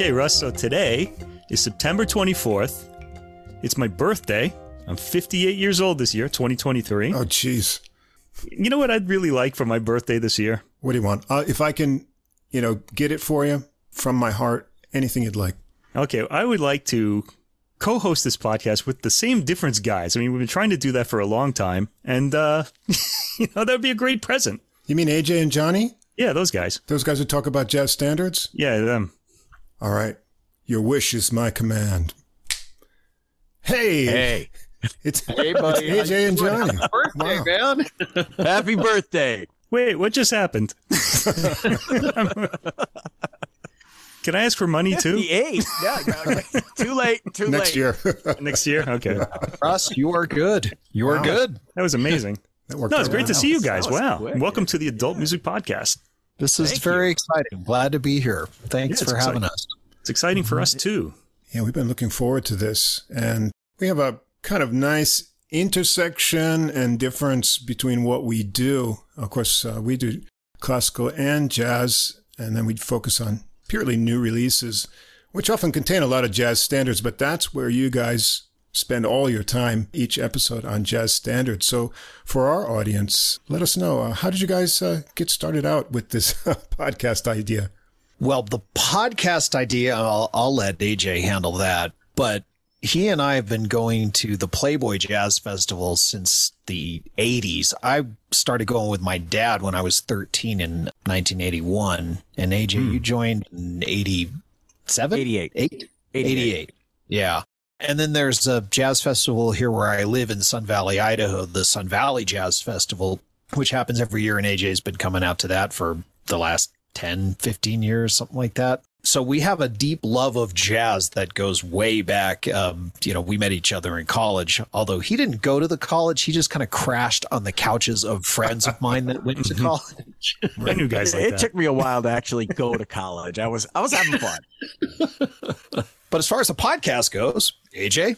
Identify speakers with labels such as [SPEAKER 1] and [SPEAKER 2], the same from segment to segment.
[SPEAKER 1] Okay, Russ, so today is September 24th. It's my birthday. I'm 58 years old this year, 2023.
[SPEAKER 2] Oh, jeez.
[SPEAKER 1] You know what I'd really like for my birthday this year?
[SPEAKER 2] What do you want? Uh, if I can, you know, get it for you from my heart, anything you'd like.
[SPEAKER 1] Okay, I would like to co host this podcast with the same difference guys. I mean, we've been trying to do that for a long time, and, uh, you know, that would be a great present.
[SPEAKER 2] You mean AJ and Johnny?
[SPEAKER 1] Yeah, those guys.
[SPEAKER 2] Those guys who talk about jazz standards?
[SPEAKER 1] Yeah, them.
[SPEAKER 2] All right. Your wish is my command. Hey.
[SPEAKER 3] Hey.
[SPEAKER 2] It's,
[SPEAKER 3] Hey, buddy.
[SPEAKER 2] it's AJ and Johnny.
[SPEAKER 3] Birthday,
[SPEAKER 2] Wow.
[SPEAKER 3] man. Happy birthday.
[SPEAKER 1] Wait, what just happened? Can I ask for money too?
[SPEAKER 3] 58. Yeah, no, too late. Too
[SPEAKER 2] Next
[SPEAKER 3] late.
[SPEAKER 2] Next year.
[SPEAKER 1] Next year? Okay.
[SPEAKER 4] Russ, you are good. You are
[SPEAKER 2] Wow.
[SPEAKER 4] good.
[SPEAKER 1] That was amazing.
[SPEAKER 2] That worked
[SPEAKER 1] No, it's
[SPEAKER 2] out
[SPEAKER 1] great to see you guys. Wow.
[SPEAKER 3] quick.
[SPEAKER 1] Welcome to the Adult Music Podcast.
[SPEAKER 4] This is
[SPEAKER 3] Thank
[SPEAKER 4] very exciting. Glad to be here. Thanks
[SPEAKER 1] Yeah, it's
[SPEAKER 4] for having us.
[SPEAKER 1] It's exciting for us too.
[SPEAKER 2] Yeah, we've been looking forward to this. And we have a kind of nice intersection and difference between what we do. Of course, uh, we do classical and jazz, and then we focus on purely new releases, which often contain a lot of jazz standards, but that's where you guys spend all your time each episode on jazz standards. So for our audience, let us know uh, how did you guys uh, get started out with this podcast idea?
[SPEAKER 4] Well, the podcast idea, I'll, I'll let AJ handle that. But he and I have been going to the Playboy Jazz Festival since the 80s. I started going with my dad when I was 13 in 1981. And AJ, you joined in 87?
[SPEAKER 3] 88.
[SPEAKER 4] Eight? 88. Yeah. And then there's a jazz festival here where I live in Sun Valley, Idaho, the Sun Valley Jazz Festival, which happens every year. And AJ's been coming out to that for the last 10, 15 years, something like that. So we have a deep love of jazz that goes way back. Um, you know, we met each other in college, although he didn't go to the college. He just kind of crashed on the couches of friends of mine that went to college.
[SPEAKER 1] I knew guys like
[SPEAKER 3] it
[SPEAKER 1] that.
[SPEAKER 3] took me a while to actually go to college. I was I was having fun.
[SPEAKER 4] But as far as the podcast goes, AJ,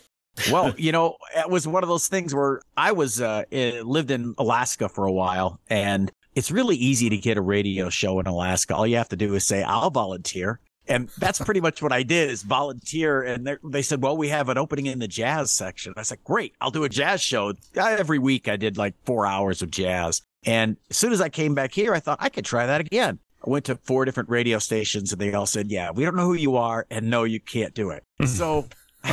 [SPEAKER 3] Well, you know, it was one of those things where I was uh, lived in Alaska for a while, and it's really easy to get a radio show in Alaska. All you have to do is say, "I'll volunteer." And that's pretty much what I did is volunteer. And they're- said, well, we have an opening in the jazz section. I said, great, I'll do a jazz show. Uh, Every week I did like four hours of jazz. And as soon as I came back here, I thought I could try that again. I went to four different radio stations and they all said, yeah, we don't know who you are. And no, you can't do it. so I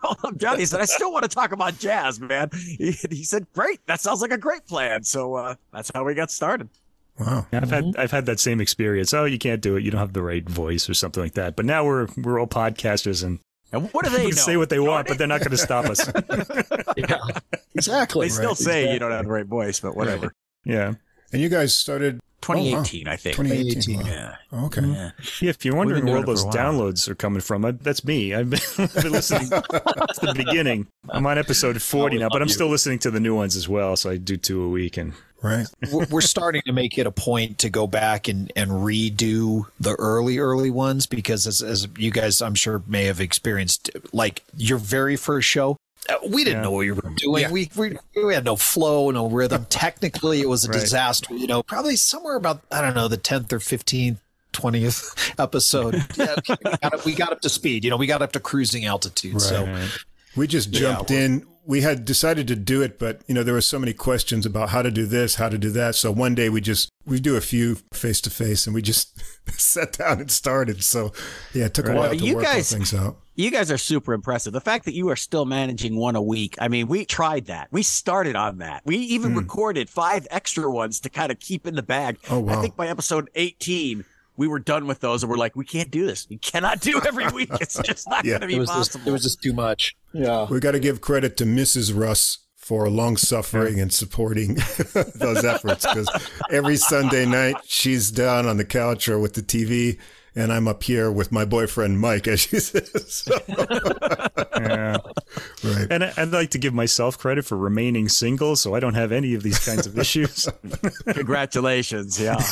[SPEAKER 3] called up Johnny and said, I still want to talk about jazz, man. He, he said, great. That sounds like a great plan. So uh, that's how we got started.
[SPEAKER 2] Wow.
[SPEAKER 1] Yeah, I've had I've had that same experience. Oh, you can't do it. You don't have the right voice or something like that. But now we're we're all podcasters and
[SPEAKER 3] And what do
[SPEAKER 1] they
[SPEAKER 3] they
[SPEAKER 1] can
[SPEAKER 3] know?
[SPEAKER 1] say what they want, but they're not going to stop us.
[SPEAKER 4] yeah, exactly.
[SPEAKER 3] They still
[SPEAKER 4] Right,
[SPEAKER 3] say you don't have the right voice, but whatever.
[SPEAKER 1] yeah.
[SPEAKER 2] And you guys started
[SPEAKER 3] 2018, I think.
[SPEAKER 2] 2018. Wow.
[SPEAKER 3] Yeah.
[SPEAKER 2] Oh, okay.
[SPEAKER 3] Yeah.
[SPEAKER 1] Yeah, if you're wondering where all those
[SPEAKER 3] for a while.
[SPEAKER 1] downloads are coming from, I, that's me. I've been, I've been listening since the beginning. I'm on episode 40 now, but I'm still listening to the new ones as well. So I do two a week. And
[SPEAKER 2] Right.
[SPEAKER 4] we're, we're starting to make it a point to go back and, and redo the early early ones because as, as you guys i'm sure may have experienced like your very first show Uh, we didn't
[SPEAKER 1] Yeah.
[SPEAKER 4] know what we were doing
[SPEAKER 2] Yeah.
[SPEAKER 4] we, we we had no flow no rhythm technically it was a
[SPEAKER 1] Right.
[SPEAKER 4] disaster you know probably somewhere about i don't know the 10th or 15th 20th episode yeah, okay, we, got up, we got up to speed you know we got up to cruising altitude so
[SPEAKER 1] Right.
[SPEAKER 2] We just jumped in. We had decided to do it, but you know there were so many questions about how to do this, how to do that. So one day we just we do a few face to face, and we just sat down and started. So yeah, it took a while to
[SPEAKER 3] you
[SPEAKER 2] work
[SPEAKER 3] guys-
[SPEAKER 2] all things out.
[SPEAKER 3] You guys are super impressive. The fact that you are still managing one a week. I mean, we tried that. We started on that. We even
[SPEAKER 2] Hmm.
[SPEAKER 3] recorded five extra ones to kind of keep in the bag.
[SPEAKER 2] Oh, wow.
[SPEAKER 3] I think by episode 18, we were done with those and we're like, we can't do this. We cannot do every week. It's just not
[SPEAKER 2] Yeah.
[SPEAKER 3] going to be
[SPEAKER 4] it was just
[SPEAKER 3] possible.
[SPEAKER 4] it was just too much yeah
[SPEAKER 2] We got to give credit to Mrs. Russ for long suffering and supporting those efforts because every Sunday night she's down on the couch or with the TV. And I'm up here with my boyfriend Mike, as she says. So,
[SPEAKER 1] Yeah.
[SPEAKER 2] right.
[SPEAKER 1] And I- I'd like to give myself credit for remaining single, so I don't have any of these kinds of issues.
[SPEAKER 3] Congratulations. Yeah.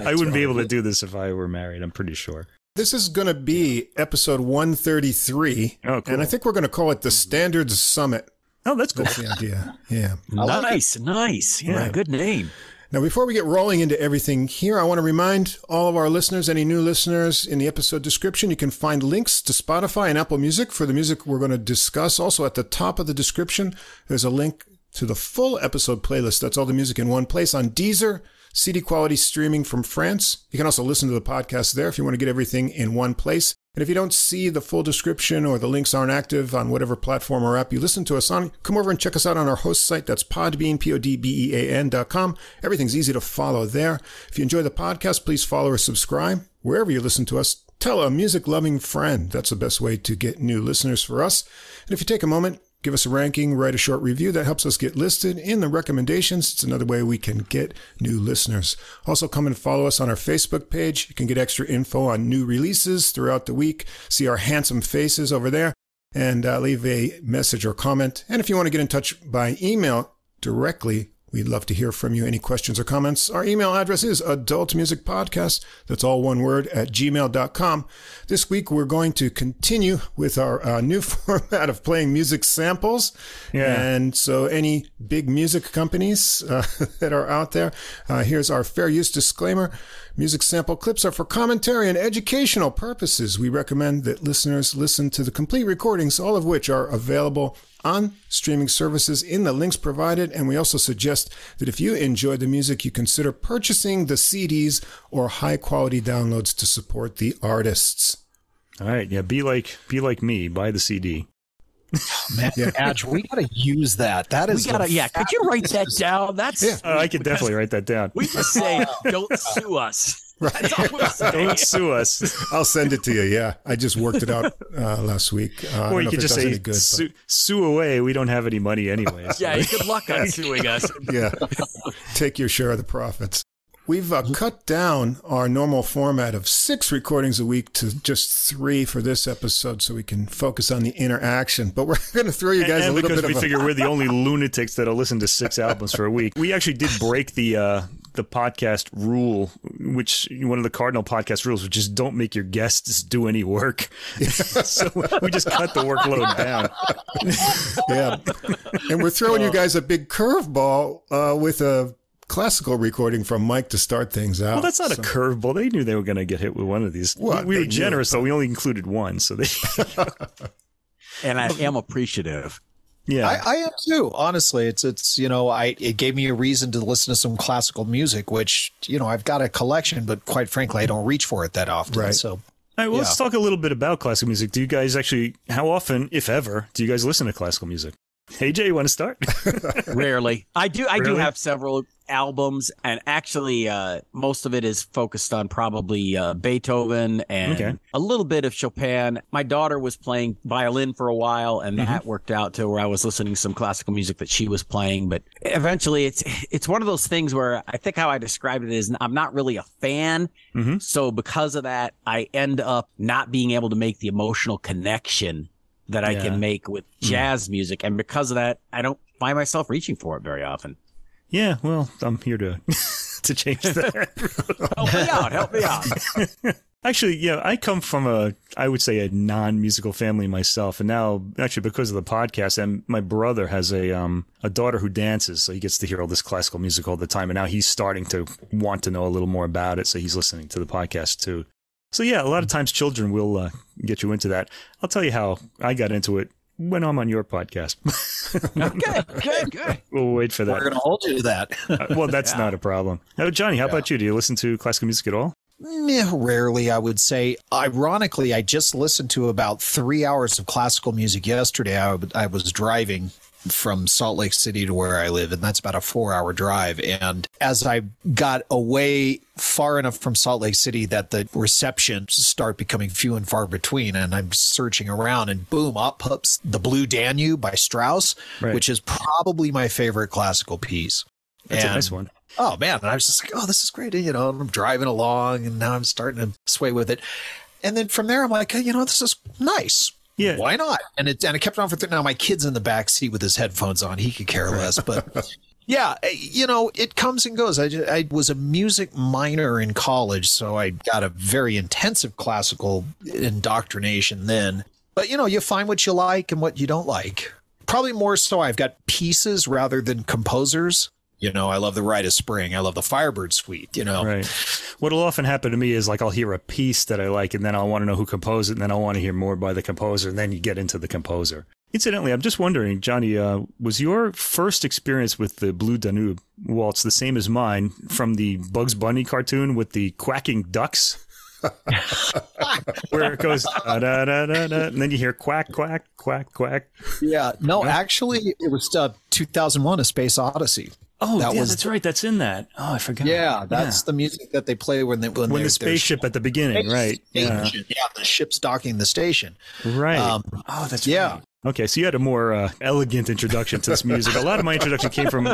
[SPEAKER 1] I wouldn't be able to do this if I were married, I'm pretty sure.
[SPEAKER 2] This is going to be episode 133.
[SPEAKER 1] Oh, cool.
[SPEAKER 2] And I think we're going to call it the Standards Summit.
[SPEAKER 1] Oh, that's cool.
[SPEAKER 2] That's the idea. Yeah.
[SPEAKER 4] like
[SPEAKER 3] nice. Nice. Yeah.
[SPEAKER 2] Right.
[SPEAKER 3] Good name.
[SPEAKER 2] Now, before we get rolling into everything here, I want to remind all of our listeners, any new listeners, in the episode description, you can find links to Spotify and Apple Music for the music we're going to discuss. Also, at the top of the description, there's a link to the full episode playlist. That's all the music in one place on Deezer, CD quality streaming from France. You can also listen to the podcast there if you want to get everything in one place. And if you don't see the full description or the links aren't active on whatever platform or app you listen to us on, come over and check us out on our host site. That's podbean, P-O-D-B-E-A-N dot com. Everything's easy to follow there. If you enjoy the podcast, please follow or subscribe wherever you listen to us. Tell a music loving friend. That's the best way to get new listeners for us. And if you take a moment, Give us a ranking, write a short review. That helps us get listed in the recommendations. It's another way we can get new listeners. Also, come and follow us on our Facebook page. You can get extra info on new releases throughout the week, see our handsome faces over there, and uh, leave a message or comment. And if you want to get in touch by email directly, We'd love to hear from you. Any questions or comments? Our email address is adultmusicpodcast. That's all one word at gmail.com. This week, we're going to continue with our uh, new format of playing music samples.
[SPEAKER 1] Yeah.
[SPEAKER 2] And so, any big music companies uh, that are out there, uh, here's our fair use disclaimer. Music sample clips are for commentary and educational purposes. We recommend that listeners listen to the complete recordings, all of which are available on streaming services in the links provided. And we also suggest that if you enjoy the music, you consider purchasing the CDs or high quality downloads to support the artists.
[SPEAKER 1] All right, yeah, be like be like me, buy the CD.
[SPEAKER 4] Man, yeah. AJ, we gotta use that. That is,
[SPEAKER 3] we gotta, yeah. Could you write that down? That's
[SPEAKER 2] yeah.
[SPEAKER 1] Uh, I could definitely write that down.
[SPEAKER 3] We just say, "Don't sue us." Right.
[SPEAKER 1] Don't sue us.
[SPEAKER 2] I'll send it to you. Yeah, I just worked it out uh, last week. Uh,
[SPEAKER 1] or you could just say, good, sue, sue, away. We don't have any money anyway.
[SPEAKER 3] So. yeah, good luck on suing us.
[SPEAKER 2] yeah, take your share of the profits. We've uh, cut down our normal format of six recordings a week to just three for this episode so we can focus on the interaction. But we're going to throw you guys
[SPEAKER 1] and,
[SPEAKER 2] a little
[SPEAKER 1] because
[SPEAKER 2] bit Because
[SPEAKER 1] we
[SPEAKER 2] of
[SPEAKER 1] figure we're the only lunatics that'll listen to six albums for a week. We actually did break the uh, the podcast rule, which one of the cardinal podcast rules, which is don't make your guests do any work. so we just cut the workload down.
[SPEAKER 2] yeah, and we're throwing you guys a big curveball uh, with a classical recording from Mike to start things out.
[SPEAKER 1] Well, that's not so. a curveball. They knew they were going to get hit with one of these. Well, we, were generous, though. We only included one, so they.
[SPEAKER 3] and I am appreciative.
[SPEAKER 1] Yeah,
[SPEAKER 4] I, I, am too. Honestly, it's it's you know, I it gave me a reason to listen to some classical music, which you know I've got a collection, but quite frankly, I don't reach for it that often.
[SPEAKER 2] Right.
[SPEAKER 4] So.
[SPEAKER 1] All right, well, yeah. let's talk a little bit about classical music. Do you guys actually, how often, if ever, do you guys listen to classical music? AJ, you want to start?
[SPEAKER 3] Rarely. I do. I do have several albums, and actually, uh, most of it is focused on probably uh, Beethoven and okay. a little bit of Chopin. My daughter was playing violin for a while, and mm-hmm. that worked out to where I was listening to some classical music that she was playing. But eventually, it's it's one of those things where I think how I described it is I'm not really a fan. Mm-hmm. So because of that, I end up not being able to make the emotional connection that I can make with hmm. jazz mm. music, and because of that, I don't find myself reaching for it very often.
[SPEAKER 1] Yeah, well, I'm here to to change that.
[SPEAKER 3] help me out. Help me out.
[SPEAKER 1] Actually, yeah, I come from a, I would say, a non-musical family myself, and now actually because of the podcast, and my brother has a um a daughter who dances, so he gets to hear all this classical music all the time, and now he's starting to want to know a little more about it, so he's listening to the podcast too. So yeah, a lot of times children will uh, get you into that. I'll tell you how I got into it when I'm on your podcast.
[SPEAKER 3] okay, good, good.
[SPEAKER 1] We'll wait for that.
[SPEAKER 4] We're going to hold you to that.
[SPEAKER 1] uh, well, that's yeah. not a problem. Now, Johnny, how yeah. about you? Do you listen to classical music at all?
[SPEAKER 4] Yeah, rarely, I would say. Ironically, I just listened to about three hours of classical music yesterday. I, I was driving from Salt Lake City to where I live, and that's about a four hour drive. And as I got away far enough from Salt Lake City that the receptions start becoming few and far between, and I'm searching around, and boom, up pops The Blue Danube by Strauss, right. which is probably my favorite classical piece.
[SPEAKER 1] That's and, a nice one.
[SPEAKER 4] Oh man, and I was just like, oh, this is great. You know, I'm driving along, and now I'm starting to sway with it. And then from there, I'm like, you know, this is nice.
[SPEAKER 1] Yeah,
[SPEAKER 4] why not? And it and it kept on for th- now. My kid's in the back seat with his headphones on. He could care less, but. Yeah, eh, you know, it comes and goes. I, just, I was a music minor in college, so I got a very intensive classical indoctrination then. But, you know, you find what you like and what you don't like. Probably more so, I've got pieces rather than composers You know, I love the Rite of Spring. I love the Firebird Suite. You know,
[SPEAKER 1] Right. What'll often happen to me is like I'll hear a piece that I like, and then I'll want to know who composed it, and then I'll want to hear more by the composer, and then you get into the composer. Incidentally, I'm just wondering, Johnny, uh, was your first experience with the Blue Danube waltz the same as mine from the Bugs Bunny cartoon with the quacking ducks? Where it goes da, da, da, da, da, and then you hear quack quack quack quack.
[SPEAKER 4] Yeah. No, actually, it was uh, 2001: A Space Odyssey.
[SPEAKER 1] Oh,
[SPEAKER 4] That
[SPEAKER 1] yeah,
[SPEAKER 4] was-
[SPEAKER 1] that's right. That's in that. Oh, I forgot.
[SPEAKER 4] Yeah, that's the music that they play when they when,
[SPEAKER 1] when the spaceship at the beginning, right? Yeah,
[SPEAKER 4] yeah, the ship's docking the station.
[SPEAKER 1] right.
[SPEAKER 4] Um,
[SPEAKER 1] oh, that's
[SPEAKER 4] yeah.
[SPEAKER 1] right. Okay, so you had a more uh, elegant introduction to this music. A lot of my introduction came from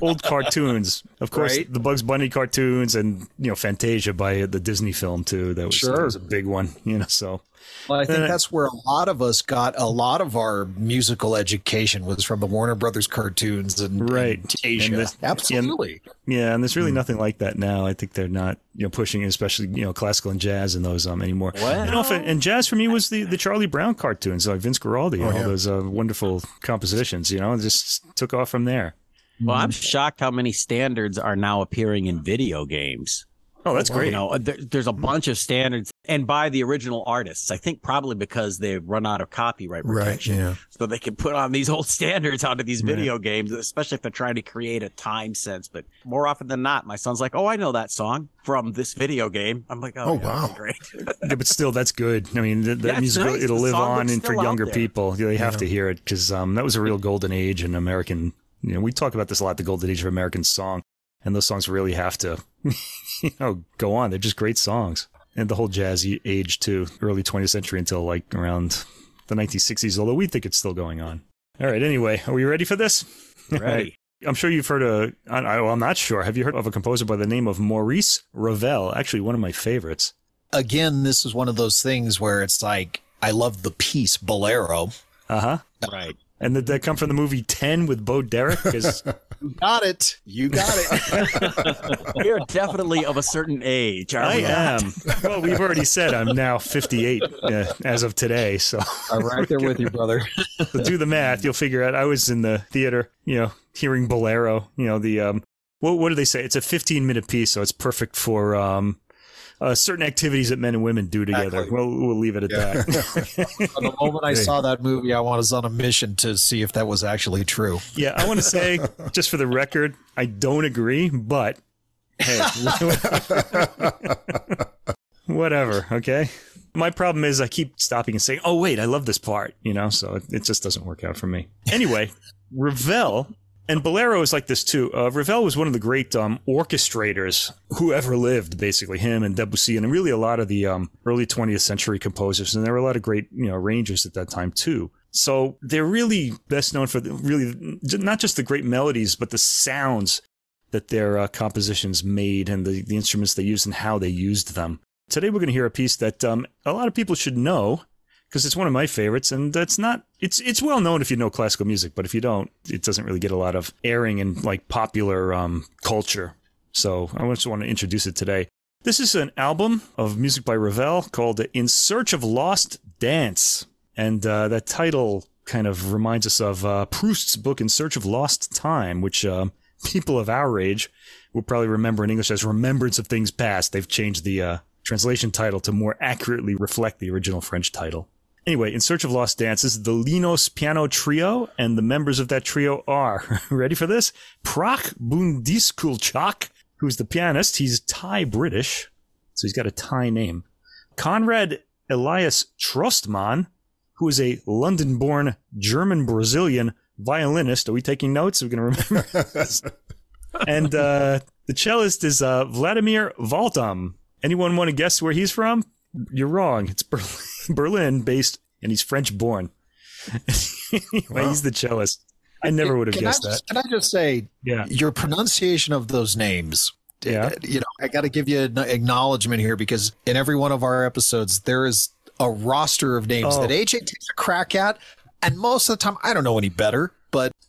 [SPEAKER 1] old cartoons, of course,
[SPEAKER 4] Right.
[SPEAKER 1] the Bugs Bunny cartoons, and you know Fantasia by the Disney film too. That was, that was a big one, you know. So
[SPEAKER 4] Well, I think
[SPEAKER 1] Uh,
[SPEAKER 4] that's where a lot of us got a lot of our musical education was from the Warner Brothers cartoons and
[SPEAKER 1] Right.
[SPEAKER 4] and Asia.
[SPEAKER 1] And this-
[SPEAKER 4] Absolutely.
[SPEAKER 1] yeah, and there's really nothing like that now. I think they're not you know pushing, especially you know classical and jazz and those um anymore. And often, and jazz for me was the the Charlie Brown cartoons, like Vince Guaraldi, and all
[SPEAKER 2] yeah.
[SPEAKER 1] those uh, wonderful compositions. You know, just took off from there.
[SPEAKER 3] Well, I'm shocked how many standards are now appearing in video games.
[SPEAKER 1] Oh, that's great.
[SPEAKER 3] You know, there, there's a bunch of standards and by the original artists. I think probably because they've run out of copyright
[SPEAKER 2] Right.
[SPEAKER 3] protection.
[SPEAKER 2] Yeah.
[SPEAKER 3] So they can put on these old standards onto these video games, especially if they're trying to create a time sense. But more often than not, my son's like, Oh, I know that song from this video game. I'm like, Oh,
[SPEAKER 2] Oh,
[SPEAKER 3] yeah,
[SPEAKER 2] wow.
[SPEAKER 3] great.
[SPEAKER 1] Yeah, but still, that's good. I mean, that, music
[SPEAKER 3] nice.
[SPEAKER 1] it'll
[SPEAKER 3] The
[SPEAKER 1] live on and for younger people. They have to hear it because um, that was a real golden age in American. You know, we talk about this a lot, the golden age of American song, and those songs really have to, you know, go on. They're just great songs, and the whole jazz e- age too, early 20th century until like around the 1960s. Although we think it's still going on. All right. Anyway, are we ready for this? All right.
[SPEAKER 3] Ready.
[SPEAKER 1] I'm sure you've heard a. I, I- well, I'm not sure. Have you heard of a composer by the name of Maurice Ravel? Actually, one of my favorites.
[SPEAKER 4] Again, this is one of those things where it's like I love the piece Bolero.
[SPEAKER 1] Uh huh.
[SPEAKER 3] Right.
[SPEAKER 1] And did that come from the movie 10 with Bo Derek? 'Cause-
[SPEAKER 4] You got it. You got it.
[SPEAKER 3] We're definitely of a certain age. Aren't
[SPEAKER 1] I
[SPEAKER 3] we
[SPEAKER 1] am. Well, we've already said I'm now 58 uh, as of today. So
[SPEAKER 4] I'm right there with you, brother.
[SPEAKER 1] so do the math. You'll figure out I was in the theater, you know, hearing Bolero, you know, the, um, what, what do they say? It's a 15 minute piece. So it's perfect for, um, uh, certain activities that men and women do together.
[SPEAKER 4] Exactly.
[SPEAKER 1] Well, we'll leave it at that.
[SPEAKER 4] The moment I saw that movie, I was on a mission to see if that was actually true.
[SPEAKER 1] yeah, I want to say, just for the record, I don't agree, but hey, whatever. Okay. My problem is I keep stopping and saying, "Oh wait, I love this part," you know. So it, it just doesn't work out for me. Anyway, Ravel and Bolero is like this too. Uh, Ravel was one of the great um, orchestrators who ever lived. Basically, him and Debussy, and really a lot of the um, early 20th century composers. And there were a lot of great, you know, arrangers at that time too. So they're really best known for the, really not just the great melodies, but the sounds that their uh, compositions made and the, the instruments they used and how they used them. Today we're going to hear a piece that um, a lot of people should know because it's one of my favorites, and that's not it's it's well known if you know classical music, but if you don't, it doesn't really get a lot of airing in like popular um, culture. So I just want to introduce it today. This is an album of music by Ravel called "In Search of Lost Dance," and uh, that title kind of reminds us of uh, Proust's book "In Search of Lost Time," which uh, people of our age will probably remember in English as "Remembrance of Things Past." They've changed the uh, translation title to more accurately reflect the original French title. Anyway, In Search of Lost Dance, this is the Linos Piano Trio, and the members of that trio are, ready for this? Prach Boondiskulchok, who's the pianist. He's Thai British, so he's got a Thai name. Conrad Elias Trostman, who is a London born German Brazilian violinist. Are we taking notes? We're we going to remember this? and uh, the cellist is uh, Vladimir Waltham. Anyone want to guess where he's from? You're wrong. It's Berlin, Berlin based, and he's French born. anyway, he's the cellist. I never would have
[SPEAKER 4] Can
[SPEAKER 1] guessed
[SPEAKER 4] I
[SPEAKER 1] that.
[SPEAKER 4] just, Can I just say,
[SPEAKER 1] Yeah.
[SPEAKER 4] your pronunciation of those names
[SPEAKER 1] Yeah.
[SPEAKER 4] you know, I got to give you an acknowledgement here because in every one of our episodes, there is a roster of names
[SPEAKER 1] Oh.
[SPEAKER 4] that AJ takes a crack at. And most of the time, I don't know any better,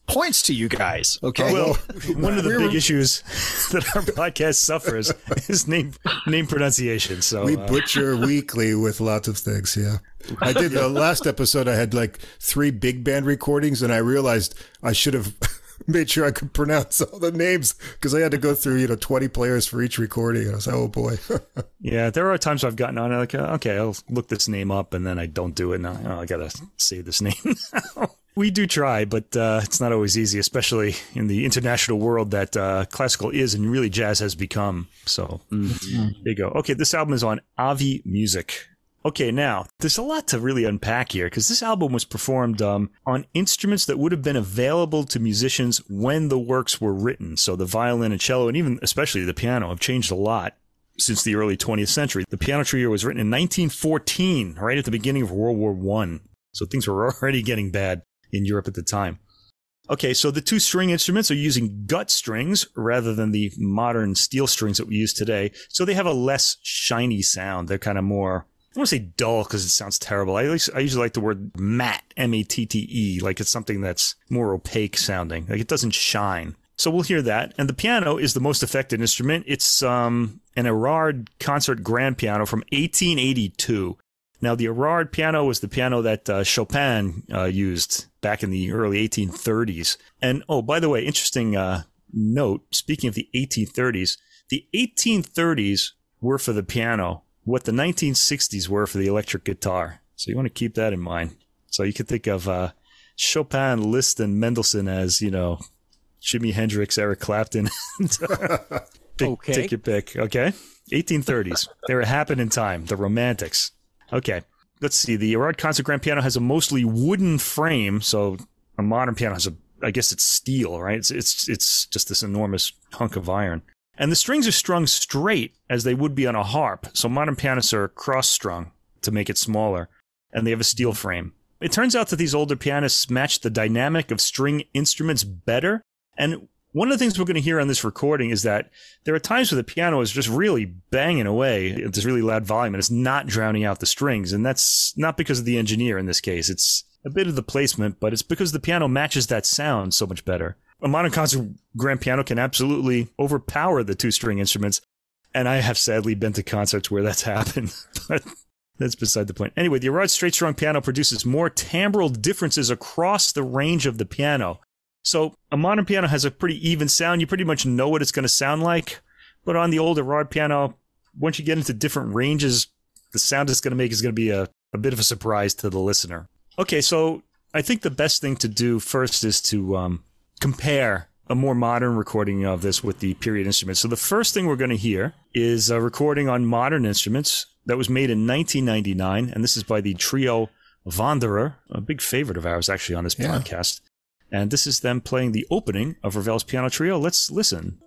[SPEAKER 4] points to you guys. Okay.
[SPEAKER 1] Well, one of the big issues that our podcast suffers is name name pronunciation. So
[SPEAKER 2] We
[SPEAKER 1] uh,
[SPEAKER 2] butcher weekly with lots of things. Yeah. I did the last episode. I had like three big band recordings, and I realized I should have made sure I could pronounce all the names because I had to go through you know twenty players for each recording. And I was like, oh boy.
[SPEAKER 1] yeah, there are times I've gotten on it like, uh, okay, I'll look this name up, and then I don't do it. And I, oh, I gotta say this name. We do try, but uh, it's not always easy, especially in the international world that uh, classical is and really jazz has become. So mm-hmm. there you go. Okay, this album is on Avi Music. Okay, now there's a lot to really unpack here because this album was performed um, on instruments that would have been available to musicians when the works were written. So the violin and cello, and even especially the piano, have changed a lot since the early 20th century. The piano trio was written in 1914, right at the beginning of World War One. So things were already getting bad in Europe at the time. Okay, so the two string instruments are using gut strings rather than the modern steel strings that we use today. So they have a less shiny sound. They're kind of more I want to say dull because it sounds terrible. I, I usually like the word matte, M A T T E, like it's something that's more opaque sounding. Like it doesn't shine. So we'll hear that. And the piano is the most affected instrument. It's um, an Erard concert grand piano from 1882. Now, the Erard piano was the piano that uh, Chopin uh, used back in the early 1830s. And oh, by the way, interesting uh, note speaking of the 1830s, the 1830s were for the piano what the 1960s were for the electric guitar. So you want to keep that in mind. So you could think of uh, Chopin, Liszt, and Mendelssohn as, you know, Jimi Hendrix, Eric Clapton. pick, okay. Take your pick. Okay. 1830s. they were happening in time. The Romantics. Okay. Let's see. The Erard concert grand piano has a mostly wooden frame. So a modern piano has a, I guess it's steel, right? It's, it's, it's just this enormous hunk of iron. And the strings are strung straight as they would be on a harp. So modern pianists are cross strung to make it smaller. And they have a steel frame. It turns out that these older pianists match the dynamic of string instruments better. And one of the things we're going to hear on this recording is that there are times where the piano is just really banging away at this really loud volume and it's not drowning out the strings. And that's not because of the engineer in this case. It's a bit of the placement, but it's because the piano matches that sound so much better a modern concert grand piano can absolutely overpower the two string instruments. And I have sadly been to concerts where that's happened, but that's beside the point. Anyway, the Erard straight strung piano produces more timbral differences across the range of the piano. So a modern piano has a pretty even sound. You pretty much know what it's going to sound like. But on the old Erard piano, once you get into different ranges, the sound it's going to make is going to be a, a bit of a surprise to the listener. Okay, so I think the best thing to do first is to um, compare a more modern recording of this with the period instruments. So the first thing we're going to hear is a recording on modern instruments that was made in 1999, and this is by the trio Wanderer, a big favorite of ours actually on this yeah. podcast. And this is them playing the opening of Ravel's piano trio. Let's listen.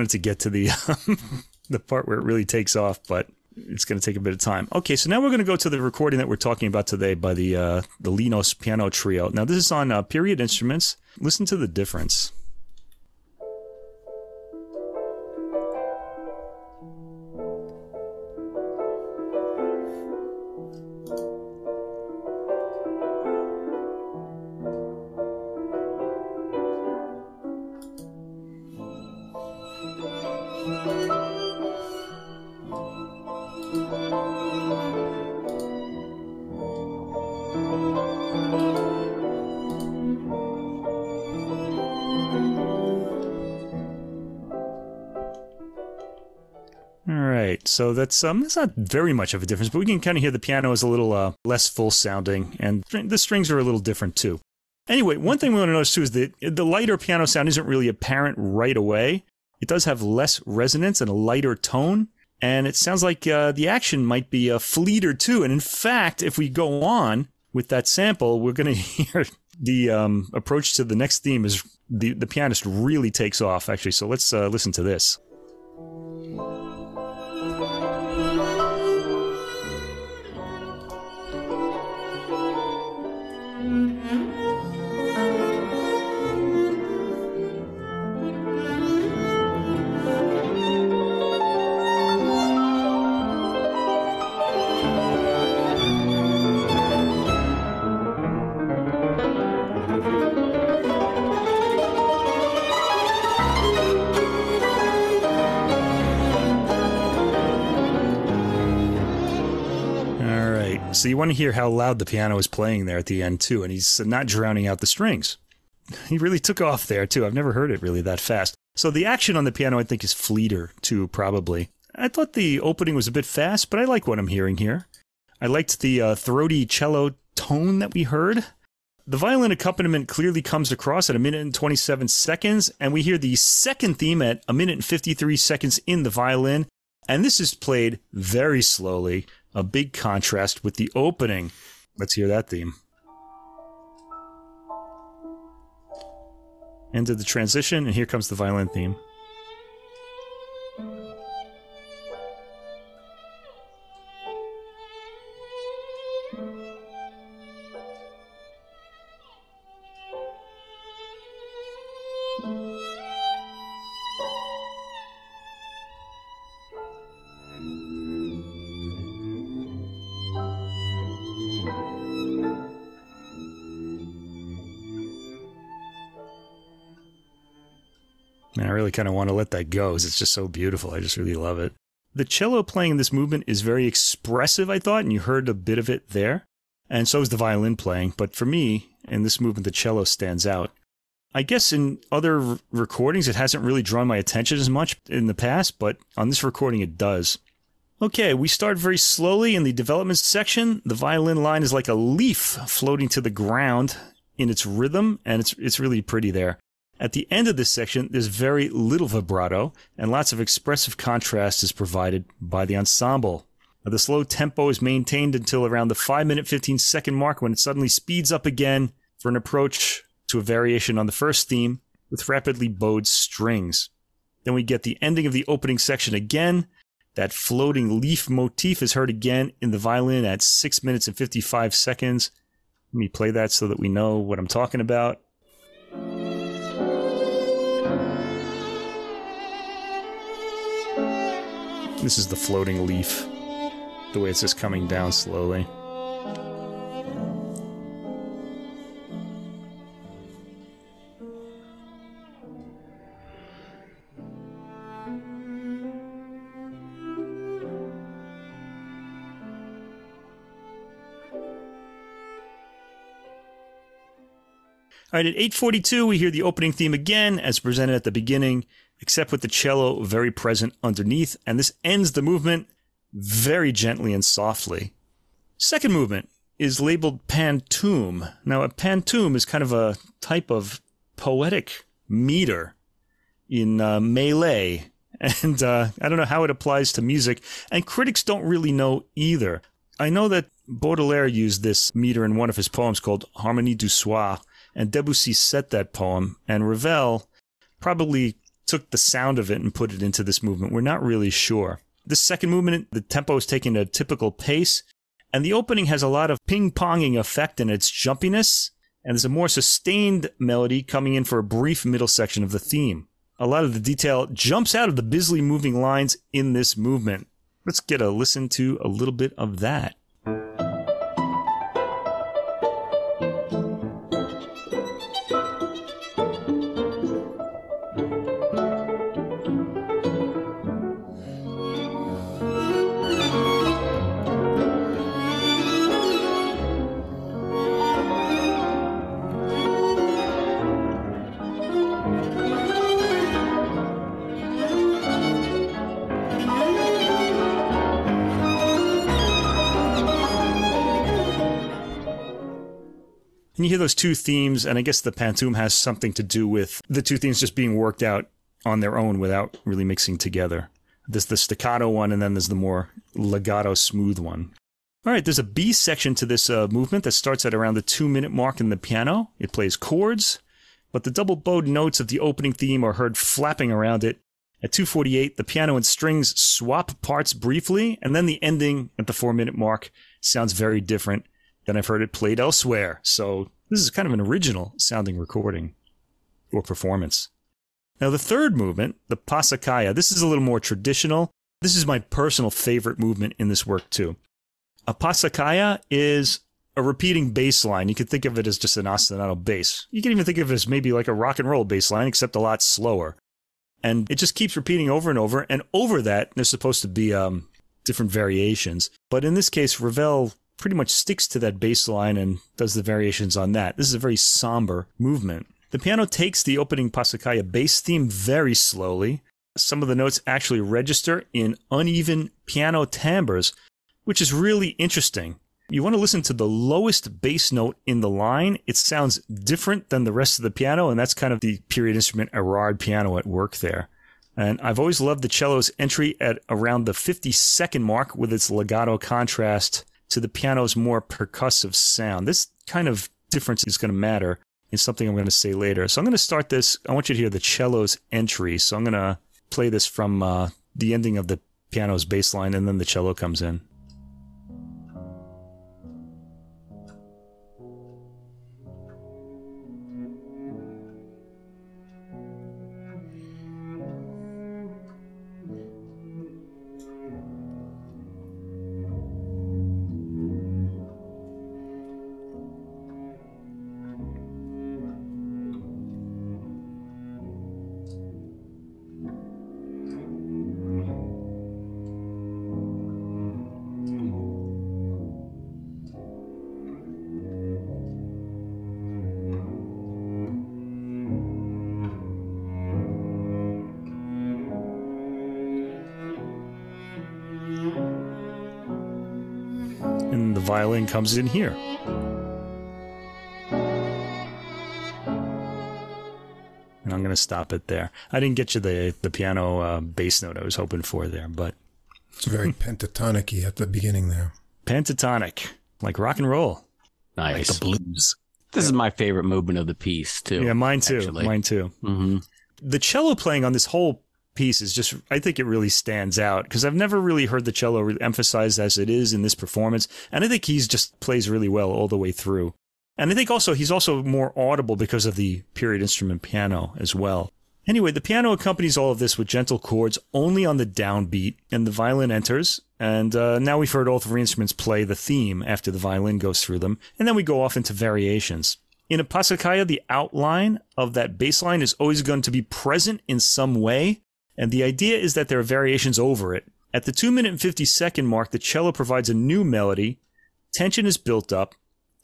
[SPEAKER 1] Wanted to get to the um, the part where it really takes off, but it's going to take a bit of time. Okay, so now we're going to go to the recording that we're talking about today by the uh, the Linos Piano Trio. Now this is on uh, Period Instruments. Listen to the difference. So that's um, that's not very much of a difference, but we can kind of hear the piano is a little uh, less full sounding, and the strings are a little different too. Anyway, one thing we want to notice too is that the lighter piano sound isn't really apparent right away. It does have less resonance and a lighter tone, and it sounds like uh, the action might be a fleeter too. And in fact, if we go on with that sample, we're going to hear the um, approach to the next theme is the the pianist really takes off actually. So let's uh, listen to this. So you want to hear how loud the piano is playing there at the end too, and he's not drowning out the strings. He really took off there too. I've never heard it really that fast. So the action on the piano, I think, is fleeter too, probably. I thought the opening was a bit fast, but I like what I'm hearing here. I liked the uh, throaty cello tone that we heard. The violin accompaniment clearly comes across at a minute and 27 seconds, and we hear the second theme at a minute and 53 seconds in the violin, and this is played very slowly, a big contrast with the opening. Let's hear that theme. End of the transition, and here comes the violin theme. Really kind of want to let that go because It's just so beautiful. I just really love it. The cello playing in this movement is very expressive, I thought, and you heard a bit of it there. And so is the violin playing. But for me, in this movement, the cello stands out. I guess in other r- recordings, it hasn't really drawn my attention as much in the past, but on this recording, it does. Okay, we start very slowly in the development section. The violin line is like a leaf floating to the ground in its rhythm, and it's it's really pretty there. At the end of this section, there's very little vibrato, and lots of expressive contrast is provided by the ensemble. Now, the slow tempo is maintained until around the 5 minute 15 second mark when it suddenly speeds up again for an approach to a variation on the first theme with rapidly bowed strings. Then we get the ending of the opening section again. That floating leaf motif is heard again in the violin at 6 minutes and 55 seconds. Let me play that so that we know what I'm talking about. This is the floating leaf, the way it's just coming down slowly. All right, at 8:42 we hear the opening theme again as presented at the beginning, except with the cello very present underneath, and this ends the movement very gently and softly. Second movement is labeled pantoum. Now, a pantoum is kind of a type of poetic meter in uh, Malay, and uh, I don't know how it applies to music, and critics don't really know either. I know that Baudelaire used this meter in one of his poems called Harmonie du Soir, and Debussy set that poem, and Ravel probably took the sound of it and put it into this movement. We're not really sure. The second movement, the tempo is taken at a typical pace, and the opening has a lot of ping ponging effect in its jumpiness, and there's a more sustained melody coming in for a brief middle section of the theme. A lot of the detail jumps out of the busily moving lines in this movement. Let's get a listen to a little bit of that. Those two themes, and I guess the pantoum has something to do with the two themes just being worked out on their own without really mixing together. There's the staccato one, and then there's the more legato smooth one. All right, there's a B section to this uh, movement that starts at around the two minute mark in the piano. It plays chords, but the double bowed notes of the opening theme are heard flapping around it. At 248, the piano and strings swap parts briefly, and then the ending at the four minute mark sounds very different than I've heard it played elsewhere. So this is kind of an original sounding recording or performance. Now, the third movement, the Passacaglia, this is a little more traditional. This is my personal favorite movement in this work, too. A Passacaglia is a repeating bass line. You could think of it as just an ostinato bass. You can even think of it as maybe like a rock and roll bass line, except a lot slower. And it just keeps repeating over and over. And over that, there's supposed to be um, different variations. But in this case, Ravel pretty much sticks to that bass line and does the variations on that. This is a very somber movement. The piano takes the opening Passacaglia bass theme very slowly. Some of the notes actually register in uneven piano timbres, which is really interesting. You want to listen to the lowest bass note in the line. It sounds different than the rest of the piano, and that's kind of the period instrument Erard piano at work there. And I've always loved the cello's entry at around the 50 second mark with its legato contrast to the piano's more percussive sound. This kind of difference is going to matter in something I'm going to say later. So I'm going to start this. I want you to hear the cello's entry. So I'm going to play this from uh, the ending of the piano's bass line, and then the cello comes in. Comes in here. And I'm going to stop it there. I didn't get you the the piano uh, bass note I was hoping for there, but
[SPEAKER 2] It's very pentatonic at the beginning there.
[SPEAKER 1] pentatonic, like rock and roll.
[SPEAKER 4] Like
[SPEAKER 3] Nice.
[SPEAKER 4] the blues.
[SPEAKER 3] This is my favorite movement of the piece too.
[SPEAKER 1] Yeah, mine too.
[SPEAKER 3] actually.
[SPEAKER 1] Mine too.
[SPEAKER 3] hmm
[SPEAKER 1] The cello playing on this whole piece is just, I think it really stands out because I've never really heard the cello emphasized as it is in this performance. And I think he's just plays really well all the way through. And I think also he's also more audible because of the period instrument piano as well. Anyway, the piano accompanies all of this with gentle chords only on the downbeat, and the violin enters. And uh, now we've heard all three instruments play the theme after the violin goes through them, and then we go off into variations. In a passacaglia, the outline of that bass line is always going to be present in some way, and the idea is that there are variations over it. At the 2 minute and 50 second mark, the cello provides a new melody, tension is built up,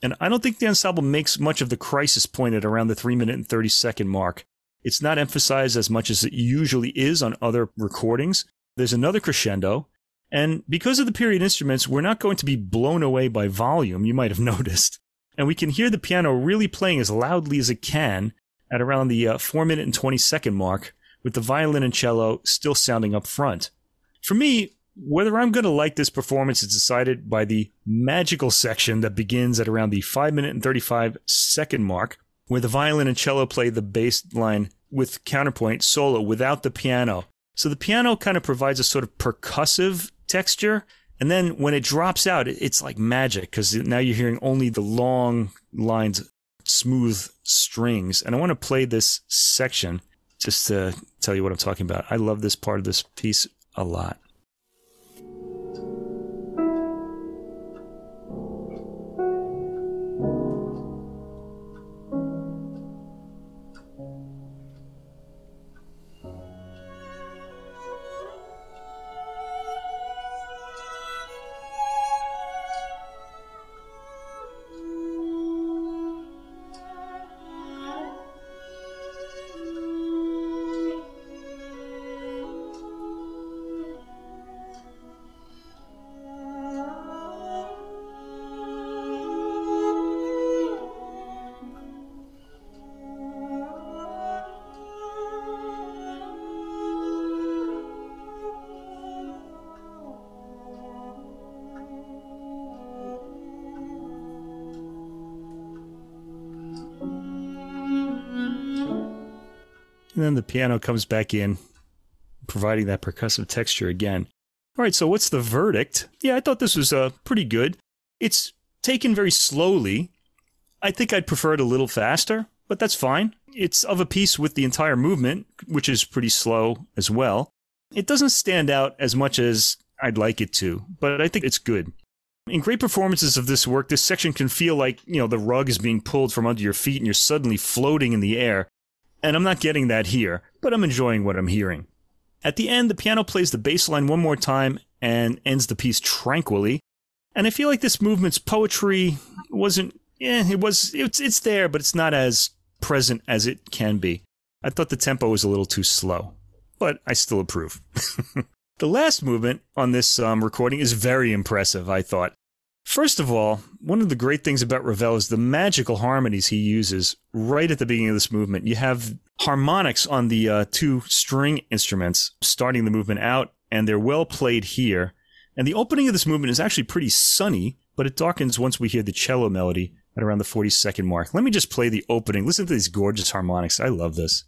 [SPEAKER 1] and I don't think the ensemble makes much of the crisis point at around the 3 minute and 30 second mark. It's not emphasized as much as it usually is on other recordings. There's another crescendo, and because of the period instruments, we're not going to be blown away by volume, you might have noticed. And we can hear the piano really playing as loudly as it can at around the uh, 4 minute and 20 second mark, with the violin and cello still sounding up front. For me, whether I'm going to like this performance is decided by the magical section that begins at around the 5 minute and 35 second mark, where the violin and cello play the bass line with counterpoint solo without the piano. So the piano kind of provides a sort of percussive texture. And then when it drops out, it's like magic because now you're hearing only the long lines, smooth strings. And I want to play this section just to tell you what I'm talking about. I love this part of this piece a lot. Piano comes back in, providing that percussive texture again. All right, so what's the verdict? Yeah, I thought this was uh, pretty good. It's taken very slowly. I think I'd prefer it a little faster, but that's fine. It's of a piece with the entire movement, which is pretty slow as well. It doesn't stand out as much as I'd like it to, but I think it's good. In great performances of this work, this section can feel like, you know, the rug is being pulled from under your feet and you're suddenly floating in the air. And I'm not getting that here, but I'm enjoying what I'm hearing. At the end, the piano plays the bass line one more time and ends the piece tranquilly. And I feel like this movement's poetry wasn't, yeah, it was, it's, it's there, but it's not as present as it can be. I thought the tempo was a little too slow, but I still approve. the last movement on this um, recording is very impressive, I thought. First of all, one of the great things about Ravel is the magical harmonies he uses right at the beginning of this movement. You have harmonics on the uh, two string instruments starting the movement out, and they're well played here. And the opening of this movement is actually pretty sunny, but it darkens once we hear the cello melody at around the 40 second mark. Let me just play the opening. Listen to these gorgeous harmonics. I love this.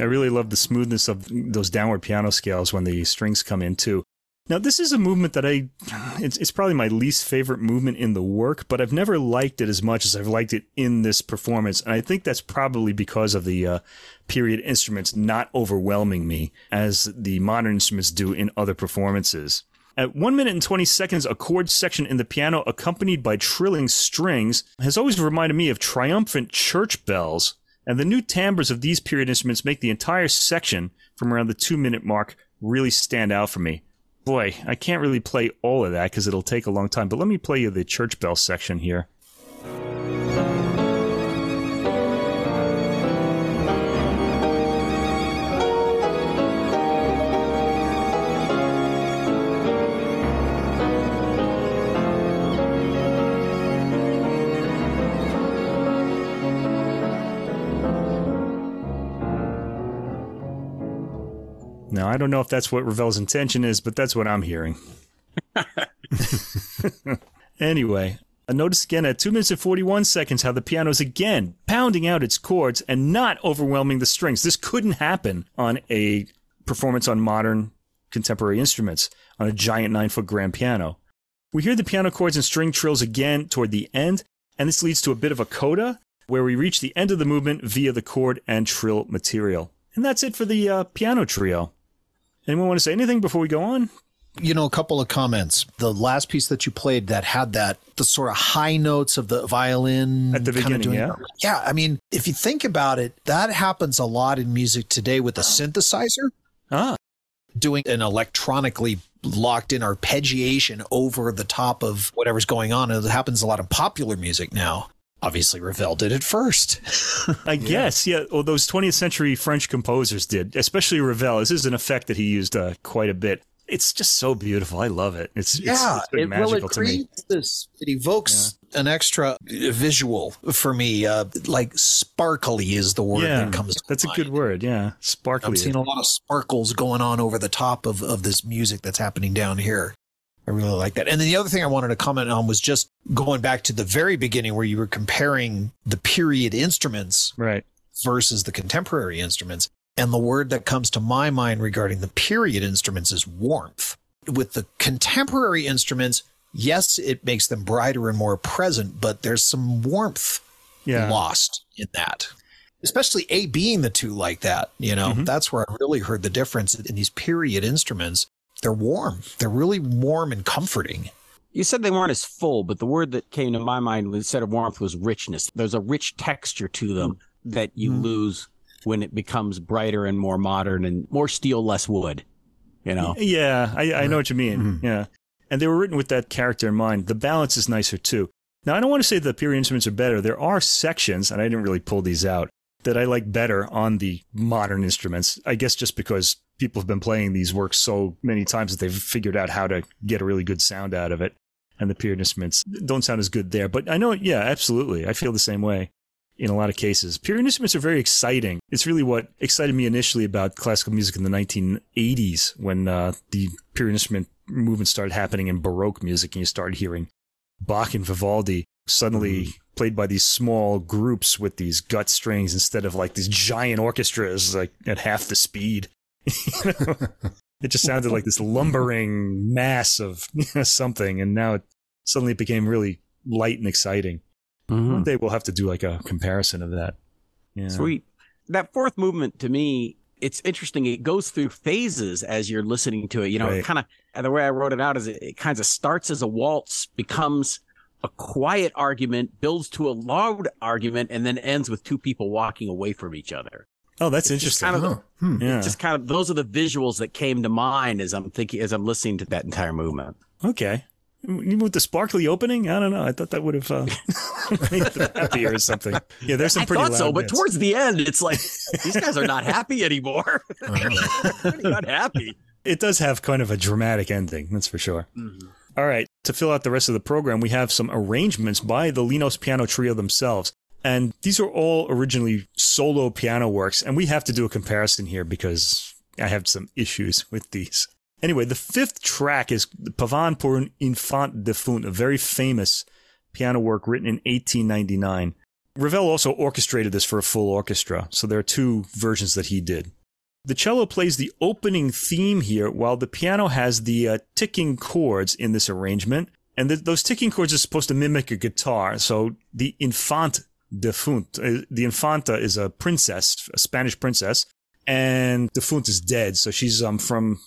[SPEAKER 1] I really love the smoothness of those downward piano scales when the strings come in too. Now, this is a movement that I, it's, it's probably my least favorite movement in the work, but I've never liked it as much as I've liked it in this performance. And I think that's probably because of the uh, period instruments not overwhelming me as the modern instruments do in other performances. At 1 minute and 20 seconds, a chord section in the piano accompanied by trilling strings has always reminded me of triumphant church bells and the new timbres of these period instruments make the entire section from around the two minute mark really stand out for me. Boy, I can't really play all of that because it'll take a long time, but let me play you the church bell section here. I don't know if that's what Ravel's intention is, but that's what I'm hearing. anyway, I notice again at 2 minutes and 41 seconds how the piano is again pounding out its chords and not overwhelming the strings. This couldn't happen on a performance on modern contemporary instruments on a giant 9 foot grand piano. We hear the piano chords and string trills again toward the end, and this leads to a bit of a coda where we reach the end of the movement via the chord and trill material. And that's it for the uh, piano trio. Anyone want to say anything before we go on?
[SPEAKER 4] You know, a couple of comments. The last piece that you played that had that the sort of high notes of the violin
[SPEAKER 1] At the beginning,
[SPEAKER 4] doing-
[SPEAKER 1] yeah.
[SPEAKER 4] Yeah, I mean, if you think about it, that happens a lot in music today with a synthesizer
[SPEAKER 1] Ah,
[SPEAKER 4] doing an electronically locked in arpeggiation over the top of whatever's going on. It happens a lot in popular music now. Obviously, Ravel did it first.
[SPEAKER 1] I guess, yeah. Well, those 20th century French composers did, especially Ravel. This is an effect that he used uh, quite a bit. It's just so beautiful. I love it. It's it's, it's been
[SPEAKER 4] it, well,
[SPEAKER 1] magical
[SPEAKER 4] it
[SPEAKER 1] to me.
[SPEAKER 4] creates this. It evokes an extra visual for me. Uh, like sparkly is the word
[SPEAKER 1] Yeah,
[SPEAKER 4] that comes. to
[SPEAKER 1] that's a
[SPEAKER 4] mind.
[SPEAKER 1] good word. Yeah, sparkly.
[SPEAKER 4] I'm seeing a lot of sparkles going on over the top of, of this music that's happening down here. I really like that. And then the other thing I wanted to comment on was just going back to the very beginning where you were comparing the period instruments
[SPEAKER 1] right.
[SPEAKER 4] versus the contemporary instruments. And the word that comes to my mind regarding the period instruments is warmth. With the contemporary instruments, yes, it makes them brighter and more present, but there's some warmth
[SPEAKER 1] Yeah.
[SPEAKER 4] lost in that. Especially A being the two like that, you know,
[SPEAKER 1] Mhm.
[SPEAKER 4] that's where I really heard the difference in these period instruments. They're warm. They're really warm and comforting.
[SPEAKER 3] You said they weren't as full, but the word that came to my mind instead of warmth was richness. There's a rich texture to them that you
[SPEAKER 1] Mm.
[SPEAKER 3] lose when it becomes brighter and more modern and more steel, less wood. You know,
[SPEAKER 1] Yeah, I, I know what you mean.
[SPEAKER 2] Mhm.
[SPEAKER 1] Yeah. And they were written with that character in mind. The balance is nicer too. Now, I don't want to say the period instruments are better. There are sections, and I didn't really pull these out, that I like better on the modern instruments. I guess just because people have been playing these works so many times that they've figured out how to get a really good sound out of it. And the period instruments don't sound as good there. But I know, yeah, absolutely. I feel the same way in a lot of cases. Period instruments are very exciting. It's really what excited me initially about classical music in the 1980s when uh, the period instrument movement started happening in Baroque music and you started hearing Bach and Vivaldi suddenly played by these small groups with these gut strings instead of like these giant orchestras like at half the speed. it just sounded like this lumbering mass of something, and now it suddenly it became really light and exciting.
[SPEAKER 3] Mhm.
[SPEAKER 1] One day we'll have to do like a comparison of that. Yeah.
[SPEAKER 3] Sweet. That fourth movement to me, it's interesting. It goes through phases as you're listening to it. You know,
[SPEAKER 1] Right.
[SPEAKER 3] it kind of, and the way I wrote it out is it, it kind of starts as a waltz, becomes a quiet argument, builds to a loud argument, and then ends with two people walking away from each other.
[SPEAKER 1] Oh, that's
[SPEAKER 3] It's just
[SPEAKER 1] interesting.
[SPEAKER 3] kind of
[SPEAKER 2] Oh, hmm.
[SPEAKER 1] yeah.
[SPEAKER 3] Just kind of, those are the visuals that came to mind as I'm thinking, as I'm listening to that entire movement.
[SPEAKER 1] Okay. Even with the sparkly opening, I don't know. I thought that would have uh, made them happier or something. Yeah, there's some
[SPEAKER 3] I
[SPEAKER 1] pretty
[SPEAKER 3] thought so,
[SPEAKER 1] loud
[SPEAKER 3] but
[SPEAKER 1] bits.
[SPEAKER 3] towards the end, it's like these guys are not happy anymore. They're not happy.
[SPEAKER 1] it does have kind of a dramatic ending, that's for sure. All right, to fill out the rest of the program, we have some arrangements by the Linos Piano Trio themselves. And these are all originally solo piano works, and we have to do a comparison here because I have some issues with these. Anyway, the fifth track is Pavane pour un enfant défunt, a very famous piano work written in 1899. Ravel also orchestrated this for a full orchestra, so there are two versions that he did. The cello plays the opening theme here, while the piano has the uh, ticking chords in this arrangement. And th- those ticking chords are supposed to mimic a guitar. So the infant defunt, uh, the infanta is a princess, a Spanish princess, and defunt is dead. So she's um, from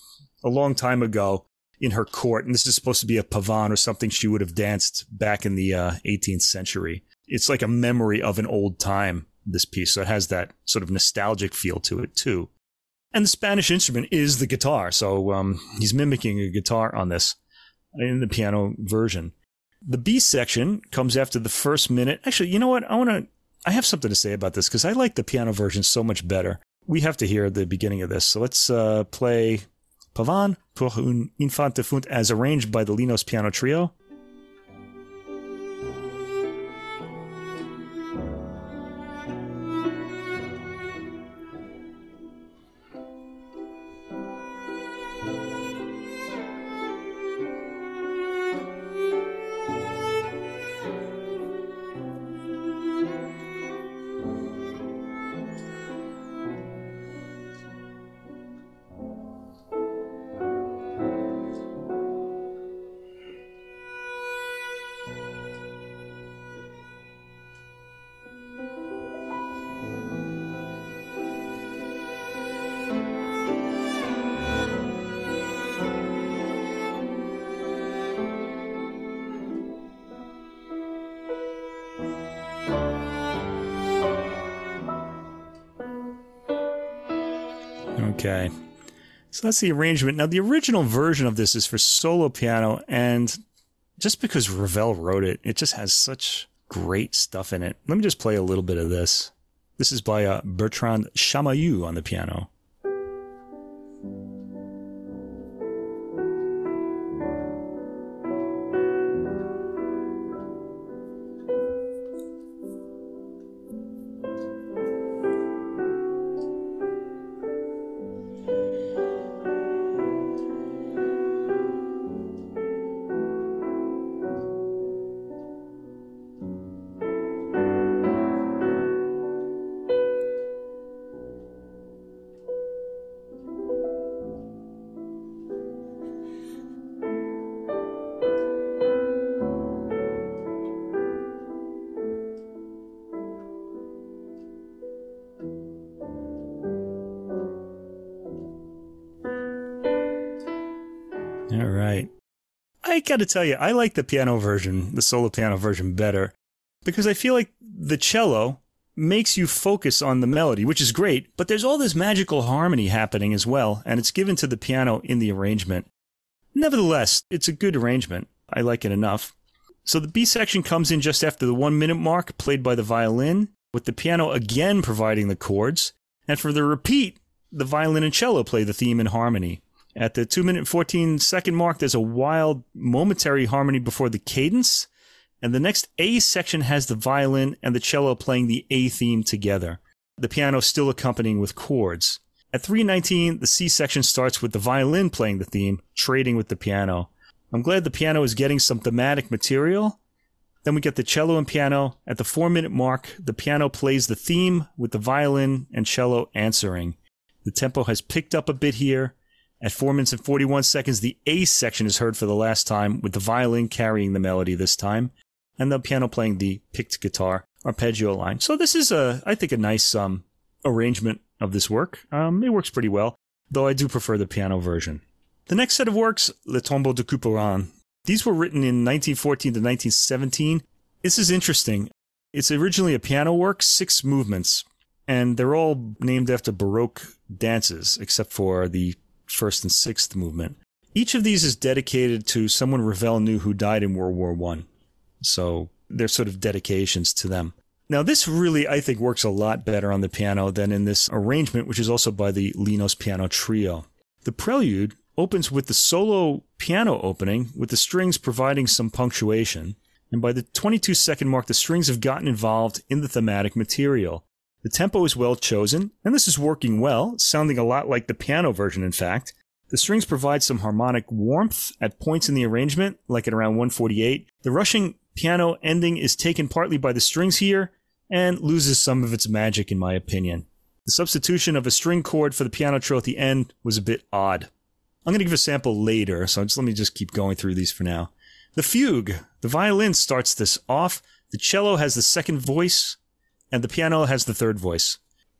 [SPEAKER 1] a long time ago in her court. And this is supposed to be a pavane or something she would have danced back in the uh, 18th century. It's like a memory of an old time, this piece. So it has that sort of nostalgic feel to it, too. And the Spanish instrument is the guitar. So um, he's mimicking a guitar on this in the piano version. The B section comes after the first minute. Actually, you know what? I want to. I have something to say about this because I like the piano version so much better. We have to hear the beginning of this. So let's uh, play Pavane pour un enfant défunt as arranged by the Linos Piano Trio. That's the arrangement. Now, the original version of this is for solo piano, and just because Ravel wrote it, it just has such great stuff in it. Let me just play a little bit of this. This is by uh, Bertrand Chamayou on the piano. Got to tell you, I like the piano version, the solo piano version better because I feel like the cello makes you focus on the melody, which is great, but there's all this magical harmony happening as well, and it's given to the piano in the arrangement. Nevertheless, it's a good arrangement. I like it enough. So the B section comes in just after the one minute mark, played by the violin, with the piano again providing the chords. And for the repeat, the violin and cello play the theme in harmony. At the 2 minute and 14 second mark, there's a wild momentary harmony before the cadence. And the next A section has the violin and the cello playing the A theme together. The piano still accompanying with chords. At 319, the C section starts with the violin playing the theme, trading with the piano. I'm glad the piano is getting some thematic material. Then we get the cello and piano. At the four minute mark, the piano plays the theme with the violin and cello answering. The tempo has picked up a bit here. At 4 minutes and 41 seconds, the A section is heard for the last time, with the violin carrying the melody this time, and the piano playing the picked guitar arpeggio line. So this is a, I think, a nice um, arrangement of this work. Um, it works pretty well, though I do prefer the piano version. The next set of works, Le Tombeau de Couperin. These were written in 1914 to 1917. This is interesting. It's originally a piano work, six movements, and they're all named after Baroque dances, except for the first and sixth movement. Each of these is dedicated to someone Ravel knew who died in World War One. So they're sort of dedications to them. Now, this really, I think, works a lot better on the piano than in this arrangement, which is also by the Linos Piano Trio. The prelude opens with the solo piano opening, with the strings providing some punctuation. And by the 22 second mark, the strings have gotten involved in the thematic material. The tempo is well chosen, and this is working well, sounding a lot like the piano version, in fact. The strings provide some harmonic warmth at points in the arrangement, like at around 148. The rushing piano ending is taken partly by the strings here and loses some of its magic, in my opinion. The substitution of a string chord for the piano trill at the end was a bit odd. I'm going to give a sample later, so just let me just keep going through these for now. The fugue. The violin starts this off. The cello has the second voice and the piano has the third voice.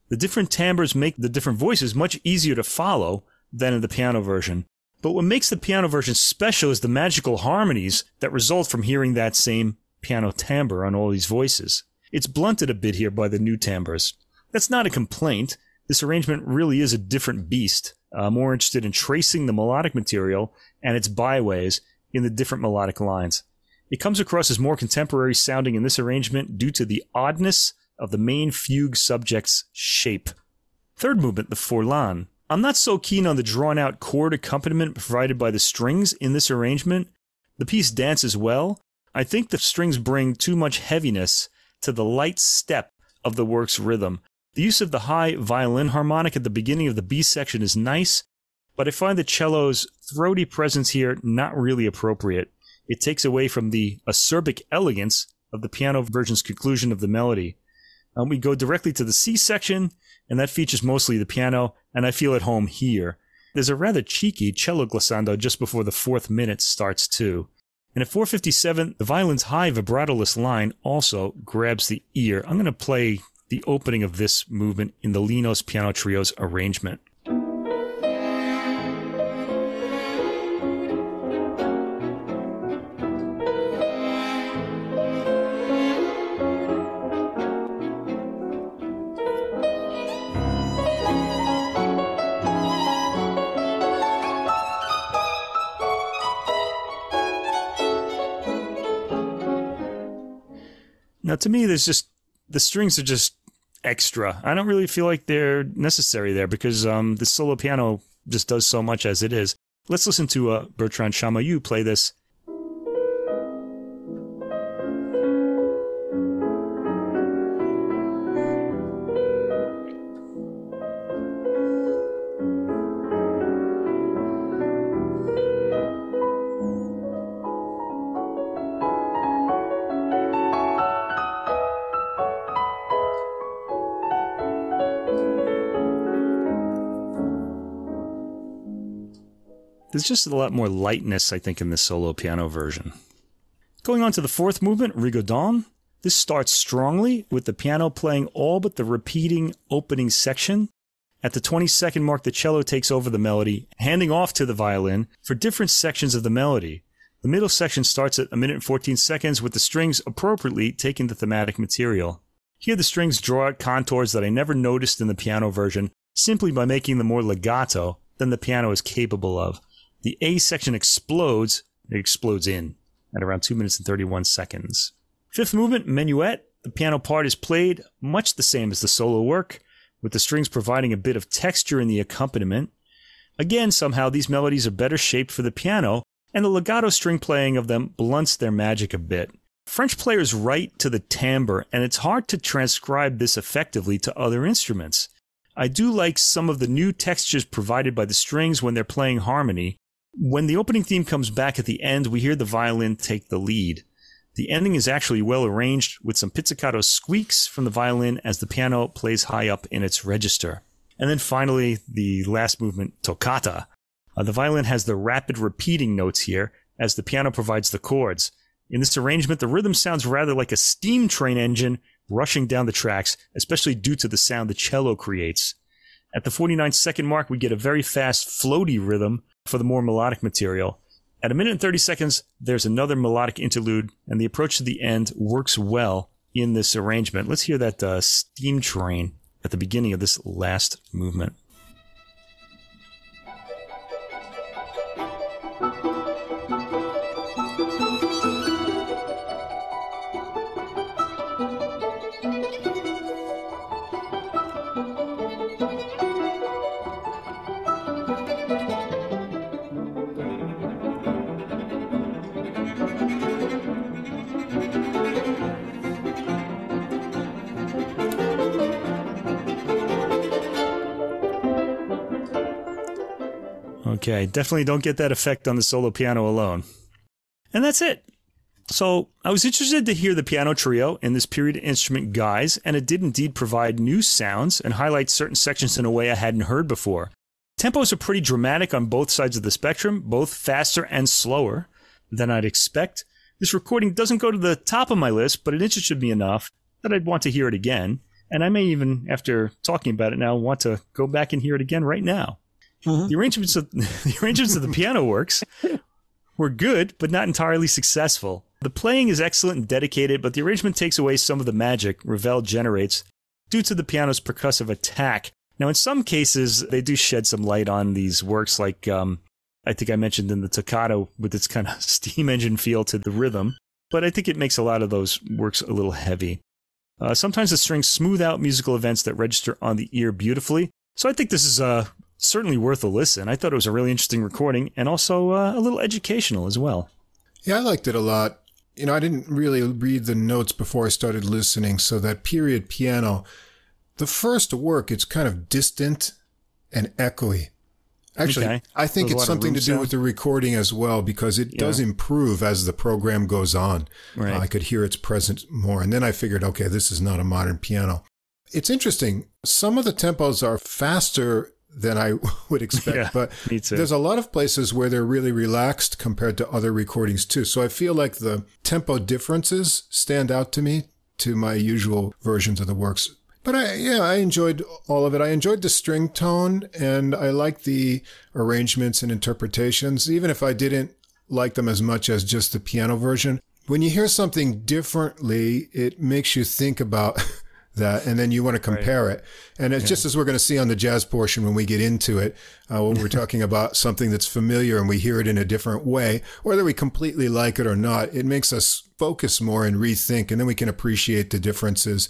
[SPEAKER 1] The different timbres make the different voices much easier to follow than in the piano version. But what makes the piano version special is the magical harmonies that result from hearing that same piano timbre on all these voices. It's blunted a bit here by the new timbres. That's not a complaint. This arrangement really is a different beast, uh, more interested in tracing the melodic material and its byways in the different melodic lines. It comes across as more contemporary sounding in this arrangement due to the oddness of the main fugue subject's shape. Third movement, the Forlane. I'm not so keen on the drawn out chord accompaniment provided by the strings in this arrangement. The piece dances well. I think the strings bring too much heaviness to the light step of the work's rhythm. The use of the high violin harmonic at the beginning of the B section is nice, but I find the cello's throaty presence here not really appropriate. It takes away from the acerbic elegance of the piano version's conclusion of the melody. Um, we go directly to the C section, and that features mostly the piano, and I feel at home here. There's a rather cheeky cello glissando just before the fourth minute starts too. And at 457, the violin's high vibratoless line also grabs the ear. I'm going to play the opening of this movement in the Linos Piano Trio's arrangement. Now, to me, there's just the strings are just extra. I don't really feel like they're necessary there because um, the solo piano just does so much as it is. Let's listen to uh, Bertrand Chamayou play this There's just a lot more lightness, I think, in the solo piano version. Going on to the fourth movement, Rigodon. This starts strongly with the piano playing all but the repeating opening section. At the 20 second mark, the cello takes over the melody, handing off to the violin for different sections of the melody. The middle section starts at a minute and 14 seconds with the strings appropriately taking the thematic material. Here the strings draw out contours that I never noticed in the piano version simply by making them more legato than the piano is capable of. The A section explodes, it explodes in at around 2 minutes and 31 seconds. Fifth movement, Menuet. The piano part is played much the same as the solo work, with the strings providing a bit of texture in the accompaniment. Again, somehow these melodies are better shaped for the piano, and the legato string playing of them blunts their magic a bit. French players write to the timbre, and it's hard to transcribe this effectively to other instruments. I do like some of the new textures provided by the strings when they're playing harmony, when the opening theme comes back at the end, we hear the violin take the lead. The ending is actually well arranged with some pizzicato squeaks from the violin as the piano plays high up in its register. And then finally, the last movement, toccata. Uh, the violin has the rapid repeating notes here as the piano provides the chords. In this arrangement, the rhythm sounds rather like a steam train engine rushing down the tracks, especially due to the sound the cello creates. At the 49 second mark, we get a very fast, floaty rhythm for the more melodic material. At a minute and 30 seconds, there's another melodic interlude, and the approach to the end works well in this arrangement. Let's hear that uh, steam train at the beginning of this last movement. Okay, definitely don't get that effect on the solo piano alone. And that's it. So I was interested to hear the piano trio in this period instrument guise, and it did indeed provide new sounds and highlight certain sections in a way I hadn't heard before. Tempos are pretty dramatic on both sides of the spectrum, both faster and slower than I'd expect. This recording doesn't go to the top of my list, but it interested me enough that I'd want to hear it again. And I may even, after talking about it now, want to go back and hear it again right now. Mm-hmm. The arrangements of the arrangements of the piano works were good, but not entirely successful. The playing is excellent and dedicated, but the arrangement takes away some of the magic Ravel generates due to the piano's percussive attack. Now, in some cases, they do shed some light on these works, like um, I think I mentioned in the toccata with its kind of steam engine feel to the rhythm. But I think it makes a lot of those works a little heavy. Uh, sometimes the strings smooth out musical events that register on the ear beautifully. So I think this is a certainly worth a listen. I thought it was a really interesting recording and also uh, a little educational as well.
[SPEAKER 2] Yeah, I liked it a lot. You know, I didn't really read the notes before I started listening, so that period piano, the first work, it's kind of distant and echoey. Actually, okay. I think There's it's something to do sound. with the recording as well because it yeah. does improve as the program goes on. Right. Uh, I could hear its presence more. And then I figured, okay, this is not a modern piano. It's interesting. Some of the tempos are faster than I would expect. yeah, but there's a lot of places where they're really relaxed compared to other recordings too. So I feel like the tempo differences stand out to me to my usual versions of the works. But I, yeah, I enjoyed all of it. I enjoyed the string tone and I liked the arrangements and interpretations, even if I didn't like them as much as just the piano version. When you hear something differently, it makes you think about that, and then you want to compare right. it. And it's yeah. just as we're going to see on the jazz portion when we get into it, uh, when we're talking about something that's familiar and we hear it in a different way, whether we completely like it or not, it makes us focus more and rethink, and then we can appreciate the differences.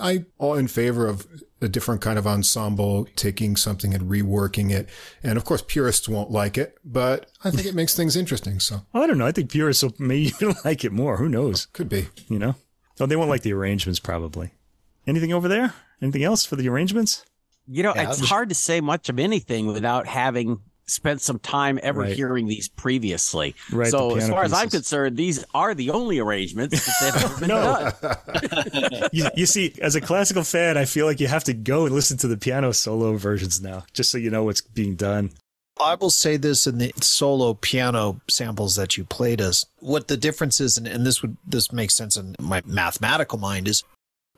[SPEAKER 2] I all in favor of a different kind of ensemble, taking something and reworking it. And of course, purists won't like it, but I think it makes things interesting. So
[SPEAKER 1] I don't know. I think purists will maybe even like it more. Who knows?
[SPEAKER 2] Could be.
[SPEAKER 1] You know, oh, they won't like the arrangements probably. Anything over there? Anything else for the arrangements?
[SPEAKER 3] You know, yeah, it's just... hard to say much of anything without having spent some time ever right. hearing these previously. Right. So as far pieces. as I'm concerned, these are the only arrangements that have been
[SPEAKER 1] done. you, you, see, as a classical fan, I feel like you have to go and listen to the piano solo versions now, just so you know what's being done.
[SPEAKER 4] I will say this in the solo piano samples that you played us. What the difference is, and, and this would this makes sense in my mathematical mind, is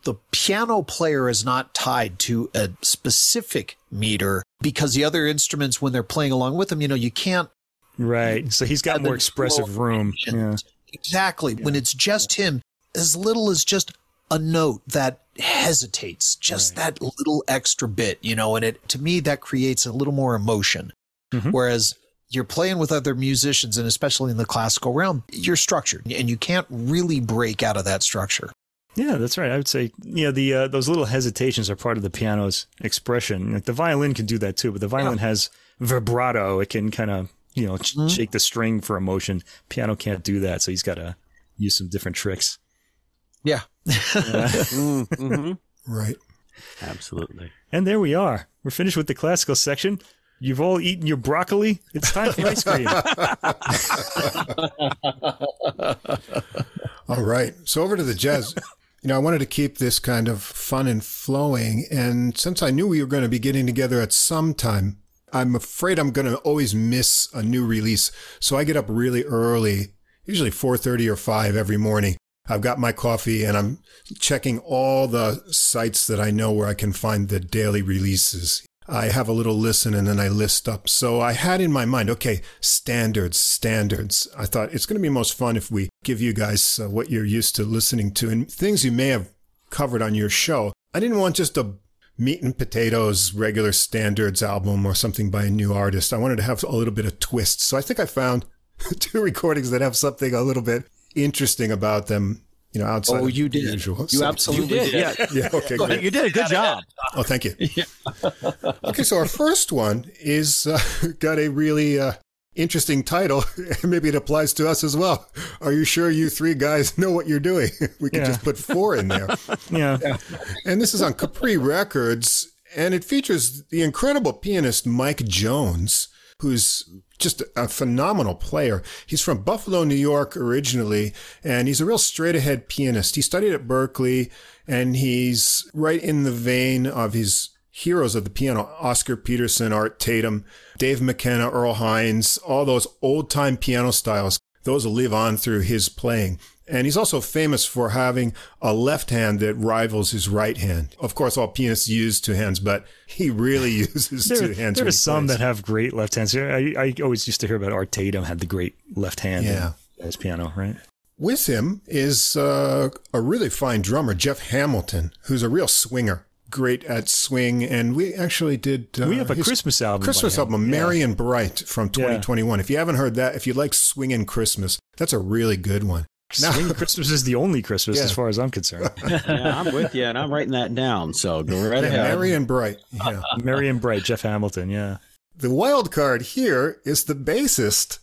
[SPEAKER 4] the piano player is not tied to a specific meter because the other instruments, when they're playing along with them, you know, you can't.
[SPEAKER 1] Right. So he's got more expressive room. Yeah.
[SPEAKER 4] Exactly. Yeah. When it's just him, as little as just a note that hesitates, just right. that little extra bit, you know, and it, to me, that creates a little more emotion. Mm-hmm. Whereas you're playing with other musicians and especially in the classical realm, you're structured and you can't really break out of that structure.
[SPEAKER 1] Yeah, that's right. I would say, you know, the uh, those little hesitations are part of the piano's expression. Like the violin can do that too, but the violin yeah. has vibrato. It can kind of, you know, mm-hmm. shake the string for emotion. Piano can't do that, so he's got to use some different tricks.
[SPEAKER 4] Yeah.
[SPEAKER 2] mm-hmm. Right.
[SPEAKER 3] Absolutely.
[SPEAKER 1] And there we are. We're finished with the classical section. You've all eaten your broccoli. It's time for ice cream.
[SPEAKER 2] all right. So over to the jazz. You know, I wanted to keep this kind of fun and flowing. And since I knew we were going to be getting together at some time, I'm afraid I'm going to always miss a new release. So I get up really early, usually 4:30 or 5 every morning. I've got my coffee and I'm checking all the sites that I know where I can find the daily releases. I have a little listen and then I list up. So I had in my mind, okay, standards, standards. I thought it's going to be most fun if we give you guys uh, what you're used to listening to and things you may have covered on your show. I didn't want just a meat and potatoes regular standards album or something by a new artist. I wanted to have a little bit of twist. So I think I found two recordings that have something a little bit interesting about them you know, outside.
[SPEAKER 4] Oh, you did.
[SPEAKER 2] Usual.
[SPEAKER 4] You
[SPEAKER 2] So-
[SPEAKER 4] absolutely
[SPEAKER 3] You did,
[SPEAKER 4] did.
[SPEAKER 3] yeah.
[SPEAKER 2] Yeah. Okay. Great.
[SPEAKER 3] You did a good job.
[SPEAKER 2] Oh, thank you. okay, so our first one is uh, got a really uh, interesting title. Maybe it applies to us as well. Are you sure you three guys know what you're doing? We could
[SPEAKER 1] Yeah.
[SPEAKER 2] just put four in there.
[SPEAKER 1] Yeah.
[SPEAKER 2] And this is on Capri Records, and it features the incredible pianist Mike Jones, who's just a phenomenal player. He's from Buffalo, New York originally, and he's a real straight ahead pianist. He studied at Berklee, and he's right in the vein of his heroes of the piano Oscar Peterson, Art Tatum, Dave McKenna, Earl Hines, all those old time piano styles. Those will live on through his playing. And he's also famous for having a left hand that rivals his right hand. Of course, all pianists use two hands, but he really uses
[SPEAKER 1] There,
[SPEAKER 2] two hands.
[SPEAKER 1] there are some
[SPEAKER 2] plays.
[SPEAKER 1] that have great left hands. I, I always used to hear about Art Tatum had the great left hand
[SPEAKER 2] Yeah.
[SPEAKER 1] in his piano, right?
[SPEAKER 2] With him is uh, a really fine drummer, Jeff Hamilton, who's a real swinger, great at swing. And we actually did. Uh,
[SPEAKER 1] we have a
[SPEAKER 2] his
[SPEAKER 1] Christmas album. by
[SPEAKER 2] Christmas
[SPEAKER 1] him.
[SPEAKER 2] album,
[SPEAKER 1] Yeah.
[SPEAKER 2] Merry and Bright from 2021. If you haven't heard that, if you like swinging Christmas, that's a really good one. Now-
[SPEAKER 1] Swing Christmas is the only Christmas
[SPEAKER 2] Yeah.
[SPEAKER 1] as far as I'm concerned.
[SPEAKER 5] yeah, I'm with you, and I'm writing that down. So go right
[SPEAKER 2] Yeah,
[SPEAKER 5] ahead.
[SPEAKER 2] Merry and Bright. Yeah.
[SPEAKER 1] Merry and Bright, Jeff Hamilton, yeah.
[SPEAKER 2] The wild card here is the bassist,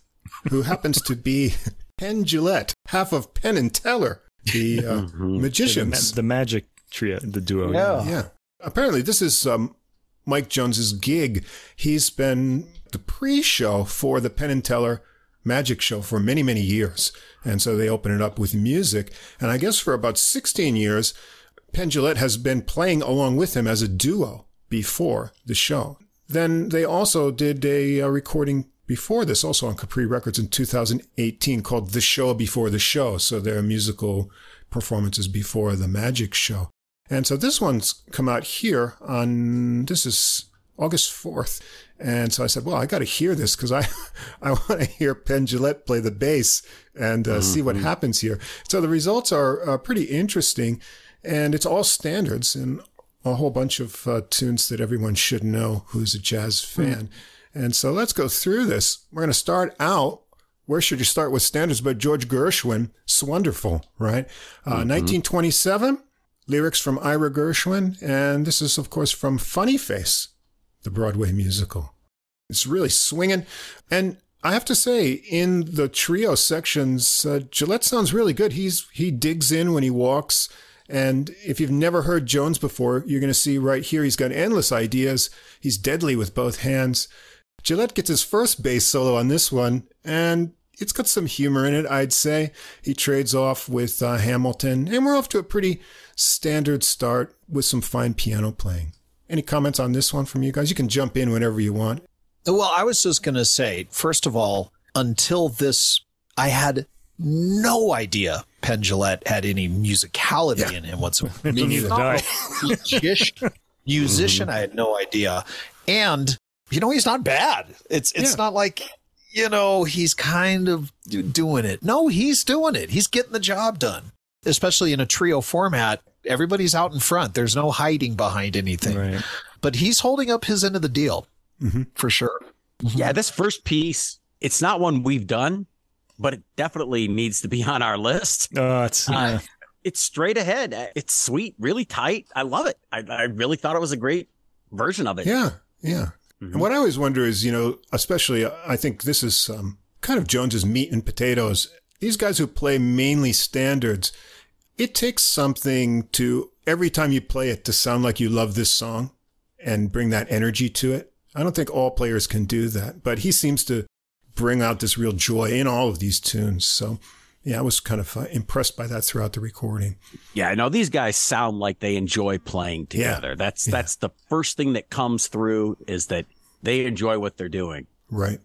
[SPEAKER 2] who happens to be Penn Jillette, half of Penn and Teller, the uh,
[SPEAKER 5] Mhm.
[SPEAKER 1] The, ma-
[SPEAKER 2] magicians.
[SPEAKER 1] the magic trio, the duo.
[SPEAKER 4] Yeah.
[SPEAKER 2] Yeah. Apparently, this is um, Mike Jones's gig. He's been the pre-show for the Penn and Teller Magic Show for many, many years, and so they open it up with music. And I guess for about 16 years, Penn Jillette has been playing along with him as a duo before the show. Then they also did a, uh recording before this, also on Capri Records in 2018, called "The Show Before the Show." So their musical performances before the Magic Show. And so this one's come out here on, this is August 4th. And so I said, well, I got to hear this because I, I want to hear Penn Jillette play the bass and uh, see what happens here. So the results are uh, pretty interesting and it's all standards and a whole bunch of uh, tunes that everyone should know who's a jazz fan. And so let's go through this. We're going to start out where should you start with standards But George Gershwin? It's wonderful, right? Uh, 1927, lyrics from Ira Gershwin. And this is, of course, from Funny Face, the Broadway musical. It's really swinging. And I have to say, in the trio sections, uh, Jillette sounds really good. He's He digs in when he walks. And if you've never heard Jones before, you're going to see right here, he's got endless ideas. He's deadly with both hands. Jillette gets his first bass solo on this one, and it's got some humor in it, I'd say. He trades off with uh, Hamilton, and we're off to a pretty standard start with some fine piano playing. Any comments on this one from you guys? You can jump in whenever you want.
[SPEAKER 4] Well, I was just going to say, first of all, until this, I had no idea Penn Jillette had any musicality in him whatsoever.
[SPEAKER 1] Me neither did I.
[SPEAKER 4] Musician, musician, I had no idea. And, you know, he's not bad. It's, it's
[SPEAKER 2] Yeah.
[SPEAKER 4] not like, you know, he's kind of doing it. No, he's doing it. He's getting the job done, especially in a trio format. Everybody's out in front. There's no hiding behind anything,
[SPEAKER 1] Right.
[SPEAKER 4] but he's holding up his end of the deal
[SPEAKER 2] Mhm.
[SPEAKER 4] for sure.
[SPEAKER 3] Yeah, this first piece, it's not one we've done, but it definitely needs to be on our list.
[SPEAKER 1] Uh, it's,
[SPEAKER 3] Uh, It's straight ahead. It's sweet, really tight. I love it. I, I really thought it was a great version of it.
[SPEAKER 2] Yeah, yeah. And what I always wonder is, you know, especially uh, I think this is um, kind of Jones's meat and potatoes. These guys who play mainly standards, it takes something to every time you play it to sound like you love this song and bring that energy to it. I don't think all players can do that, but he seems to bring out this real joy in all of these tunes. So yeah, I was kind of uh, impressed by that throughout the recording.
[SPEAKER 3] Yeah, I know these guys sound like they enjoy playing
[SPEAKER 2] Yeah.
[SPEAKER 3] together. That's
[SPEAKER 2] Yeah.
[SPEAKER 3] that's the first thing that comes through is that they enjoy what they're doing.
[SPEAKER 2] Right.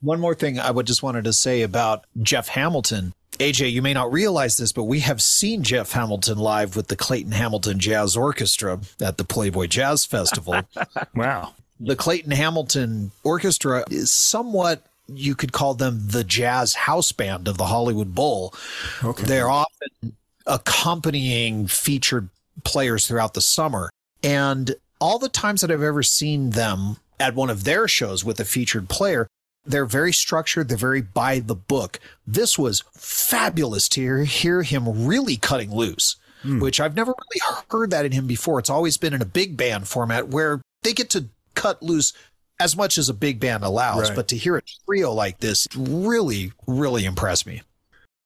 [SPEAKER 4] One more thing I would just wanted to say about Jeff Hamilton. AJ, you may not realize this, but we have seen Jeff Hamilton live with the Clayton Hamilton Jazz Orchestra at the Playboy Jazz Festival.
[SPEAKER 1] Wow.
[SPEAKER 4] the Clayton Hamilton Orchestra is somewhat you could call them the jazz house band of the Hollywood Bowl.
[SPEAKER 2] Okay.
[SPEAKER 4] They're often accompanying featured players throughout the summer. And all the times that I've ever seen them at one of their shows with a featured player, they're very structured. They're very by the book. This was fabulous to hear, hear him really cutting loose, which I've never really heard that in him before. It's always been in a big band format where they get to cut loose as much as a big band allows.
[SPEAKER 2] Right.
[SPEAKER 4] But to hear a trio like this really, really impressed me.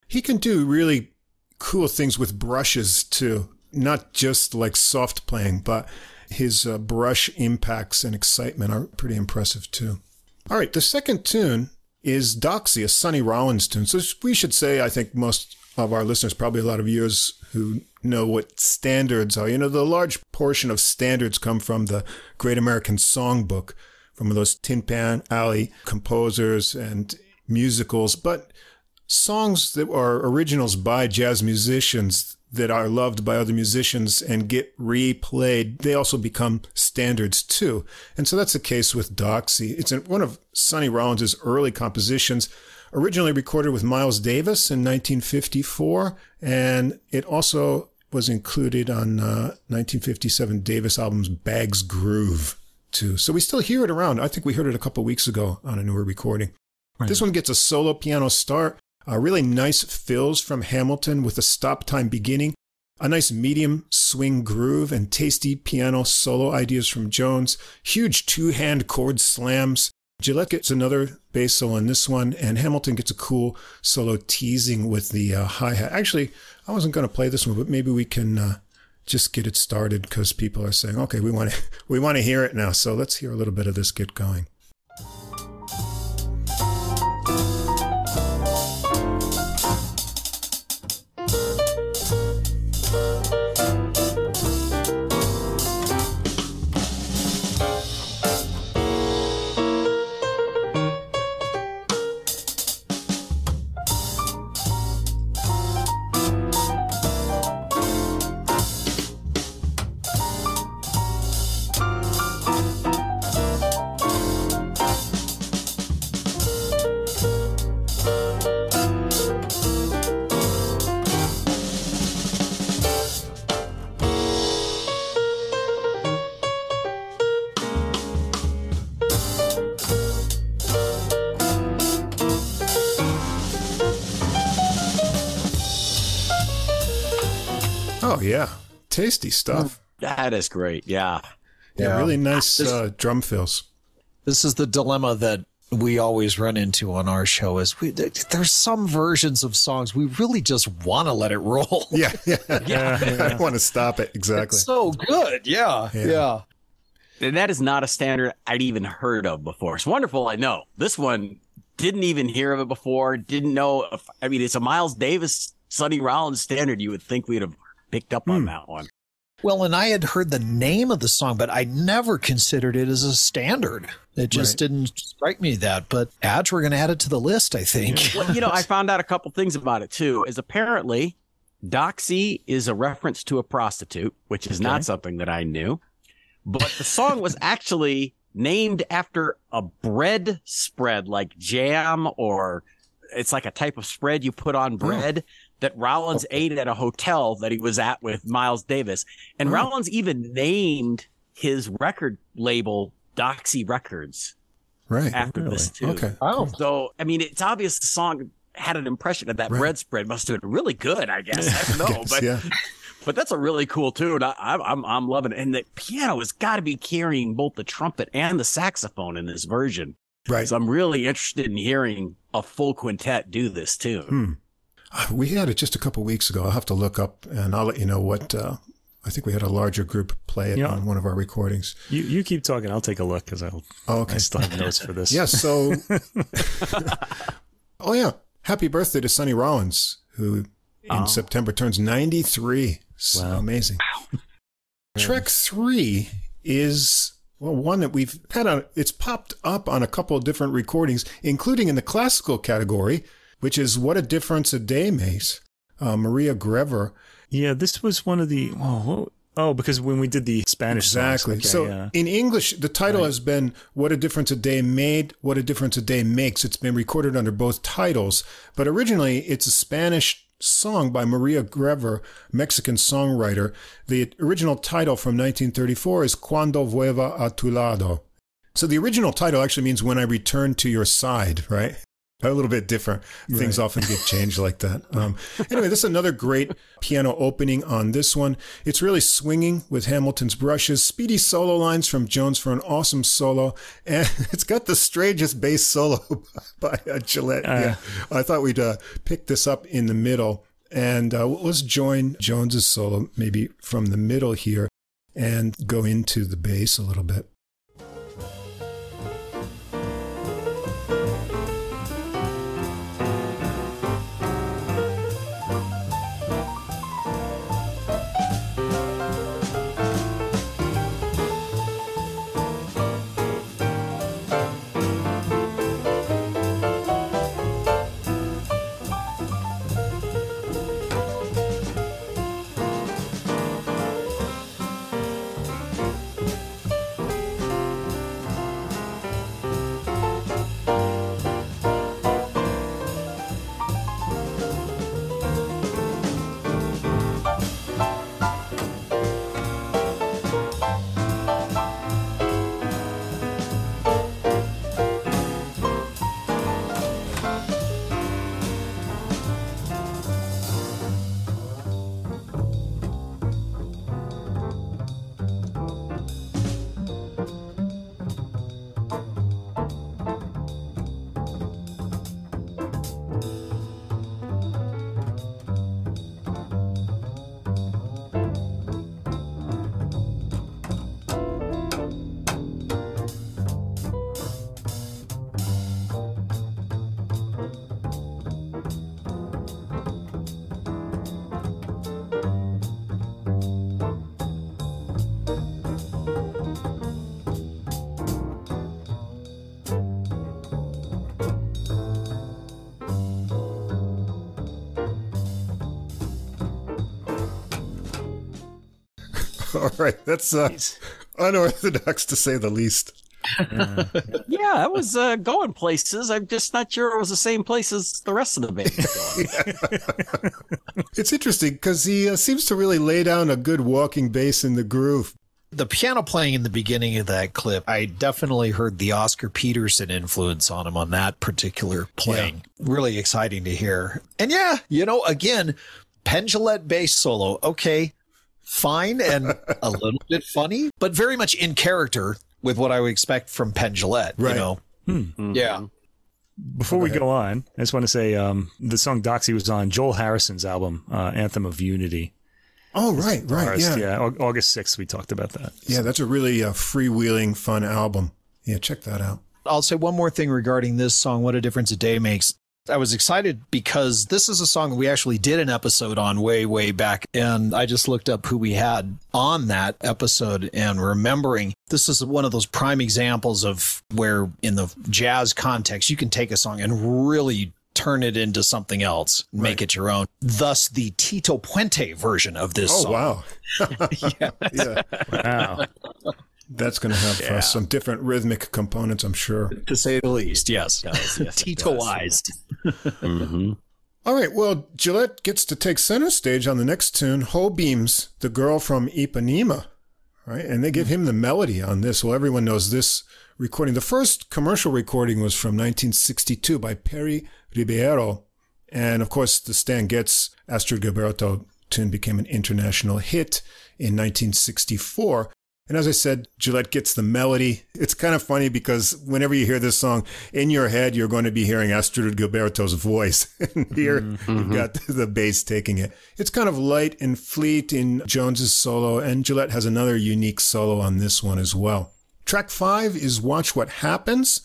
[SPEAKER 2] He can do really cool things with brushes too, not just like soft playing, but his uh, brush impacts and excitement are pretty impressive too. All right, the second tune is Doxy, a Sonny Rollins tune. So we should say, I think most of our listeners, probably a lot of viewers who know what standards are. You know, the large portion of standards come from the Great American Songbook, from those Tin Pan Alley composers and musicals, but songs that are originals by jazz musicians that are loved by other musicians and get replayed, they also become standards too. And so that's the case with Doxy. It's one of Sonny Rollins' early compositions, originally recorded with Miles Davis in 1954, and it also was included on uh, 1957 Davis album's Bags Groove too. So we still hear it around. I think we heard it a couple weeks ago on a newer recording. This one gets a solo piano start, uh, really nice fills from Hamilton with a stop time beginning, a nice medium swing groove, and tasty piano solo ideas from Jones, huge two hand chord slams. Jillette gets another bass solo on this one, and Hamilton gets a cool solo teasing with the uh, hi hat. Actually, I wasn't going to play this one, but maybe we can uh, just get it started because people are saying, "Okay, we want to we want to hear it now." So let's hear a little bit of this get going.
[SPEAKER 3] Is great. Yeah.
[SPEAKER 2] Yeah,
[SPEAKER 4] Yeah.
[SPEAKER 2] really nice uh, drum fills.
[SPEAKER 4] This is the dilemma that we always run into on our show is we there's some versions of songs we really just want to let it roll.
[SPEAKER 2] Yeah, yeah. I don't want to stop it exactly.
[SPEAKER 4] It's so good. Yeah.
[SPEAKER 2] Yeah.
[SPEAKER 4] Yeah.
[SPEAKER 3] And that is not a standard I'd even heard of before. It's wonderful. I know this one didn't even hear of it before. Didn't know. If, I mean, it's a Miles Davis, Sonny Rollins standard. You would think we'd have picked up on that one.
[SPEAKER 4] Well, and I had heard the name of the song, but I never considered it as a standard. It just
[SPEAKER 2] Right.
[SPEAKER 4] didn't strike me that. But AJ, we're going to add it to the list, I think.
[SPEAKER 3] Well, you know, I found out a couple things about it too. Is apparently Doxy is a reference to a prostitute, which is not something that I knew. But the song was actually named after a bread spread, like jam, or it's like a type of spread you put on oh. bread that Rollins ate at a hotel that he was at with Miles Davis. And
[SPEAKER 2] Oh.
[SPEAKER 3] Rollins even named his record label Doxy Records
[SPEAKER 2] Right.
[SPEAKER 3] after this too.
[SPEAKER 2] Okay.
[SPEAKER 4] Oh,
[SPEAKER 3] So, I mean, it's obvious the song had an impression of that
[SPEAKER 2] Right.
[SPEAKER 3] bread spread. Must have been really good, I guess. I don't know,
[SPEAKER 2] Yes,
[SPEAKER 3] but
[SPEAKER 2] yeah.
[SPEAKER 3] but that's a really cool tune. I, I'm I'm I'm loving it, and the piano has got to be carrying both the trumpet and the saxophone in this version.
[SPEAKER 2] Right.
[SPEAKER 3] So I'm really interested in hearing a full quintet do this tune.
[SPEAKER 2] Hmm. Uh, We had it just a couple weeks ago. I'll have to look up and I'll let you know what. Uh, I think we had a larger group play it
[SPEAKER 1] Yeah.
[SPEAKER 2] on one of our recordings.
[SPEAKER 1] You you keep talking. I'll take a look because I'll.
[SPEAKER 2] Oh,
[SPEAKER 1] I still have notes for this.
[SPEAKER 2] Yeah. So, oh yeah. Happy birthday to Sonny Rollins, who in
[SPEAKER 3] Oh.
[SPEAKER 2] September turns 93. So
[SPEAKER 1] Wow.
[SPEAKER 2] amazing. Track three is well one that we've had on. It's popped up on a couple of different recordings, including in the classical category, which is "What a Difference a Day Makes." Uh, Maria Grever.
[SPEAKER 1] Yeah, this was one of the. Oh, oh because when we did the Spanish
[SPEAKER 2] Exactly.
[SPEAKER 1] okay,
[SPEAKER 2] so
[SPEAKER 1] yeah.
[SPEAKER 2] in English, the title
[SPEAKER 1] Right.
[SPEAKER 2] has been "What a Difference a Day Made." What a Difference a Day Makes. It's been recorded under both titles, but originally it's a Spanish song by Maria Grever, Mexican songwriter. The original title from 1934 is "Cuando vuelva a tu lado." So the original title actually means "When I Return to Your Side," right? A little bit different. Things
[SPEAKER 1] Right.
[SPEAKER 2] often get changed like that. Um, anyway, this is another great piano opening on this one. It's really swinging with Hamilton's brushes, speedy solo lines from Jones for an awesome solo, and it's got the strangest bass solo by uh, Jillette. yeah, I thought we'd uh, pick this up in the middle, and uh, let's join Jones's solo maybe from the middle here and go into the bass a little bit. right, that's uh, unorthodox to say the least.
[SPEAKER 3] Yeah, I was uh, going places. I'm just not sure it was the same place as the rest of the band.
[SPEAKER 2] It's interesting because he uh, seems to really lay down a good walking bass in the groove.
[SPEAKER 4] The piano playing in the beginning of that clip, I definitely heard the Oscar Peterson influence on him on that particular playing. Really exciting to hear. And yeah, you know, again, Penn Jillette bass solo. Okay, fine and a little bit funny, but very much in character with what I would expect from Penn Jillette.
[SPEAKER 2] Right.
[SPEAKER 4] You know,
[SPEAKER 5] Mm-hmm.
[SPEAKER 4] yeah.
[SPEAKER 1] Before we go on, I just want to say um, the song Doxy was on Joel Harrison's album, uh, Anthem of Unity.
[SPEAKER 2] Oh, right, right,
[SPEAKER 1] Forest,
[SPEAKER 2] yeah.
[SPEAKER 1] Au- August 6th, we talked about that.
[SPEAKER 2] Yeah, that's a really uh, freewheeling, fun album. Yeah, check that out.
[SPEAKER 4] I'll say one more thing regarding this song, What a Difference a Day Makes. I was excited because this is a song we actually did an episode on way, way back. And I just looked up who we had on that episode and remembering this is one of those prime examples of where in the jazz context, you can take a song and really turn it into something else, make it your own. Thus the Tito Puente version of this
[SPEAKER 2] Oh,
[SPEAKER 4] song.
[SPEAKER 2] wow. yeah,
[SPEAKER 1] Wow.
[SPEAKER 2] That's going to have uh, some different rhythmic components, I'm sure.
[SPEAKER 4] To say the least, yes.
[SPEAKER 3] yes, it
[SPEAKER 4] Titoized.
[SPEAKER 5] Mm-hmm.
[SPEAKER 2] All right, well, Jillette gets to take center stage on the next tune, Jobim's, the girl from Ipanema, right? And they give him the melody on this. Well, everyone knows this recording. The first commercial recording was from 1962 by Pery Ribeiro. And of course, the Stan Getz Astrud Gilberto tune became an international hit in 1964. And as I said, Jillette gets the melody. It's kind of funny because whenever you hear this song, in your head, you're going to be hearing Astrud Gilberto's voice. and here, you've got the bass taking it. It's kind of light and fleet in Jones's solo, and Jillette has another unique solo on this one as well. Track five is Watch What Happens.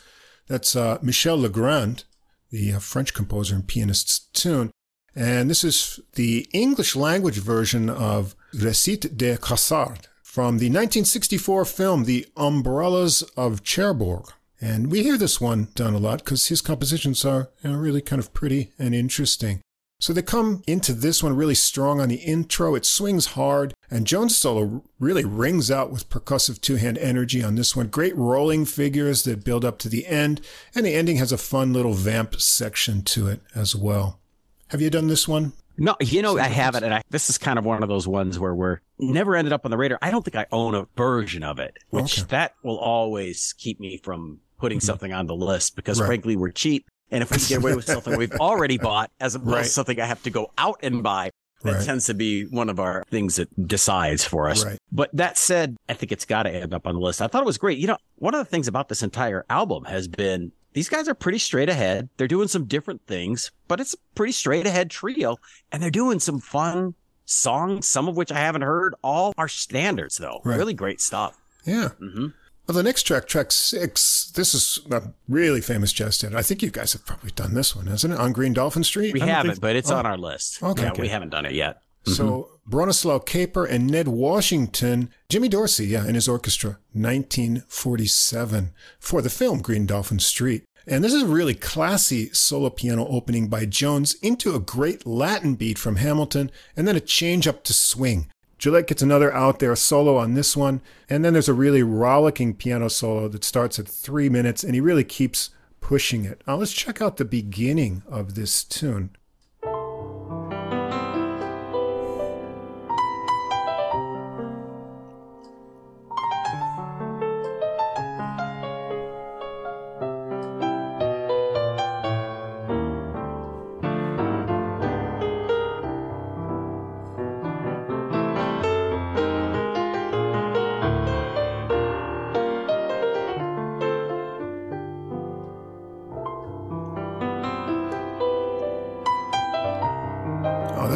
[SPEAKER 2] That's uh, Michel Legrand, the uh, French composer and pianist's tune. And this is the English language version of Recite de Cassard from the 1964 film The Umbrellas of Cherbourg. And we hear this one done a lot because his compositions are you know, really kind of pretty and interesting. So they come into this one really strong on the intro. It swings hard, and Jones' solo really rings out with percussive two hand energy on this one. Great rolling figures that build up to the end, and the ending has a fun little vamp section to it as well. Have you done this one?
[SPEAKER 3] No, you know, I haven't. And I, this is kind of one of those ones where we're never ended up on the radar. I don't think I own a version of it, which
[SPEAKER 2] Okay.
[SPEAKER 3] that will always keep me from putting mm-hmm. something on the list because
[SPEAKER 2] Right.
[SPEAKER 3] frankly, we're cheap. And if we can get away with something we've already bought as opposed
[SPEAKER 2] Right.
[SPEAKER 3] to something I have to go out and buy, that
[SPEAKER 2] Right.
[SPEAKER 3] tends to be one of our things that decides for us.
[SPEAKER 2] Right.
[SPEAKER 3] But that said, I think it's got to end up on the list. I thought it was great. You know, one of the things about this entire album has been these guys are pretty straight ahead. They're doing some different things, but it's a pretty straight ahead trio and they're doing some fun songs, some of which I haven't heard. All are standards though.
[SPEAKER 2] Right.
[SPEAKER 3] Really great stuff.
[SPEAKER 2] Yeah.
[SPEAKER 3] Mm-hmm.
[SPEAKER 2] Well, the next track, track six, this is a really famous jazz standard. I think you guys have probably done this one, hasn't it? On Green Dolphin Street?
[SPEAKER 3] We haven't,
[SPEAKER 2] think-
[SPEAKER 3] but it's
[SPEAKER 2] Oh.
[SPEAKER 3] on our list.
[SPEAKER 2] Okay.
[SPEAKER 3] Yeah,
[SPEAKER 2] Okay.
[SPEAKER 3] we haven't done it yet.
[SPEAKER 2] So mm-hmm. Bronislaw Kaper and Ned Washington, Jimmy Dorsey, yeah, and his orchestra, 1947, for the film Green Dolphin Street. And this is a really classy solo piano opening by Jones into a great Latin beat from Hamilton, and then a change up to swing. Jillette gets another out there solo on this one, and then there's a really rollicking piano solo that starts at three minutes, and he really keeps pushing it. Now let's check out the beginning of this tune.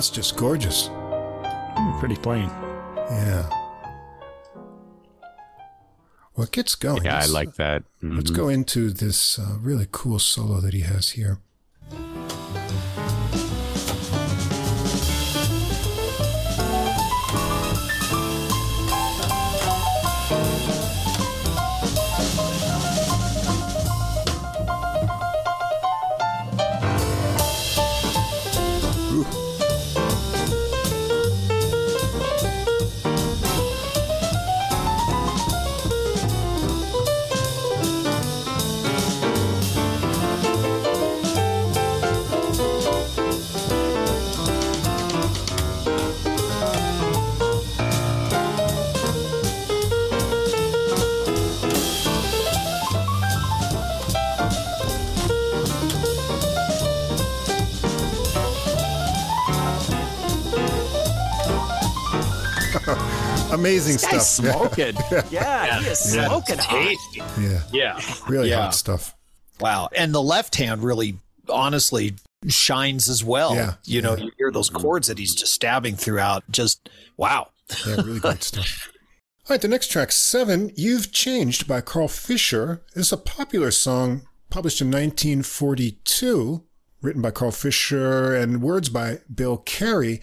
[SPEAKER 2] That's just gorgeous.
[SPEAKER 1] Hmm, Pretty plain.
[SPEAKER 2] Yeah. Well, it gets going.
[SPEAKER 5] Yeah, I
[SPEAKER 2] Let's-
[SPEAKER 5] like that.
[SPEAKER 2] Let's
[SPEAKER 5] Mhm.
[SPEAKER 2] go into this uh, really cool solo that he has here. Amazing
[SPEAKER 3] This guy's
[SPEAKER 2] stuff. Yeah.
[SPEAKER 3] smoking. yeah, he is smoking hot.
[SPEAKER 4] Tasty.
[SPEAKER 2] Yeah,
[SPEAKER 4] Yeah.
[SPEAKER 2] really
[SPEAKER 4] Yeah.
[SPEAKER 2] hot stuff.
[SPEAKER 4] Wow. And the left hand really, honestly, shines as well.
[SPEAKER 2] Yeah.
[SPEAKER 4] You know,
[SPEAKER 2] Yeah.
[SPEAKER 4] you hear those mm-hmm. chords that he's just stabbing throughout. Just, wow.
[SPEAKER 2] Yeah, really great stuff. All right, the next track, Seven, You've Changed by Carl Fischer, is a popular song published in 1942, written by Carl Fischer and words by Bill Carey.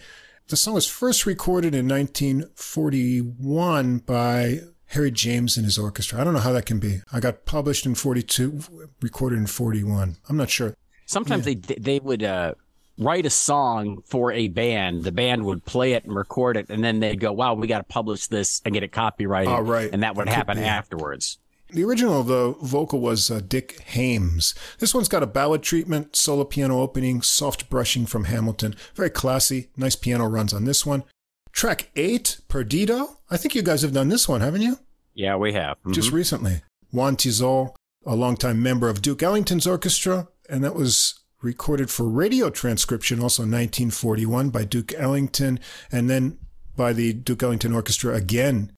[SPEAKER 2] The song was first recorded in 1941 by Harry James and his orchestra. I don't know how that can be. I got published in 42, recorded in 41. I'm not sure.
[SPEAKER 3] Sometimes they they would uh, write a song for a band. The band would play it and record it, and then they'd go, "Wow, we got to publish this and get it copyrighted."
[SPEAKER 2] All right.
[SPEAKER 3] And that would
[SPEAKER 2] That
[SPEAKER 3] happen afterwards.
[SPEAKER 2] The original, the vocal was uh, Dick Haymes. This one's got a ballad treatment, solo piano opening, soft brushing from Hamilton. Very classy. Nice piano runs on this one. Track eight, Perdido. I think you guys have done this one, haven't you?
[SPEAKER 3] Yeah, we have.
[SPEAKER 2] Just
[SPEAKER 3] Mhm.
[SPEAKER 2] recently. Juan Tizol, a longtime member of Duke Ellington's orchestra, and that was recorded for radio transcription also in 1941 by Duke Ellington, and then by the Duke Ellington Orchestra again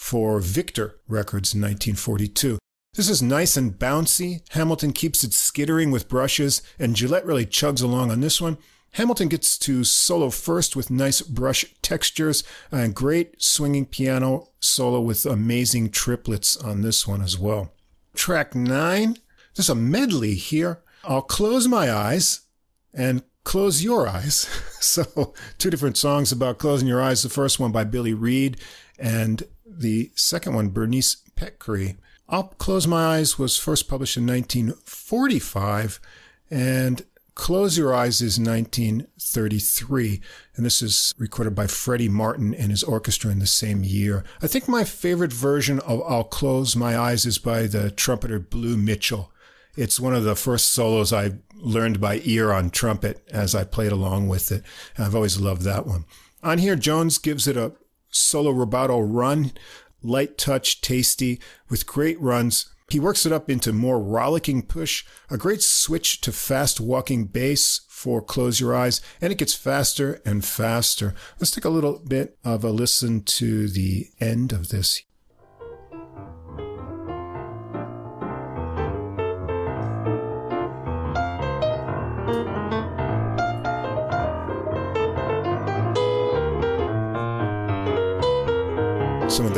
[SPEAKER 2] for Victor Records in 1942. This is nice and bouncy. Hamilton keeps it skittering with brushes, and Jillette really chugs along on this one. Hamilton gets to solo first with nice brush textures and great swinging piano solo with amazing triplets on this one as well. Track nine, there's a medley here. I'll close my eyes and Close Your Eyes. So, two different songs about closing your eyes. The first one by Billy Reid, and the second one, Bernice Petkere. I'll Close My Eyes was first published in 1945, and Close Your Eyes is 1933, and this is recorded by Freddie Martin and his orchestra in the same year. I think my favorite version of I'll Close My Eyes is by the trumpeter Blue Mitchell. It's one of the first solos I learned by ear on trumpet as I played along with it. And I've always loved that one. On here, Jones gives it a solo rubato run, light touch, tasty, with great runs. He works it up into more rollicking push, a great switch to fast walking bass for Close Your Eyes, and it gets faster and faster. Let's take a little bit of a listen to the end of this.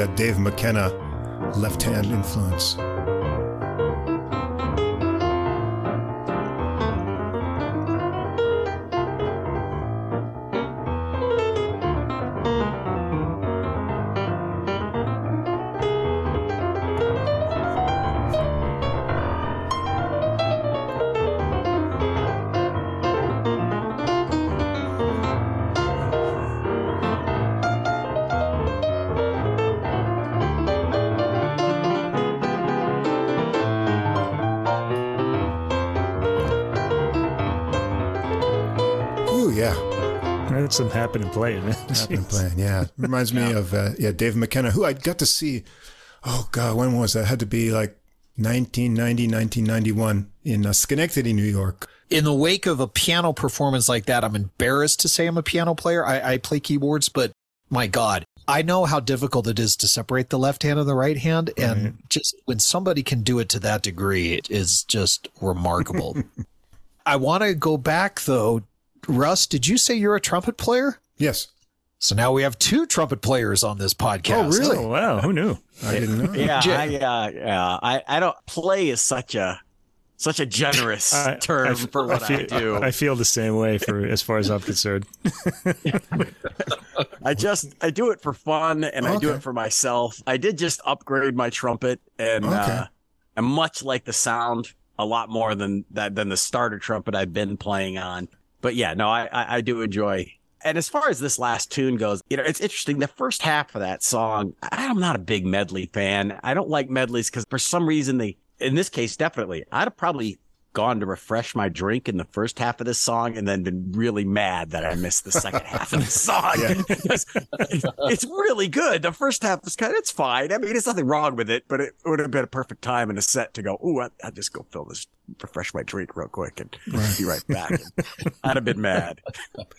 [SPEAKER 2] That Dave McKenna left hand influence.
[SPEAKER 1] That's some happening playing, man.
[SPEAKER 2] Happened playing, yeah. Reminds me of uh, yeah Dave McKenna, who I got to see. Oh God, when was that? It had to be like 1990, 1991 in uh, Schenectady, New York.
[SPEAKER 4] In the wake of a piano performance like that, I'm embarrassed to say I'm a piano player. I, I play keyboards, but my God, I know how difficult it is to separate the left hand and the right hand. And just when somebody can do it to that degree, it is just remarkable. I want to go back though. Russ, did you say you're a trumpet player?
[SPEAKER 2] Yes.
[SPEAKER 4] So now we have two trumpet players on this podcast.
[SPEAKER 2] Oh, really?
[SPEAKER 1] Oh, wow. Who knew?
[SPEAKER 2] I didn't know.
[SPEAKER 3] Yeah,
[SPEAKER 4] Jay-
[SPEAKER 3] I, uh, yeah. I, I don't play is such a such a generous
[SPEAKER 1] I-
[SPEAKER 3] term
[SPEAKER 1] I-
[SPEAKER 3] for what I,
[SPEAKER 1] feel,
[SPEAKER 3] do.
[SPEAKER 1] I feel the same way for as far as I'm concerned.
[SPEAKER 3] I just I do it for fun and I do it for myself. I did just upgrade my trumpet and
[SPEAKER 2] Okay.
[SPEAKER 3] uh and much like the sound a lot more than that than the starter trumpet I've been playing on. But yeah, no, I I, I do enjoy. And as far as this last tune goes, you know, it's interesting. The first half of that song, I'm not a big medley fan. I don't like medleys because for some reason they, in this case, definitely, I'd have probably gone to refresh my drink in the first half of this song and then been really mad that I missed the second half of the song. Because it's really good. The first half is kind of, it's fine. I mean, there's nothing wrong with it, but it would have been a perfect time in a set to go, ooh, I- I'll just go fill this, refresh my drink real quick and be right back. I'd have been mad.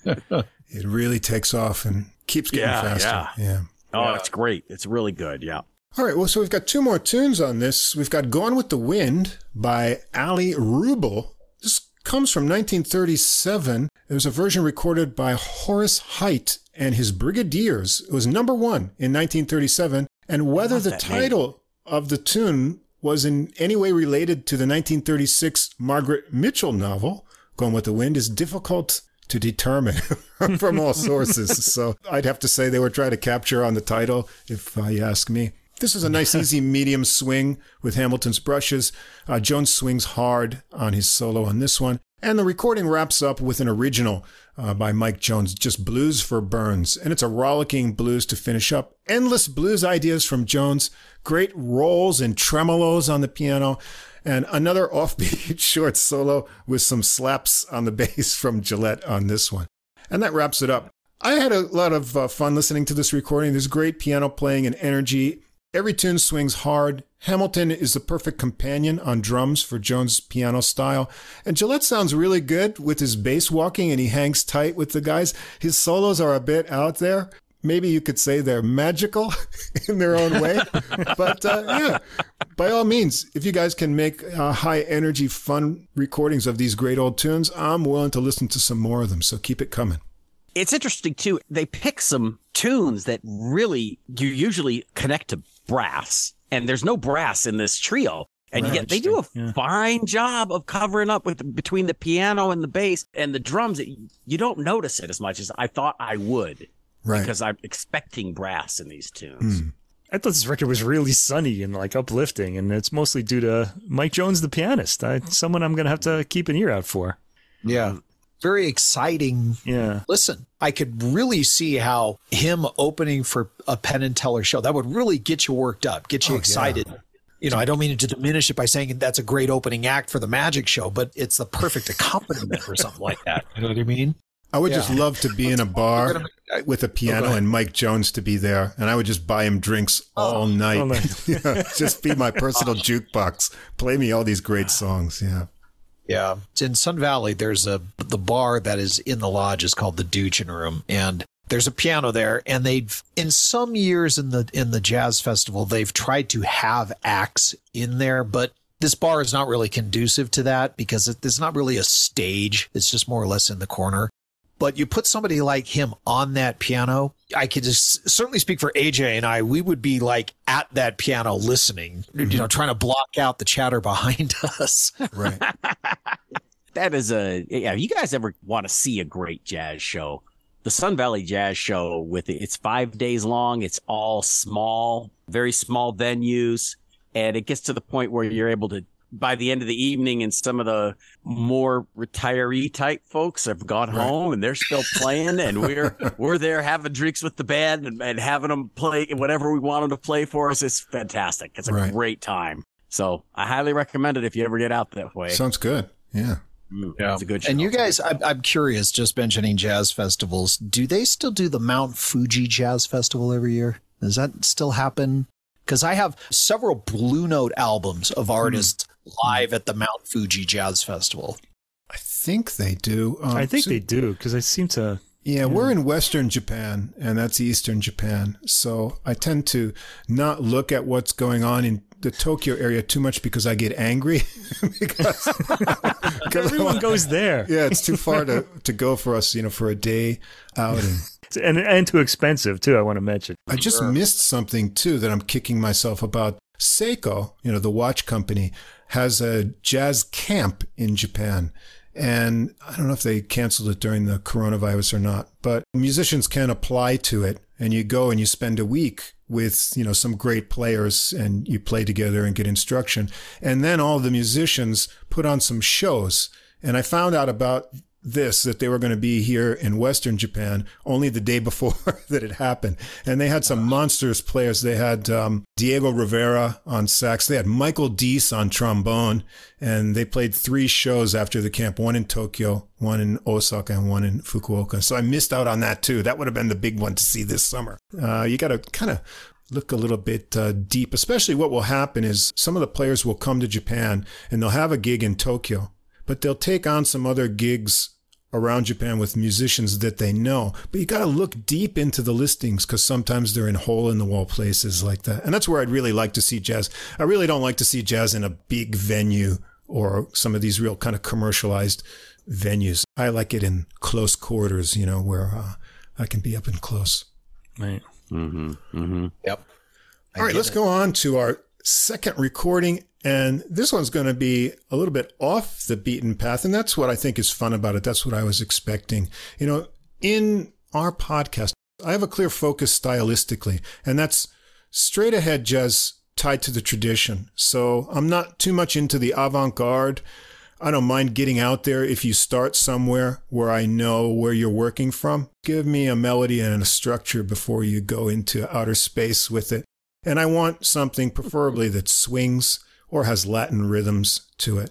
[SPEAKER 2] It really takes off and keeps getting
[SPEAKER 3] Yeah,
[SPEAKER 2] faster. Yeah.
[SPEAKER 3] Oh, it's great. It's really good. Yeah.
[SPEAKER 2] All right. Well, so we've got two more tunes on this. We've got Gone with the Wind by Allie Wrubel. This comes from 1937. It was a version recorded by Horace Heidt and his Brigadiers. It was number one in 1937. And whether the
[SPEAKER 3] that name.
[SPEAKER 2] title of the tune was in any way related to the 1936 Margaret Mitchell novel, Gone with the Wind, is difficult to determine from all sources. so I'd have to say they were trying to capture on the title, if uh, you ask me. This is a nice, easy medium swing with Hamilton's brushes. Uh, Jones swings hard on his solo on this one. And the recording wraps up with an original uh, by Mike Jones, just blues for Burns. And it's a rollicking blues to finish up. Endless blues ideas from Jones, great rolls and tremolos on the piano, and another offbeat short solo with some slaps on the bass from Jillette on this one. And that wraps it up. I had a lot of uh, fun listening to this recording. There's great piano playing and energy. Every tune swings hard. Hamilton is the perfect companion on drums for Jones' piano style. And Jillette sounds really good with his bass walking and he hangs tight with the guys. His solos are a bit out there. Maybe you could say they're magical in their own way. but uh, yeah, by all means, if you guys can make uh, high energy, fun recordings of these great old tunes, I'm willing to listen to some more of them. So keep it coming.
[SPEAKER 3] It's interesting too. They pick some tunes that really you usually connect to brass, and there's no brass in this trio. And
[SPEAKER 1] Right.
[SPEAKER 3] yet they do a
[SPEAKER 1] Yeah.
[SPEAKER 3] fine job of covering up with between the piano and the bass and the drums. It, you don't notice it as much as I thought I would
[SPEAKER 2] Right.
[SPEAKER 3] because I'm expecting brass in these tunes.
[SPEAKER 2] Hmm.
[SPEAKER 1] I thought this record was really sunny and like uplifting, and it's mostly due to Mike Jones, the pianist. I, someone I'm going to have to keep an ear out for.
[SPEAKER 4] Yeah. Very exciting.
[SPEAKER 1] Yeah.
[SPEAKER 4] Listen, I could really see how him opening for a Penn and Teller show that would really get you worked up, get you
[SPEAKER 2] Oh, yeah.
[SPEAKER 4] excited. You know, I don't mean to diminish it by saying that's a great opening act for the magic show, but it's the perfect accompaniment for something like that. You know what I mean?
[SPEAKER 2] I would
[SPEAKER 4] Yeah.
[SPEAKER 2] just love to be in a bar with a oh, piano
[SPEAKER 4] ahead.
[SPEAKER 2] and Mike Jones to be there, and I would just buy him drinks oh. all night.
[SPEAKER 1] all night.
[SPEAKER 2] yeah, just be my personal jukebox. Play me all these great songs. Yeah.
[SPEAKER 4] Yeah. In Sun Valley, there's a the bar that is in the lodge is called the Duchin Room, and there's a piano there. And they've in some years in the in the jazz festival, they've tried to have acts in there, but this bar is not really conducive to that because it, it's not really a stage. It's just more or less in the corner. But you put somebody like him on that piano, I could just certainly speak for AJ and I. We would be like at that piano listening, you know, mm-hmm. trying to block out the chatter behind us.
[SPEAKER 2] Right.
[SPEAKER 3] That is a yeah. You guys ever want to see a great jazz show? The Sun Valley Jazz Show with it, it's five days long. It's all small, very small venues, and it gets to the point where you're able to. By the end of the evening, and some of the more retiree type folks have gone
[SPEAKER 2] Right.
[SPEAKER 3] home and they're still playing, and we're we're there having drinks with the band and, and having them play whatever we want them to play for us. It's fantastic. It's a
[SPEAKER 2] Right.
[SPEAKER 3] great time. So I highly recommend it if you ever get out that way.
[SPEAKER 2] Sounds good. Yeah.
[SPEAKER 3] Mm,
[SPEAKER 4] Yeah.
[SPEAKER 3] It's a good show.
[SPEAKER 4] And you guys, I'm, I'm curious, just mentioning jazz festivals, do they still do the Mount Fuji Jazz Festival every year? Does that still happen? Because I have several Blue Note albums of artists live at the Mount Fuji Jazz Festival.
[SPEAKER 2] I think they do. Um,
[SPEAKER 1] I think
[SPEAKER 2] so-
[SPEAKER 1] they do because I seem to.
[SPEAKER 2] Yeah, we're in Western Japan, and that's Eastern Japan. So I tend to not look at what's going on in the Tokyo area too much because I get angry. because because
[SPEAKER 1] Everyone goes there.
[SPEAKER 2] Yeah, it's too far to, to go for us, you know, for a day out. And
[SPEAKER 1] And, and too expensive, too, I want to mention.
[SPEAKER 2] I just missed something too that I'm kicking myself about. Seiko, you know, the watch company, has a jazz camp in Japan. And I don't know if they canceled it during the coronavirus or not, but musicians can apply to it. And you go and you spend a week with, you know, some great players and you play together and get instruction. And then all the musicians put on some shows. And I found out about this that they were going to be here in Western Japan only the day before that it happened. And they had some monstrous players. They had um, Diego Rivera on sax. They had Michael Dease on trombone. And they played three shows after the camp one in Tokyo, one in Osaka, and one in Fukuoka. So I missed out on that too. That would have been the big one to see this summer. Uh, you got to kind of look a little bit uh, deep, especially what will happen is some of the players will come to Japan and they'll have a gig in Tokyo but they'll take on some other gigs around Japan with musicians that they know. But you got to look deep into the listings because sometimes they're in hole in the wall places like that. And that's where I'd really like to see jazz. I really don't like to see jazz in a big venue or some of these real kind of commercialized venues. I like it in close quarters, you know, where uh, I can be up and close.
[SPEAKER 1] Right.
[SPEAKER 5] Mm-hmm. Mm-hmm.
[SPEAKER 4] Yep.
[SPEAKER 2] All right, let's go on to our second recording. And this one's going to be a little bit off the beaten path. And that's what I think is fun about it. That's what I was expecting. You know, in our podcast, I have a clear focus stylistically, and that's straight ahead jazz tied to the tradition. So I'm not too much into the avant garde. I don't mind getting out there if you start somewhere where I know where you're working from. Give me a melody and a structure before you go into outer space with it. And I want something preferably that swings or has Latin rhythms to it.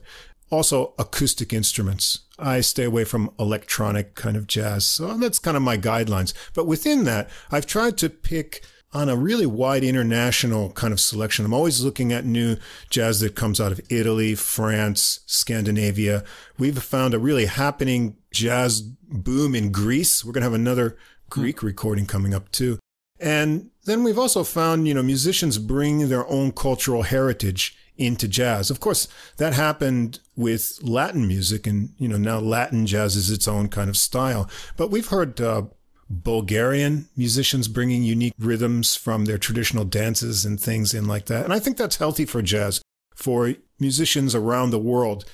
[SPEAKER 2] Also, acoustic instruments. I stay away from electronic kind of jazz. So that's kind of my guidelines. But within that, I've tried to pick on a really wide international kind of selection. I'm always looking at new jazz that comes out of Italy, France, Scandinavia. We've found a really happening jazz boom in Greece. We're going to have another hmm. Greek recording coming up too. And then we've also found, you know, musicians bring their own cultural heritage into jazz. Of course, that happened with Latin music and, you know, now Latin jazz is its own kind of style. But we've heard, uh, Bulgarian musicians bringing unique rhythms from their traditional dances and things in like that. And I think that's healthy for jazz. for musicians around the world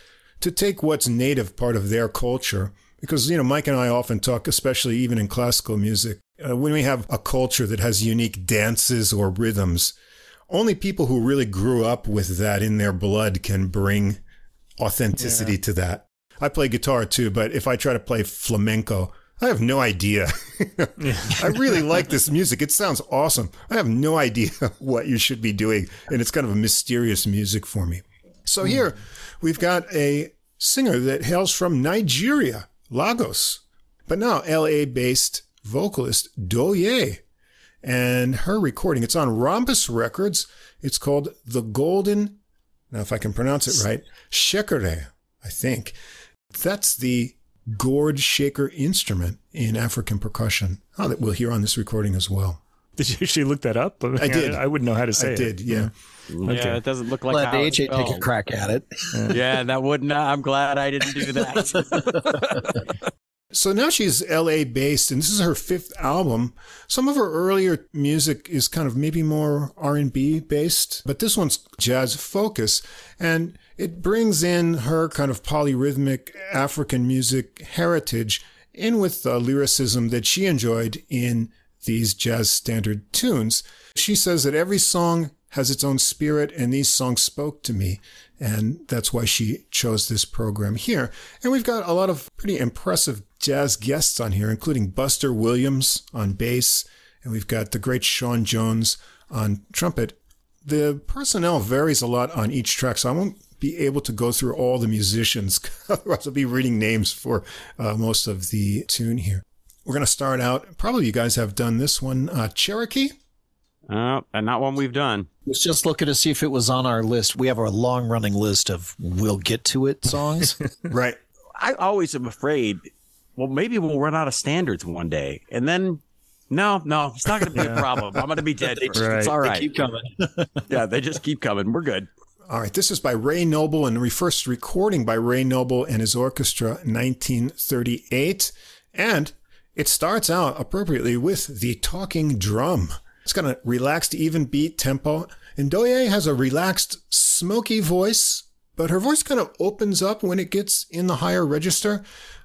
[SPEAKER 2] to take what's native part of their culture. Because, you know, Mike and I often talk, especially even in classical music, uh, when we have a culture that has unique dances or rhythms, only people who really grew up with that in their blood can bring authenticity yeah. to that. I play guitar too, but if I try to play flamenco, I have no idea. I really like this music. It sounds awesome. I have no idea what you should be doing. And it's kind of a mysterious music for me. So hmm. here we've got a singer that hails from Nigeria, Lagos, but now LA based vocalist Douyé. And her recording, it's on Rhombus Records. It's called The Golden, now if I can pronounce it right, Shekere, I think. That's the gourd shaker instrument in African percussion. Oh, that we'll hear on this recording as well.
[SPEAKER 1] Did you actually look that up?
[SPEAKER 2] I, I did.
[SPEAKER 1] I, wouldn't know how to say
[SPEAKER 2] I
[SPEAKER 1] it.
[SPEAKER 2] did, yeah.
[SPEAKER 3] Okay. Yeah, it doesn't look like
[SPEAKER 4] Let AJ take a crack at it.
[SPEAKER 3] Yeah, yeah that wouldn't. I'm glad I didn't do that.
[SPEAKER 2] So now she's LA based and this is her fifth album. Some of her earlier music is kind of maybe more R&B based, but this one's jazz focus and it brings in her kind of polyrhythmic African music heritage in with the lyricism that she enjoyed in these jazz standard tunes. She says that every song has its own spirit and these songs spoke to me. And that's why she chose this program here. And we've got a lot of pretty impressive jazz guests on here, including Buster Williams on bass. And we've got the great Sean Jones on trumpet. The personnel varies a lot on each track, so I won't be able to go through all the musicians. Otherwise, I'll be reading names for uh, most of the tune here. We're going to start out. Probably you guys have done this one. Uh, Cherokee.
[SPEAKER 3] Uh, and not one we've done.
[SPEAKER 4] Was just looking to see if it was on our list. We have a long running list of "We'll Get to It" songs.
[SPEAKER 2] right.
[SPEAKER 3] I always am afraid. Well, maybe we'll run out of standards one day, and then no, no, it's not going to be a problem. I'm going to be dead first. Right. It's all right.
[SPEAKER 4] They keep coming.
[SPEAKER 3] yeah, they just keep coming. We're good.
[SPEAKER 2] All right, this is by Ray Noble and the first recording by Ray Noble and his orchestra, 1938, and it starts out appropriately with the talking drum. It's got a relaxed, even beat tempo. And Douyé has a relaxed, smoky voice, but her voice kind of opens up when it gets in the higher register.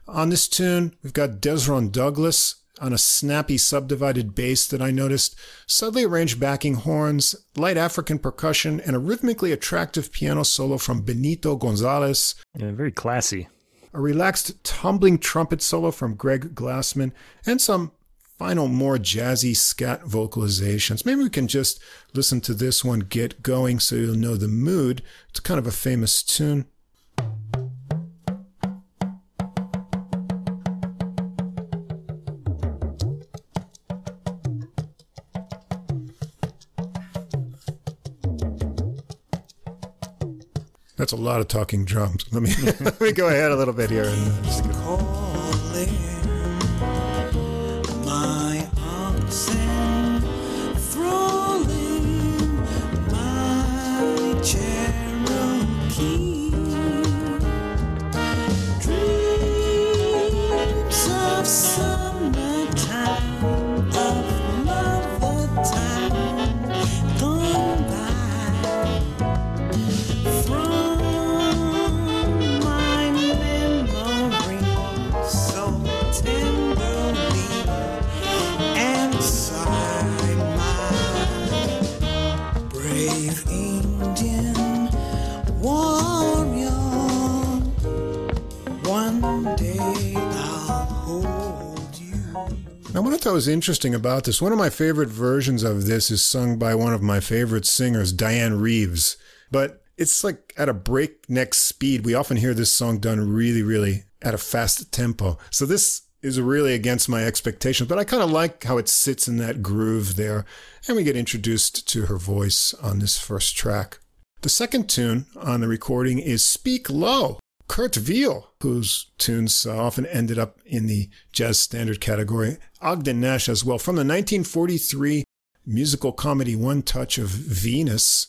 [SPEAKER 2] On this tune, we've got Desron Douglas on a snappy subdivided bass that I noticed, subtly arranged backing horns, light African percussion, and a rhythmically attractive piano solo from Benito Gonzalez.
[SPEAKER 1] Yeah, very classy.
[SPEAKER 2] A relaxed tumbling trumpet solo from Greg Glassman, and some final more jazzy scat vocalizations. Maybe we can just listen to this one get going so you'll know the mood. It's kind of a famous tune. A lot of talking drums. Let me let me go ahead a little bit here. And, thought was interesting about this, one of my favorite versions of this is sung by one of my favorite singers, Dianne Reeves. But it's like at a breakneck speed. We often hear this song done really, really at a fast tempo. So this is really against my expectations, but I kind of like how it sits in that groove there. And we get introduced to her voice on this first track. The second tune on the recording is Speak Low Kurt Weill, whose tunes often ended up in the jazz standard category, Ogden Nash as well, from the 1943 musical comedy One Touch of Venus.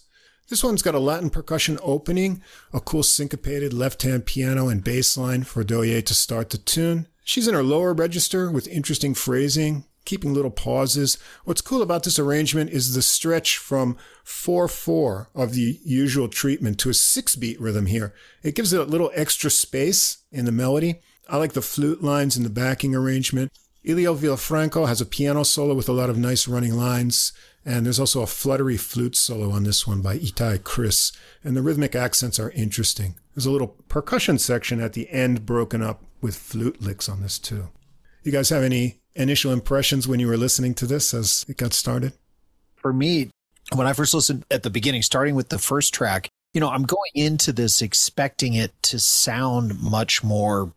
[SPEAKER 2] This one's got a Latin percussion opening, a cool syncopated left hand piano and bass line for Douyé to start the tune. She's in her lower register with interesting phrasing, keeping little pauses. What's cool about this arrangement is the stretch from 4-4 of the usual treatment to a six beat rhythm here. It gives it a little extra space in the melody. I like the flute lines in the backing arrangement. Elio Villafranca has a piano solo with a lot of nice running lines. And there's also a fluttery flute solo on this one by Itai Kriss. And the rhythmic accents are interesting. There's a little percussion section at the end broken up with flute licks on this too. You guys have any initial impressions when you were listening to this as it got started?
[SPEAKER 4] For me, when I first listened at the beginning, starting with the first track, you know, I'm going into this expecting it to sound much more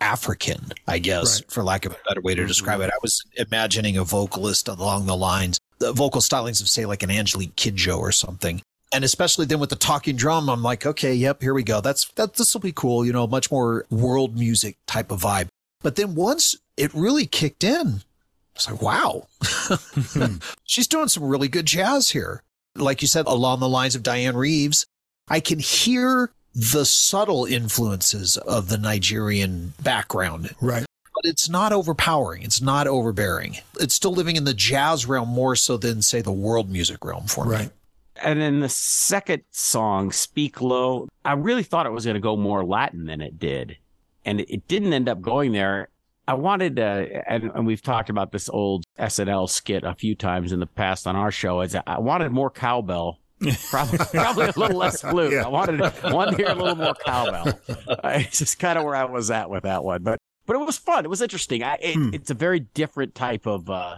[SPEAKER 4] African, I guess, right. for lack of a better way to mm-hmm. describe it. I was imagining a vocalist along the lines, the vocal stylings of, say, like an Angelique Kidjo or something. And especially then with the talking drum, I'm like, okay, yep, here we go. That's that. This will be cool. You know, much more world music type of vibe. But then once it really kicked in, I was like, wow, hmm. she's doing some really good jazz here. Like you said, along the lines of Dianne Reeves, I can hear the subtle influences of the Nigerian background.
[SPEAKER 2] Right.
[SPEAKER 4] But it's not overpowering. It's not overbearing. It's still living in the jazz realm more so than, say, the world music realm for
[SPEAKER 2] right.
[SPEAKER 4] me.
[SPEAKER 3] And then the second song, Speak Low, I really thought it was going to go more Latin than it did. And it didn't end up going there. I wanted to, and, and, we've talked about this old SNL skit a few times in the past on our show, is I wanted more cowbell probably, probably a little less flute. Yeah. I wanted one to hear a little more cowbell. it's just kind of where I was at with that one, but but it was fun. It was interesting. I, it, hmm. It's a very different type of uh,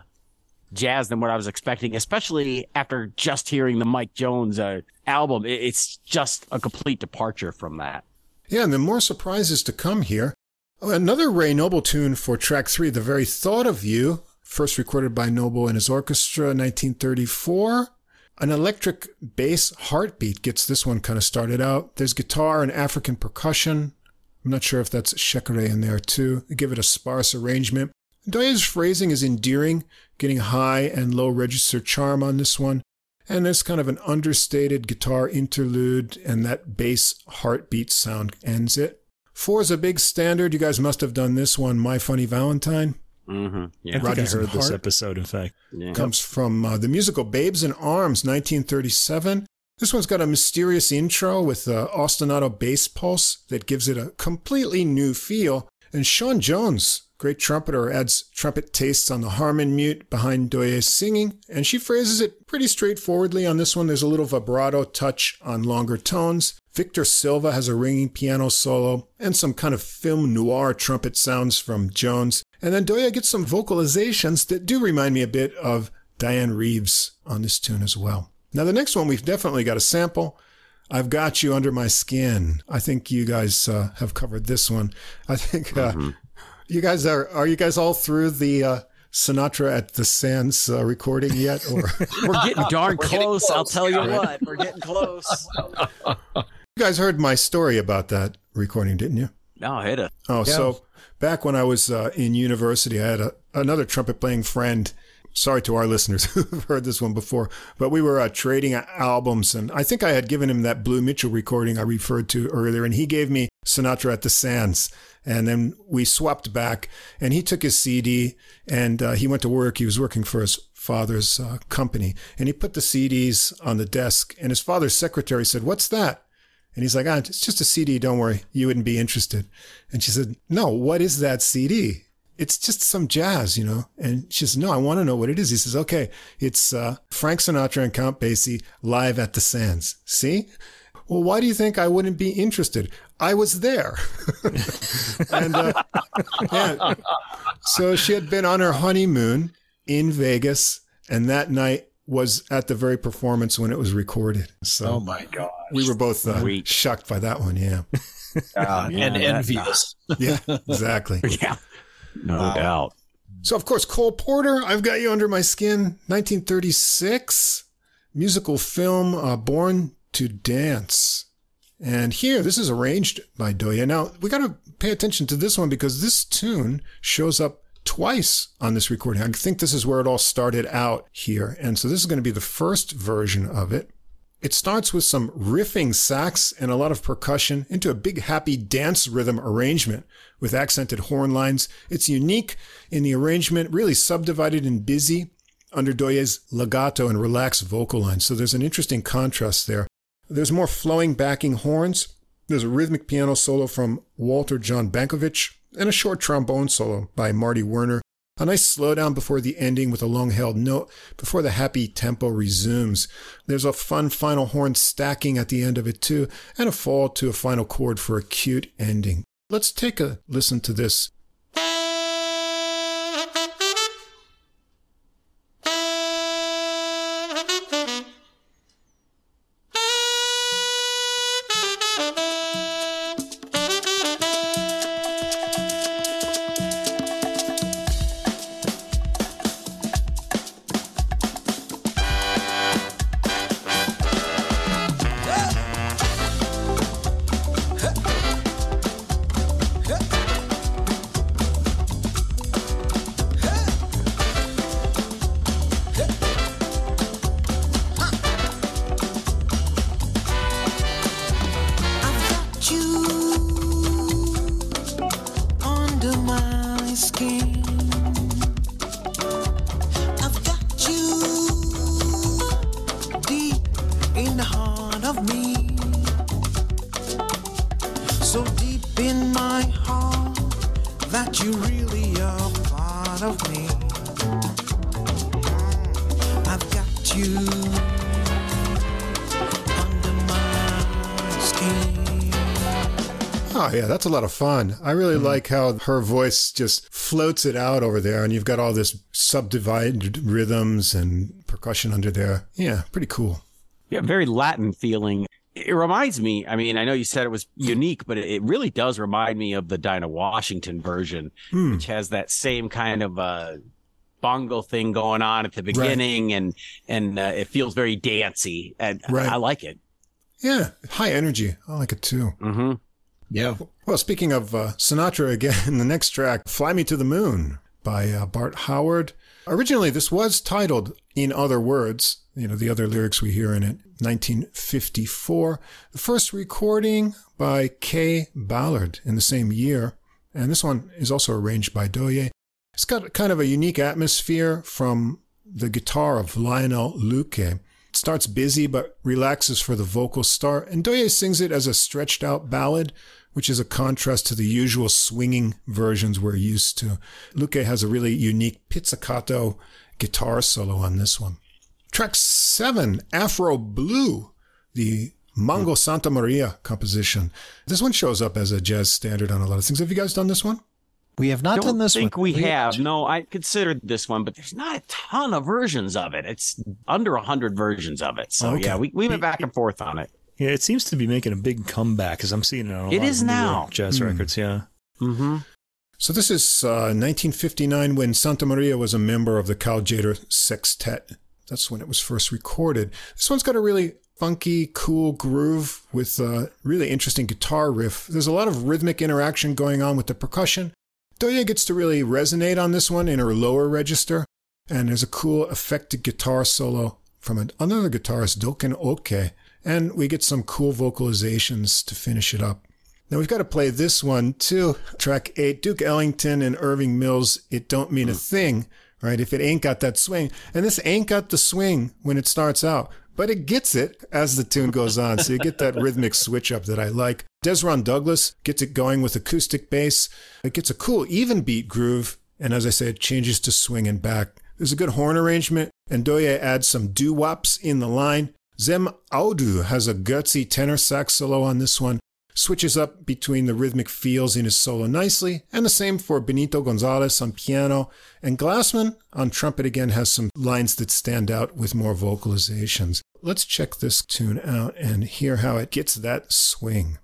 [SPEAKER 3] jazz than what I was expecting, especially after just hearing the Mike Jones uh, album. It, it's just a complete departure from that.
[SPEAKER 2] Yeah, and the more surprises to come here. Oh, another Ray Noble tune for track three, "The Very Thought of You," first recorded by Noble and his orchestra, in 1934. An electric bass heartbeat gets this one kind of started out. There's guitar and African percussion. I'm not sure if that's shekere in there too. They give it a sparse arrangement. Ndoye's phrasing is endearing, getting high and low register charm on this one. And there's kind of an understated guitar interlude, and that bass heartbeat sound ends it. Four is a big standard. You guys must have done this one, My Funny Valentine.
[SPEAKER 3] Mm-hmm.
[SPEAKER 1] Yeah, I think I heard this episode. In fact,
[SPEAKER 2] yeah. comes from uh, the musical "Babes in Arms," 1937. This one's got a mysterious intro with a ostinato bass pulse that gives it a completely new feel. And Sean Jones, great trumpeter, adds trumpet tastes on the harmon mute behind Ndoye's singing, and she phrases it pretty straightforwardly on this one. There's a little vibrato touch on longer tones. Victor Silva has a ringing piano solo and some kind of film noir trumpet sounds from Jones. And then Ndoye gets some vocalizations that do remind me a bit of Dianne Reeves on this tune as well. Now, the next one, we've definitely got a sample. I've got you under my skin. I think you guys uh, have covered this one. I think uh, mm-hmm. you guys are, are you guys all through the, uh, Sinatra at the Sands uh, recording yet? Or
[SPEAKER 3] we're getting darn close, getting close, I'll tell you what, we're getting close.
[SPEAKER 2] you guys heard my story about that recording, didn't you?
[SPEAKER 3] No, I hit it.
[SPEAKER 2] Oh, yeah. so back when I was uh, in university, I had a, another trumpet playing friend. Sorry to our listeners who've heard this one before, but we were uh, trading albums, and I think I had given him that Blue Mitchell recording I referred to earlier, and he gave me Sinatra at the Sands. And then we swapped back, and he took his CD and uh, he went to work. He was working for his father's uh, company, and he put the CDs on the desk. And his father's secretary said, "What's that?" And he's like, ah, it's just a CD. Don't worry. You wouldn't be interested. And she said, no, what is that CD? It's just some jazz, you know? And she says, no, I want to know what it is. He says, okay, it's uh, Frank Sinatra and Count Basie live at the Sands. See? Well, why do you think I wouldn't be interested? I was there. and uh, yeah. So she had been on her honeymoon in Vegas. And that night, was at the very performance when it was recorded. So
[SPEAKER 4] oh my god,
[SPEAKER 2] we were both uh, shocked by that one. Yeah,
[SPEAKER 4] uh, yeah and envious.
[SPEAKER 2] yeah, exactly.
[SPEAKER 3] yeah, no wow. doubt.
[SPEAKER 2] So of course, Cole Porter, I've got you under my skin. 1936 musical film, uh, Born to Dance. And here, this is arranged by Ndoye. Now, we got to pay attention to this one because this tune shows up twice on this recording. I think this is where it all started out here. And so this is going to be the first version of it. It starts with some riffing sax and a lot of percussion into a big happy dance rhythm arrangement with accented horn lines. It's unique in the arrangement, really subdivided and busy under Douyé's legato and relaxed vocal lines. So there's an interesting contrast there. There's more flowing backing horns. There's a rhythmic piano solo from Walter John Bankovich and a short trombone solo by Marty Werner. A nice slowdown before the ending with a long held note before the happy tempo resumes. There's a fun final horn stacking at the end of it too, and a fall to a final chord for a cute ending. Let's take a listen to this. That's a lot of fun. I really like how her voice just floats it out over there, and you've got all this subdivided rhythms and percussion under there. Yeah, pretty cool.
[SPEAKER 3] Yeah, very Latin feeling. It reminds me, I mean, I know you said it was unique, but it really does remind me of the Dinah Washington version,
[SPEAKER 2] Hmm.
[SPEAKER 3] which has that same kind of uh bongo thing going on at the beginning and and uh, it feels very dancey and I-
[SPEAKER 2] Right.
[SPEAKER 3] I like it.
[SPEAKER 2] Yeah, high energy. I like it too.
[SPEAKER 3] hmm
[SPEAKER 4] Yeah.
[SPEAKER 2] Well, speaking of uh, Sinatra again, the next track, Fly Me to the Moon by uh, Bart Howard. Originally, this was titled In Other Words, you know, the other lyrics we hear in it, 1954. The first recording by Kaye Ballard in the same year. And this one is also arranged by Douyé. It's got kind of a unique atmosphere from the guitar of Lionel Loueke. It starts busy but relaxes for the vocal start, and Douyé sings it as a stretched out ballad, which is a contrast to the usual swinging versions we're used to. Loueke has a really unique pizzicato guitar solo on this one. Track seven, Afro Blue, the Mongo Santamaria composition. This one shows up as a jazz standard on a lot of things. Have you guys done this one?
[SPEAKER 4] We have not
[SPEAKER 3] don't
[SPEAKER 4] done this
[SPEAKER 3] think
[SPEAKER 4] one.
[SPEAKER 3] we have. No, I considered this one, but there's not a ton of versions of it. It's under a hundred versions of it. So
[SPEAKER 2] Okay.
[SPEAKER 3] yeah, we, we went back and forth on it.
[SPEAKER 1] Yeah, it seems to be making a big comeback because I'm seeing it on a
[SPEAKER 3] It
[SPEAKER 1] lot
[SPEAKER 3] is
[SPEAKER 1] of newer
[SPEAKER 3] now.
[SPEAKER 1] jazz
[SPEAKER 2] Hmm.
[SPEAKER 1] records. Yeah.
[SPEAKER 3] Mm-hmm.
[SPEAKER 2] So this is uh, 1959 when Santamaria was a member of the Cal Tjader Sextet. That's when it was first recorded. This one's got a really funky, cool groove with a really interesting guitar riff. There's a lot of rhythmic interaction going on with the percussion. Douyé gets to really resonate on this one in her lower register, and there's a cool affected guitar solo from another guitarist, Doken Oke, and we get some cool vocalizations to finish it up. Now we've got to play this one too. Track eight, Duke Ellington and Irving Mills. It don't mean a hmm. thing, right? If it ain't got that swing, and this ain't got the swing when it starts out, but it gets it as the tune goes on. So you get that rhythmic switch up that I like. Desron Douglas gets it going with acoustic bass. It gets a cool even beat groove, and as I said, it changes to swing and back. There's a good horn arrangement, and Douyé adds some doo wops in the line. Zem Audu has a gutsy tenor sax solo on this one switches up between the rhythmic feels in his solo nicely, and the same for Benito Gonzalez on piano. And Glassman on trumpet again has some lines that stand out with more vocalizations. Let's check this tune out and hear how it gets that swing.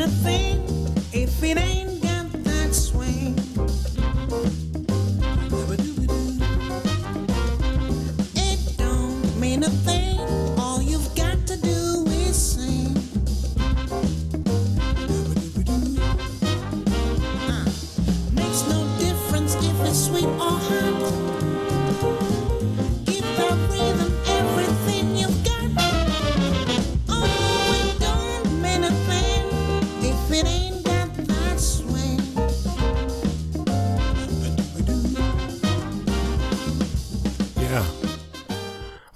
[SPEAKER 6] Don't a thing if it ain't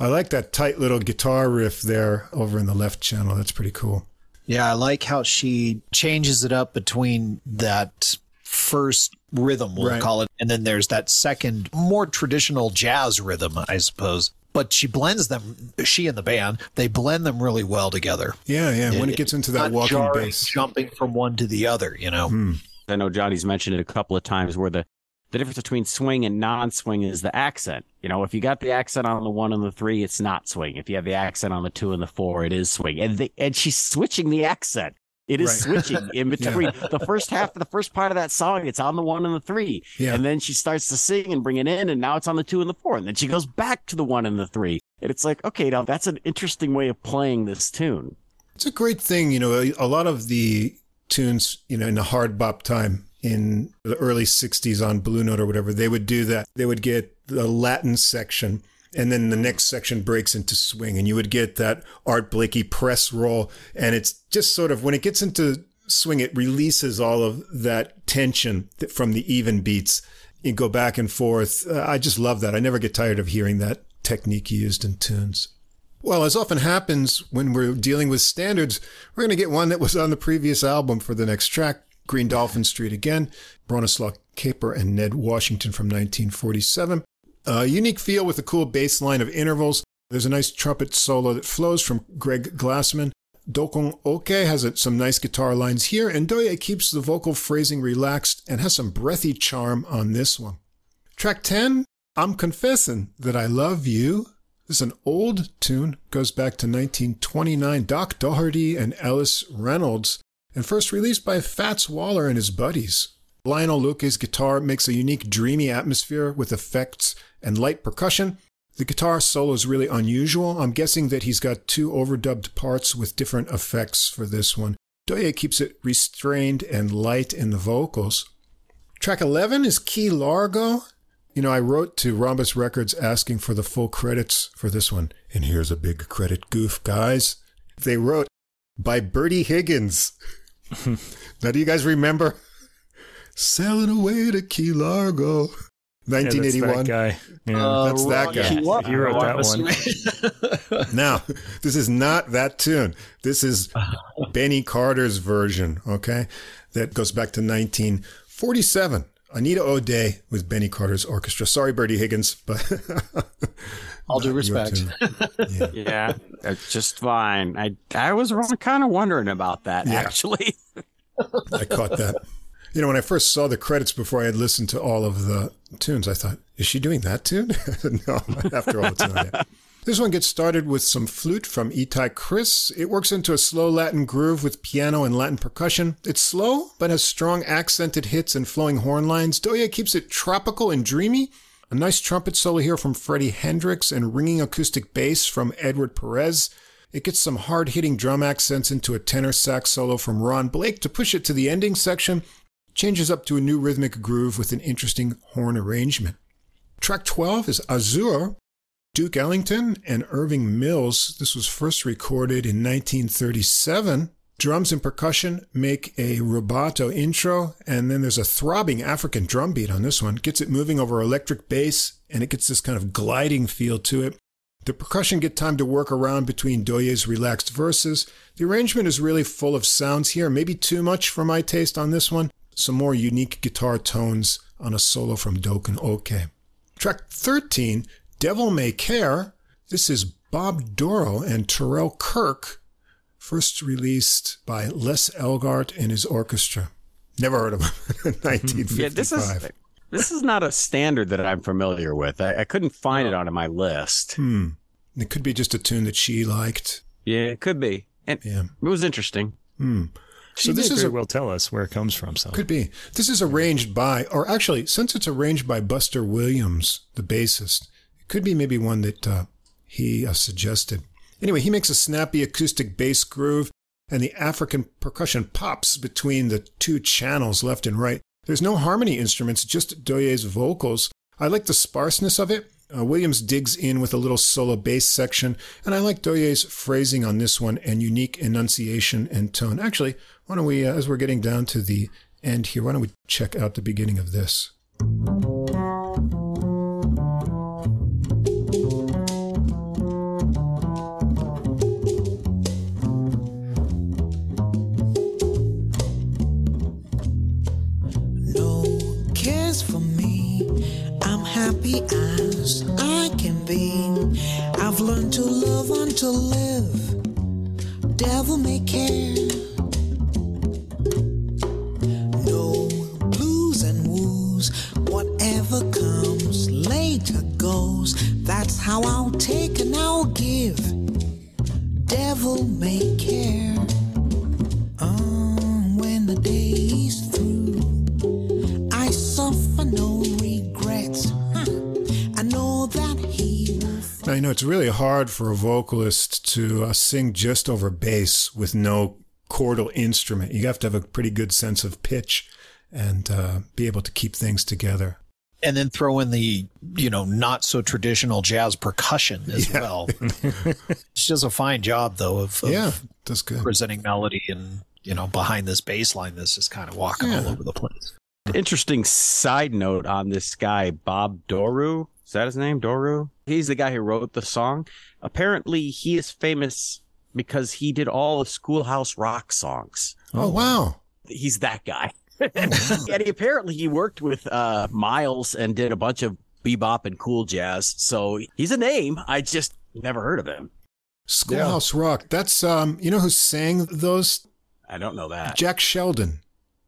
[SPEAKER 2] I like that tight little guitar riff there over in the left channel. That's pretty cool.
[SPEAKER 4] Yeah, I like how she changes it up between that first rhythm, we'll
[SPEAKER 2] Right.
[SPEAKER 4] call it, and then there's that second, more traditional jazz rhythm, I suppose. But she blends them, she and the band, they blend them really well together.
[SPEAKER 2] Yeah, yeah. When it gets into that walking
[SPEAKER 4] jarring,
[SPEAKER 2] bass.
[SPEAKER 4] Jumping from one to the other, you know? Hmm.
[SPEAKER 3] I know Johnny's mentioned it a couple of times where the, the difference between swing and non-swing is the accent. You know, if you got the accent on the one and the three, it's not swing. If you have the accent on the two and the four, it is swing. And they, and she's switching the accent. It is
[SPEAKER 2] Right.
[SPEAKER 3] switching in between the first half of the first part of that song. It's on the one and the three,
[SPEAKER 2] Yeah.
[SPEAKER 3] and then she starts to sing and bring it in, and now it's on the two and the four, and then she goes back to the one and the three, and it's like, okay, now that's an interesting way of playing this tune.
[SPEAKER 2] It's a great thing, you know. A, a lot of the tunes, you know, in the hard bop time in the early '60s on Blue Note or whatever, they would do that. They would get the Latin section, and then the next section breaks into swing, and you would get that Art Blakey press roll, and it's just sort of when it gets into swing, it releases all of that tension from the even beats. You go back and forth. Uh, I just love that. I never get tired of hearing that technique used in tunes. Well, as often happens when we're dealing with standards, we're going to get one that was on the previous album for the next track Green Dolphin Street again, Bronislaw Kaper and Ned Washington from 1947. A unique feel with a cool bass line of intervals. There's a nice trumpet solo that flows from Greg Glassman. Dokong Oke has some nice guitar lines here, and Douyé keeps the vocal phrasing relaxed and has some breathy charm on this one. Track 10, I'm Confessing That I Love You. This is an old tune, goes back to 1929. Doc Daugherty and Ellis Reynolds, and first released by Fats Waller and his buddies. Lionel Loueke's guitar makes a unique dreamy atmosphere with effects and light percussion. The guitar solo is really unusual. I'm guessing that he's got two overdubbed parts with different effects for this one. Douyé keeps it restrained and light in the vocals. Track 11 is Key Largo. You know, I wrote to Rhombus Records asking for the full credits for this one. And here's a big credit goof, guys. They wrote by Bertie Higgins. now, do you guys remember? Sailing away to Key Largo.
[SPEAKER 1] Yeah, that's
[SPEAKER 2] 1981.
[SPEAKER 1] that guy. Yeah.
[SPEAKER 4] Uh,
[SPEAKER 2] that's that guy.
[SPEAKER 1] He wrote that one.
[SPEAKER 2] Now, this is not that tune. This is Benny Carter's version, okay? That goes back to 1947. Anita O'Day with Benny Carter's orchestra. Sorry, Bertie Higgins, but
[SPEAKER 4] All due
[SPEAKER 2] not
[SPEAKER 4] respect.
[SPEAKER 2] tune.
[SPEAKER 3] Yeah, that's just fine. I I was kind of wondering about that
[SPEAKER 2] Yeah.
[SPEAKER 3] actually.
[SPEAKER 2] I caught that. You know, when I first saw the credits before I had listened to all of the tunes, I thought, is she doing that tune? no, after all the tune. yeah. This one gets started with some flute from Itai Kriss. It works into a slow Latin groove with piano and Latin percussion. It's slow, but has strong accented hits and flowing horn lines. Douyé keeps it tropical and dreamy. A nice trumpet solo here from Freddie Hendrix and ringing acoustic bass from Edward Perez. It gets some hard hitting drum accents into a tenor sax solo from Ron Blake to push it to the ending section. Changes up to a new rhythmic groove with an interesting horn arrangement. Track 12 is Azure, Duke Ellington and Irving Mills. This was first recorded in 1937. Drums and percussion make a rubato intro, and then there's a throbbing African drum beat on this one. Gets it moving over electric bass, and it gets this kind of gliding feel to it. The percussion get time to work around between Douyé's relaxed verses. The arrangement is really full of sounds here, maybe too much for my taste on this one. Some more unique guitar tones on a solo from Doken Oke. Track 13, Devil May Care. This is Bob Dorough and Terrell Kirk, first released by Les Elgart and his orchestra. Never heard of him. 1955.
[SPEAKER 3] yeah, this is this is not a standard that I'm familiar with. I, I couldn't find it on my list.
[SPEAKER 2] Hmm. It could be just a tune that she liked.
[SPEAKER 3] Yeah, it could be, and
[SPEAKER 2] Yeah.
[SPEAKER 3] it was interesting.
[SPEAKER 2] Hmm.
[SPEAKER 1] She
[SPEAKER 2] So this
[SPEAKER 1] may
[SPEAKER 2] is
[SPEAKER 1] very
[SPEAKER 2] a-
[SPEAKER 1] well tell us where it comes from. So
[SPEAKER 2] Could be. This is arranged by, or actually, since it's arranged by Buster Williams, the bassist, it could be maybe one that uh, he uh, suggested. Anyway, he makes a snappy acoustic bass groove, and the African percussion pops between the two channels left and right. There's no harmony instruments, just Douyé's vocals. I like the sparseness of it. Uh, Williams digs in with a little solo bass section, and I like Douyé's phrasing on this one and unique enunciation and tone. Actually, why don't we, uh, as we're getting down to the end here, why don't we check out the beginning of this?
[SPEAKER 6] As I can be. I've learned to love and to live. Devil may care. No blues and woos, whatever comes later goes. That's how I'll take and I'll give. Devil may care. Oh, when the day's
[SPEAKER 2] Now, you know, it's really hard for a vocalist to uh, sing just over bass with no chordal instrument. You have to have a pretty good sense of pitch and uh, be able to keep things together.
[SPEAKER 4] And then throw in the, you know, not so traditional jazz percussion as
[SPEAKER 2] Yeah.
[SPEAKER 4] well. she does a fine job, though, of, of
[SPEAKER 2] yeah, that's good.
[SPEAKER 4] presenting melody and, you know, behind this bass line that's just kind of walking all over the place.
[SPEAKER 3] Interesting side note on this guy, Bob Dorough. Is that his name? Dorough? He's the guy who wrote the song. Apparently, he is famous because he did all the Schoolhouse Rock songs.
[SPEAKER 2] Oh, wow.
[SPEAKER 3] He's that guy. and he, apparently, he worked with uh, Miles and did a bunch of bebop and cool jazz. So he's a name. I just never heard of him.
[SPEAKER 2] Schoolhouse Rock. That's, um, you know who sang those?
[SPEAKER 3] I don't know that.
[SPEAKER 2] Jack Sheldon,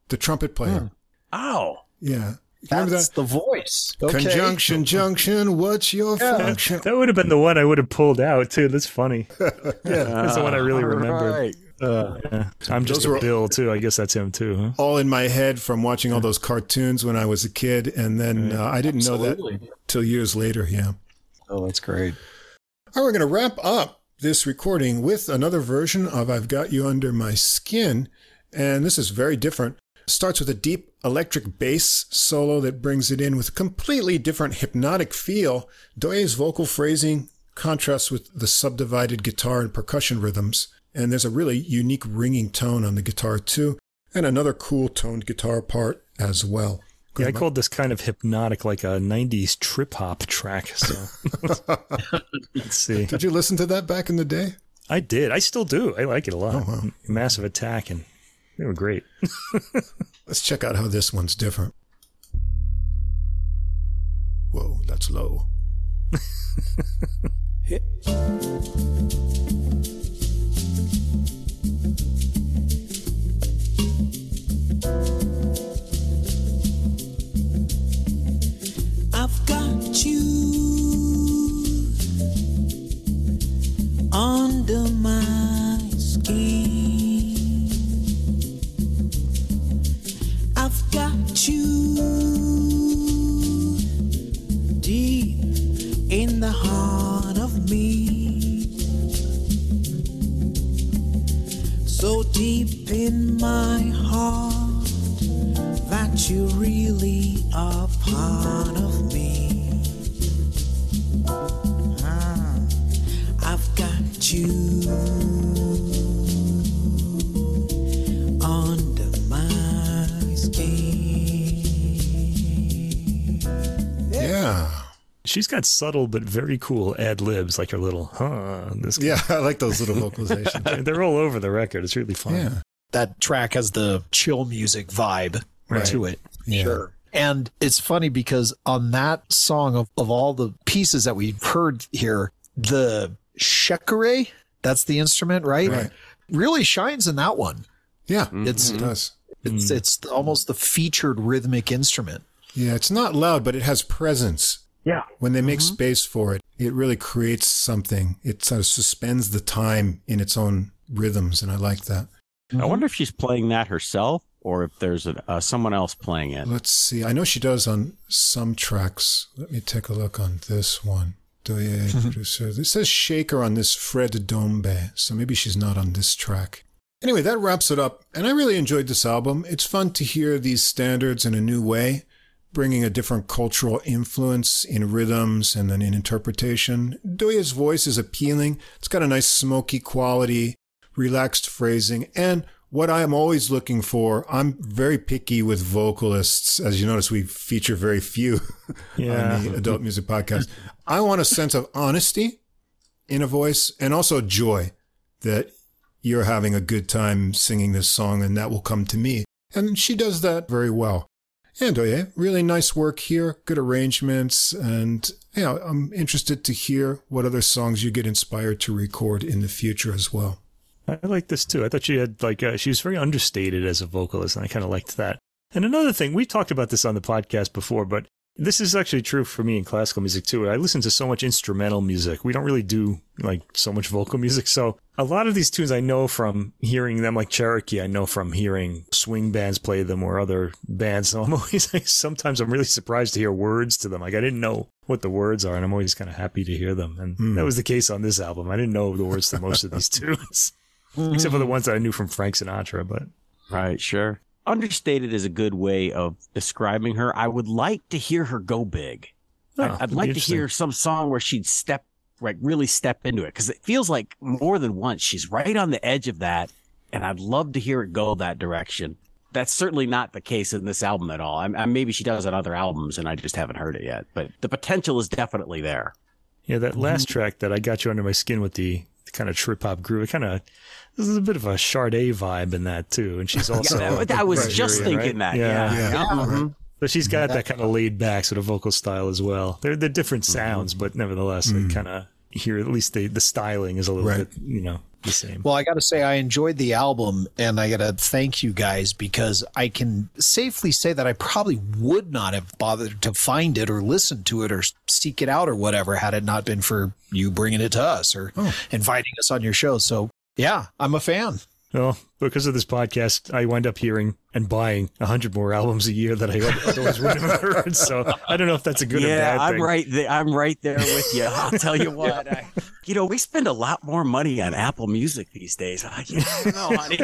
[SPEAKER 2] the trumpet player.
[SPEAKER 3] Oh,
[SPEAKER 2] Yeah. Remember
[SPEAKER 4] That's
[SPEAKER 2] that?
[SPEAKER 4] the voice. Okay.
[SPEAKER 2] Conjunction, junction, what's your function?
[SPEAKER 1] That would have been the one I would have pulled out too. That's funny. yeah, that's the one I really
[SPEAKER 3] all
[SPEAKER 1] remembered.
[SPEAKER 3] right.
[SPEAKER 1] Uh, yeah. I'm just
[SPEAKER 2] Those
[SPEAKER 1] a
[SPEAKER 2] were-
[SPEAKER 1] Bill too. I guess that's him too. Huh?
[SPEAKER 2] All in my head from watching all those cartoons when I was a kid. And then uh, I didn't know that till years later. Yeah.
[SPEAKER 4] Oh, that's great.
[SPEAKER 2] All right, we're going to wrap up this recording with another version of I've Got You Under My Skin. And this is very different. Starts with a deep electric bass solo that brings it in with a completely different hypnotic feel. Douyé's vocal phrasing contrasts with the subdivided guitar and percussion rhythms. And there's a really unique ringing tone on the guitar, too, and another cool toned guitar part as well.
[SPEAKER 1] Yeah, I called this kind of hypnotic, like a '90s trip hop track. So let's see.
[SPEAKER 2] Did you listen to that back in the day?
[SPEAKER 1] I did. I still do. I like it a lot.
[SPEAKER 2] Oh, wow.
[SPEAKER 1] Massive Attack, and they were great.
[SPEAKER 2] Let's check out how this one's different. Whoa, that's low.
[SPEAKER 6] I've
[SPEAKER 1] She's got subtle but very cool ad libs, like her little huh. This
[SPEAKER 2] Yeah, I like those little vocalizations.
[SPEAKER 1] they're all over the record. It's really fun.
[SPEAKER 2] Yeah.
[SPEAKER 4] That track has the chill music vibe
[SPEAKER 1] Right.
[SPEAKER 4] to it.
[SPEAKER 2] Yeah.
[SPEAKER 4] Sure. And it's funny because on that song of, of all the pieces that we've heard here, the shekere, that's the instrument, right?
[SPEAKER 2] Right.
[SPEAKER 4] Really shines in that one.
[SPEAKER 2] Yeah, mm-hmm.
[SPEAKER 4] It's
[SPEAKER 2] it does.
[SPEAKER 4] it's mm-hmm. it's almost the featured rhythmic instrument.
[SPEAKER 2] Yeah, it's not loud, but it has presence.
[SPEAKER 3] Yeah.
[SPEAKER 2] When they make space for it, it really creates something. It sort of suspends the time in its own rhythms, and I like that.
[SPEAKER 3] I wonder if she's playing that herself or if there's a, uh, someone else playing it.
[SPEAKER 2] Let's see. I know she does on some tracks. Let me take a look on this one. Douyé producer. This says Shaker on this Fred Dombe, so maybe she's not on this track. Anyway, that wraps it up, and I really enjoyed this album. It's fun to hear these standards in a new way, bringing a different cultural influence in rhythms and then in interpretation. Douyé's voice is appealing. It's got a nice smoky quality, relaxed phrasing, and what I am always looking for, I'm very picky with vocalists. As you notice, we feature very few
[SPEAKER 1] Yeah.
[SPEAKER 2] on the adult music podcast. I want a sense of honesty in a voice and also joy that you're having a good time singing this song and that will come to me. And she does that very well. And Oye, really nice work here, good arrangements, and yeah, I'm interested to hear what other songs you get inspired to record in the future as well.
[SPEAKER 1] I like this too. I thought she had like uh, she was very understated as a vocalist, and I kind of liked that. And another thing, we talked about this on the podcast before, but this is actually true for me in classical music too. I listen to so much instrumental music. We don't really do like so much vocal music. So a lot of these tunes I know from hearing them, like Cherokee, I know from hearing swing bands play them or other bands. So I'm always like, sometimes I'm really surprised to hear words to them. Like I didn't know what the words are, and I'm always kind of happy to hear them. And
[SPEAKER 2] Hmm.
[SPEAKER 1] that was the case on this album. I didn't know the words to most of these tunes, except for the ones that I knew from Frank Sinatra. But
[SPEAKER 3] Right, sure. Understated is a good way of describing her. I would like to hear her go big.
[SPEAKER 1] Oh,
[SPEAKER 3] I- I'd like to hear some song where she'd step, like really step into it because it feels like more than once she's right on the edge of that. And I'd love to hear it go that direction. That's certainly not the case in this album at all. I, I, maybe she does on other albums and I just haven't heard it yet, but the potential is definitely there.
[SPEAKER 1] Yeah, that
[SPEAKER 3] Mm-hmm.
[SPEAKER 1] last track that I got you under my skin with the, the kind of trip hop groove, it kind of this is a bit of a Sade vibe in that too, and she's also
[SPEAKER 3] Yeah, I was
[SPEAKER 1] Nigerian,
[SPEAKER 3] just thinking
[SPEAKER 1] right?
[SPEAKER 3] that. Yeah.
[SPEAKER 2] Yeah.
[SPEAKER 3] Yeah. Mhm.
[SPEAKER 1] But she's got that kind of laid back sort of vocal style as well. They're they're different
[SPEAKER 3] Mm-hmm.
[SPEAKER 1] sounds, but nevertheless,
[SPEAKER 3] Mm.
[SPEAKER 1] they kind of hear at least the the styling is a little
[SPEAKER 2] Right.
[SPEAKER 1] bit you know the same.
[SPEAKER 4] Well, I got to say, I enjoyed the album, and I got to thank you guys because I can safely say that I probably would not have bothered to find it or listen to it or seek it out or whatever had it not been for you bringing it to us or oh. inviting us on your show. So, yeah, I'm a fan.
[SPEAKER 1] Well, because of this podcast, I wind up hearing and buying a hundred more albums a year that I otherwise wouldn't have heard. So I don't know if that's a good or
[SPEAKER 3] yeah,
[SPEAKER 1] bad
[SPEAKER 3] I'm
[SPEAKER 1] thing.
[SPEAKER 3] right there. I'm right there with you. I'll tell you what. I, you know, we spend a lot more money on Apple Music these days. I, you know, I don't know, honey.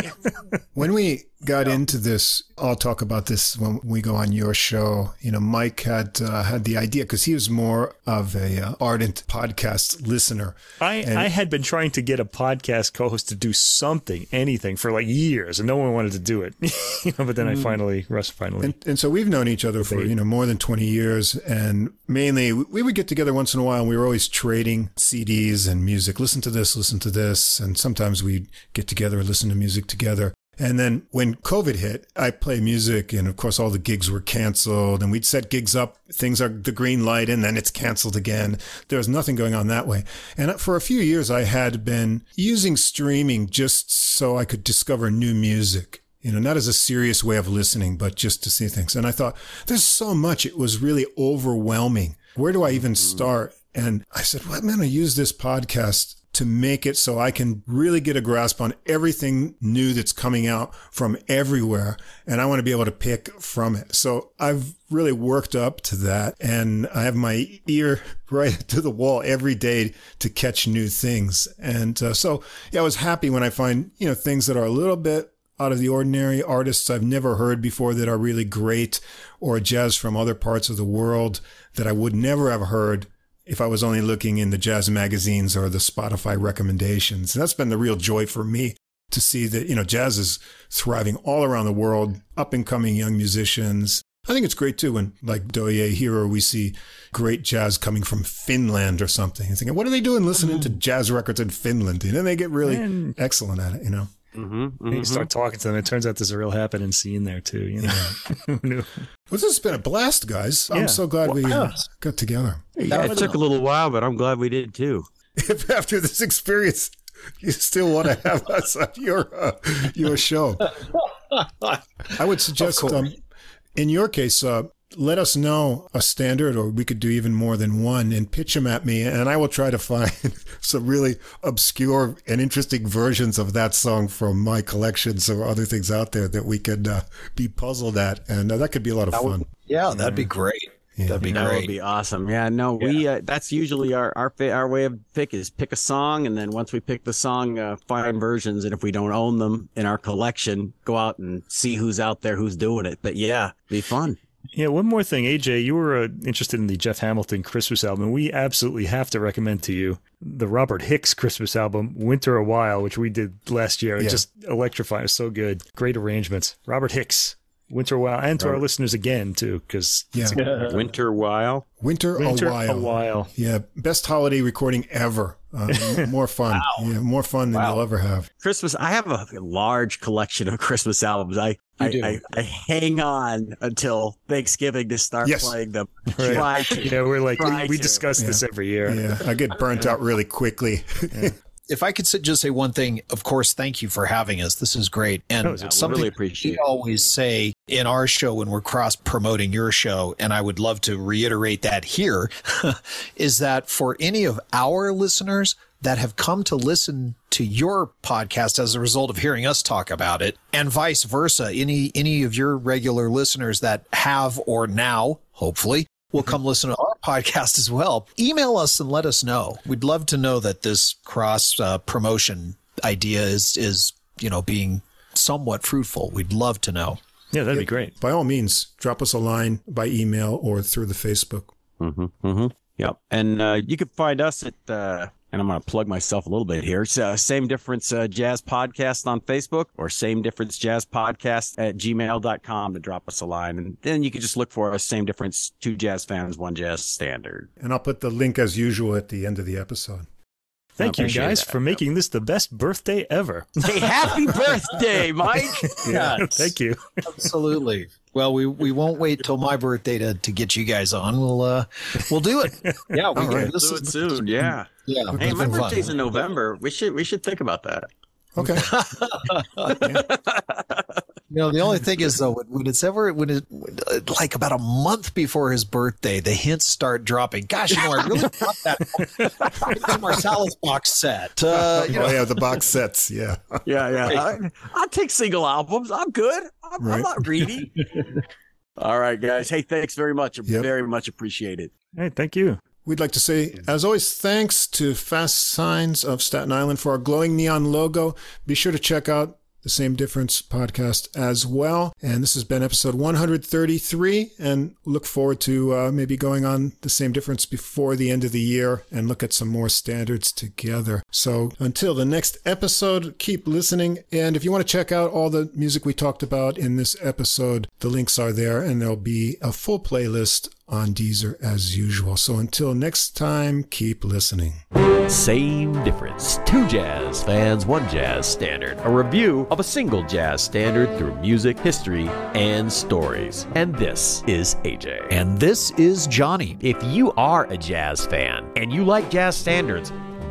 [SPEAKER 2] When we got into this, I'll talk about this when we go on your show. You know, Mike had uh, had the idea because he was more of a uh, ardent podcast listener.
[SPEAKER 1] I,
[SPEAKER 2] And-
[SPEAKER 1] I had been trying to get a podcast co-host to do something, anything for like years, and no one wanted to do it. you know, but then I mm. finally, Russ finally.
[SPEAKER 2] And, and so we've known each other for, you know, more than 20 years. And mainly we would get together once in a while and we were always trading CDs and music. Listen to this, listen to this. And sometimes we'd get together and listen to music together. And then when COVID hit, I play music and of course all the gigs were canceled and we'd set gigs up. Things are the green light and then it's canceled again. There was nothing going on that way. And for a few years, I had been using streaming just so I could discover new music you know, not as a serious way of listening, but just to see things. And I thought, there's so much. It was really overwhelming. Where do I even mm-hmm. start? And I said, well, I'm going to use this podcast to make it so I can really get a grasp on everything new that's coming out from everywhere. And I want to be able to pick from it. So I've really worked up to that. And I have my ear right to the wall every day to catch new things. And uh, so, yeah, I was happy when I find, you know, things that are a little bit out of the ordinary artists I've never heard before that are really great or jazz from other parts of the world that I would never have heard if I was only looking in the jazz magazines or the Spotify recommendations. That's been the real joy for me to see that, you know, jazz is thriving all around the world, up and coming young musicians. I think it's great too when, like Douyé Hero, we see great jazz coming from Finland or something. And thinking, what are they doing listening to mm-hmm. jazz records in Finland? And then they get really excellent at it, you know?
[SPEAKER 3] Mm-hmm,
[SPEAKER 1] And you start talking to them. It turns out there's a real happening scene there too. You know, Who knew?
[SPEAKER 2] Well, this has been a blast, guys. I'm so glad we uh, got together.
[SPEAKER 3] Yeah, it took a little while, but I'm glad we did too.
[SPEAKER 2] If after this experience you still want to have us on your uh, your show, I would suggest, um, in your case, uh, let us know a standard, or we could do even more than one, and pitch them at me, and I will try to find some really obscure and interesting versions of that song from my collections or other things out there that we could uh, be puzzled at, and uh, that could be a lot of fun.
[SPEAKER 4] Yeah, that'd be great. That'd be great.
[SPEAKER 3] That would be awesome. Yeah, no, we uh, that's usually our our our way of pick is pick a song, and then once we pick the song, uh, find versions, and if we don't own them in our collection, go out and see who's out there who's doing it. But yeah, be fun.
[SPEAKER 1] Yeah, one more thing, AJ, you were uh, interested in the Jeff Hamilton Christmas album. We absolutely have to recommend to you the Robert Hicks Christmas album, Winter a While, which we did last year. It
[SPEAKER 2] Yeah.
[SPEAKER 1] just electrifying, It's so good, great arrangements. Robert Hicks, Winter a While, and to our listeners again too, because
[SPEAKER 2] Yeah,
[SPEAKER 5] Winter while.
[SPEAKER 2] winter,
[SPEAKER 1] Winter
[SPEAKER 2] a while.
[SPEAKER 1] a While.
[SPEAKER 2] Yeah, best holiday recording ever. Uh, more fun. Yeah, more fun than
[SPEAKER 3] Wow.
[SPEAKER 2] you'll ever have.
[SPEAKER 3] Christmas. I have a large collection of Christmas albums. I I. I, I hang on until Thanksgiving to start
[SPEAKER 2] Yes.
[SPEAKER 3] playing them.
[SPEAKER 1] Right.
[SPEAKER 3] Try to.
[SPEAKER 1] Yeah, we're like
[SPEAKER 3] Try
[SPEAKER 1] we, we
[SPEAKER 3] to.
[SPEAKER 1] discuss this every year.
[SPEAKER 2] Yeah, I get burnt out really quickly.
[SPEAKER 4] If I could just say one thing, of course, thank you for having us. This is great. And
[SPEAKER 1] we
[SPEAKER 4] something
[SPEAKER 3] really appreciate
[SPEAKER 4] we always say in our show when we're cross promoting your show, and I would love to reiterate that here, is that for any of our listeners that have come to listen to your podcast as a result of hearing us talk about it, and vice versa, any any of your regular listeners that have or now, hopefully, will mm-hmm. come listen to podcast as well. Email us and let us know. We'd love to know that this cross uh, promotion idea is is you know being somewhat fruitful. We'd love to know.
[SPEAKER 1] Yeah, that'd be great.
[SPEAKER 2] By all means, drop us a line by email or through the Facebook.
[SPEAKER 3] Mm-hmm, mm-hmm. Yep. And uh, you can find us at, uh, and I'm going to plug myself a little bit here. It's uh, Same Difference uh, Jazz Podcast on Facebook or Same Difference Jazz Podcast at gmail.com to drop us a line. And then you can just look for us, Same Difference, Two Jazz Fans, One Jazz Standard.
[SPEAKER 2] And I'll put the link as usual at the end of the episode.
[SPEAKER 1] Thank you guys
[SPEAKER 3] that.
[SPEAKER 1] for making this the best birthday ever.
[SPEAKER 3] Hey, happy birthday, Mike.
[SPEAKER 1] Yeah, thank you.
[SPEAKER 4] Absolutely. Well, we, we won't wait till my birthday to, to get you guys on. We'll uh we'll do it. Yeah, we
[SPEAKER 2] All
[SPEAKER 4] can.
[SPEAKER 2] right.
[SPEAKER 4] This
[SPEAKER 3] Do it soon. Yeah.
[SPEAKER 4] Yeah.
[SPEAKER 3] Hey,
[SPEAKER 4] it's
[SPEAKER 3] my birthday's in November. We should we should think about that.
[SPEAKER 2] Okay.
[SPEAKER 4] You know, the only thing is though, when, when it's ever when it when, uh, like about a month before his birthday, the hints start dropping. Gosh, you know, I really want that Marsalis box set. Uh, you know,
[SPEAKER 2] oh yeah, the box sets. Yeah.
[SPEAKER 3] Yeah, yeah. I, I'll take single albums. I'm good. I'm, I'm not greedy. All right, guys. Hey, thanks very much.
[SPEAKER 2] Yep.
[SPEAKER 3] Very much appreciated.
[SPEAKER 1] Hey, thank you.
[SPEAKER 2] We'd like to say, as always, thanks to Fast Signs of Staten Island for our glowing neon logo. Be sure to check out the Same Difference podcast as well. And this has been episode 133. And look forward to uh, maybe going on the Same Difference before the end of the year and look at some more standards together. So until the next episode, keep listening. And if you want to check out all the music we talked about in this episode, the links are there and there'll be a full playlist on Deezer as usual. So until next time, keep listening.
[SPEAKER 7] Same difference. Two jazz fans, one jazz standard. A review of a single jazz standard through music, history, and stories. And this is AJ.
[SPEAKER 4] and this is Johnny.
[SPEAKER 7] If you are a jazz fan and you like jazz standards,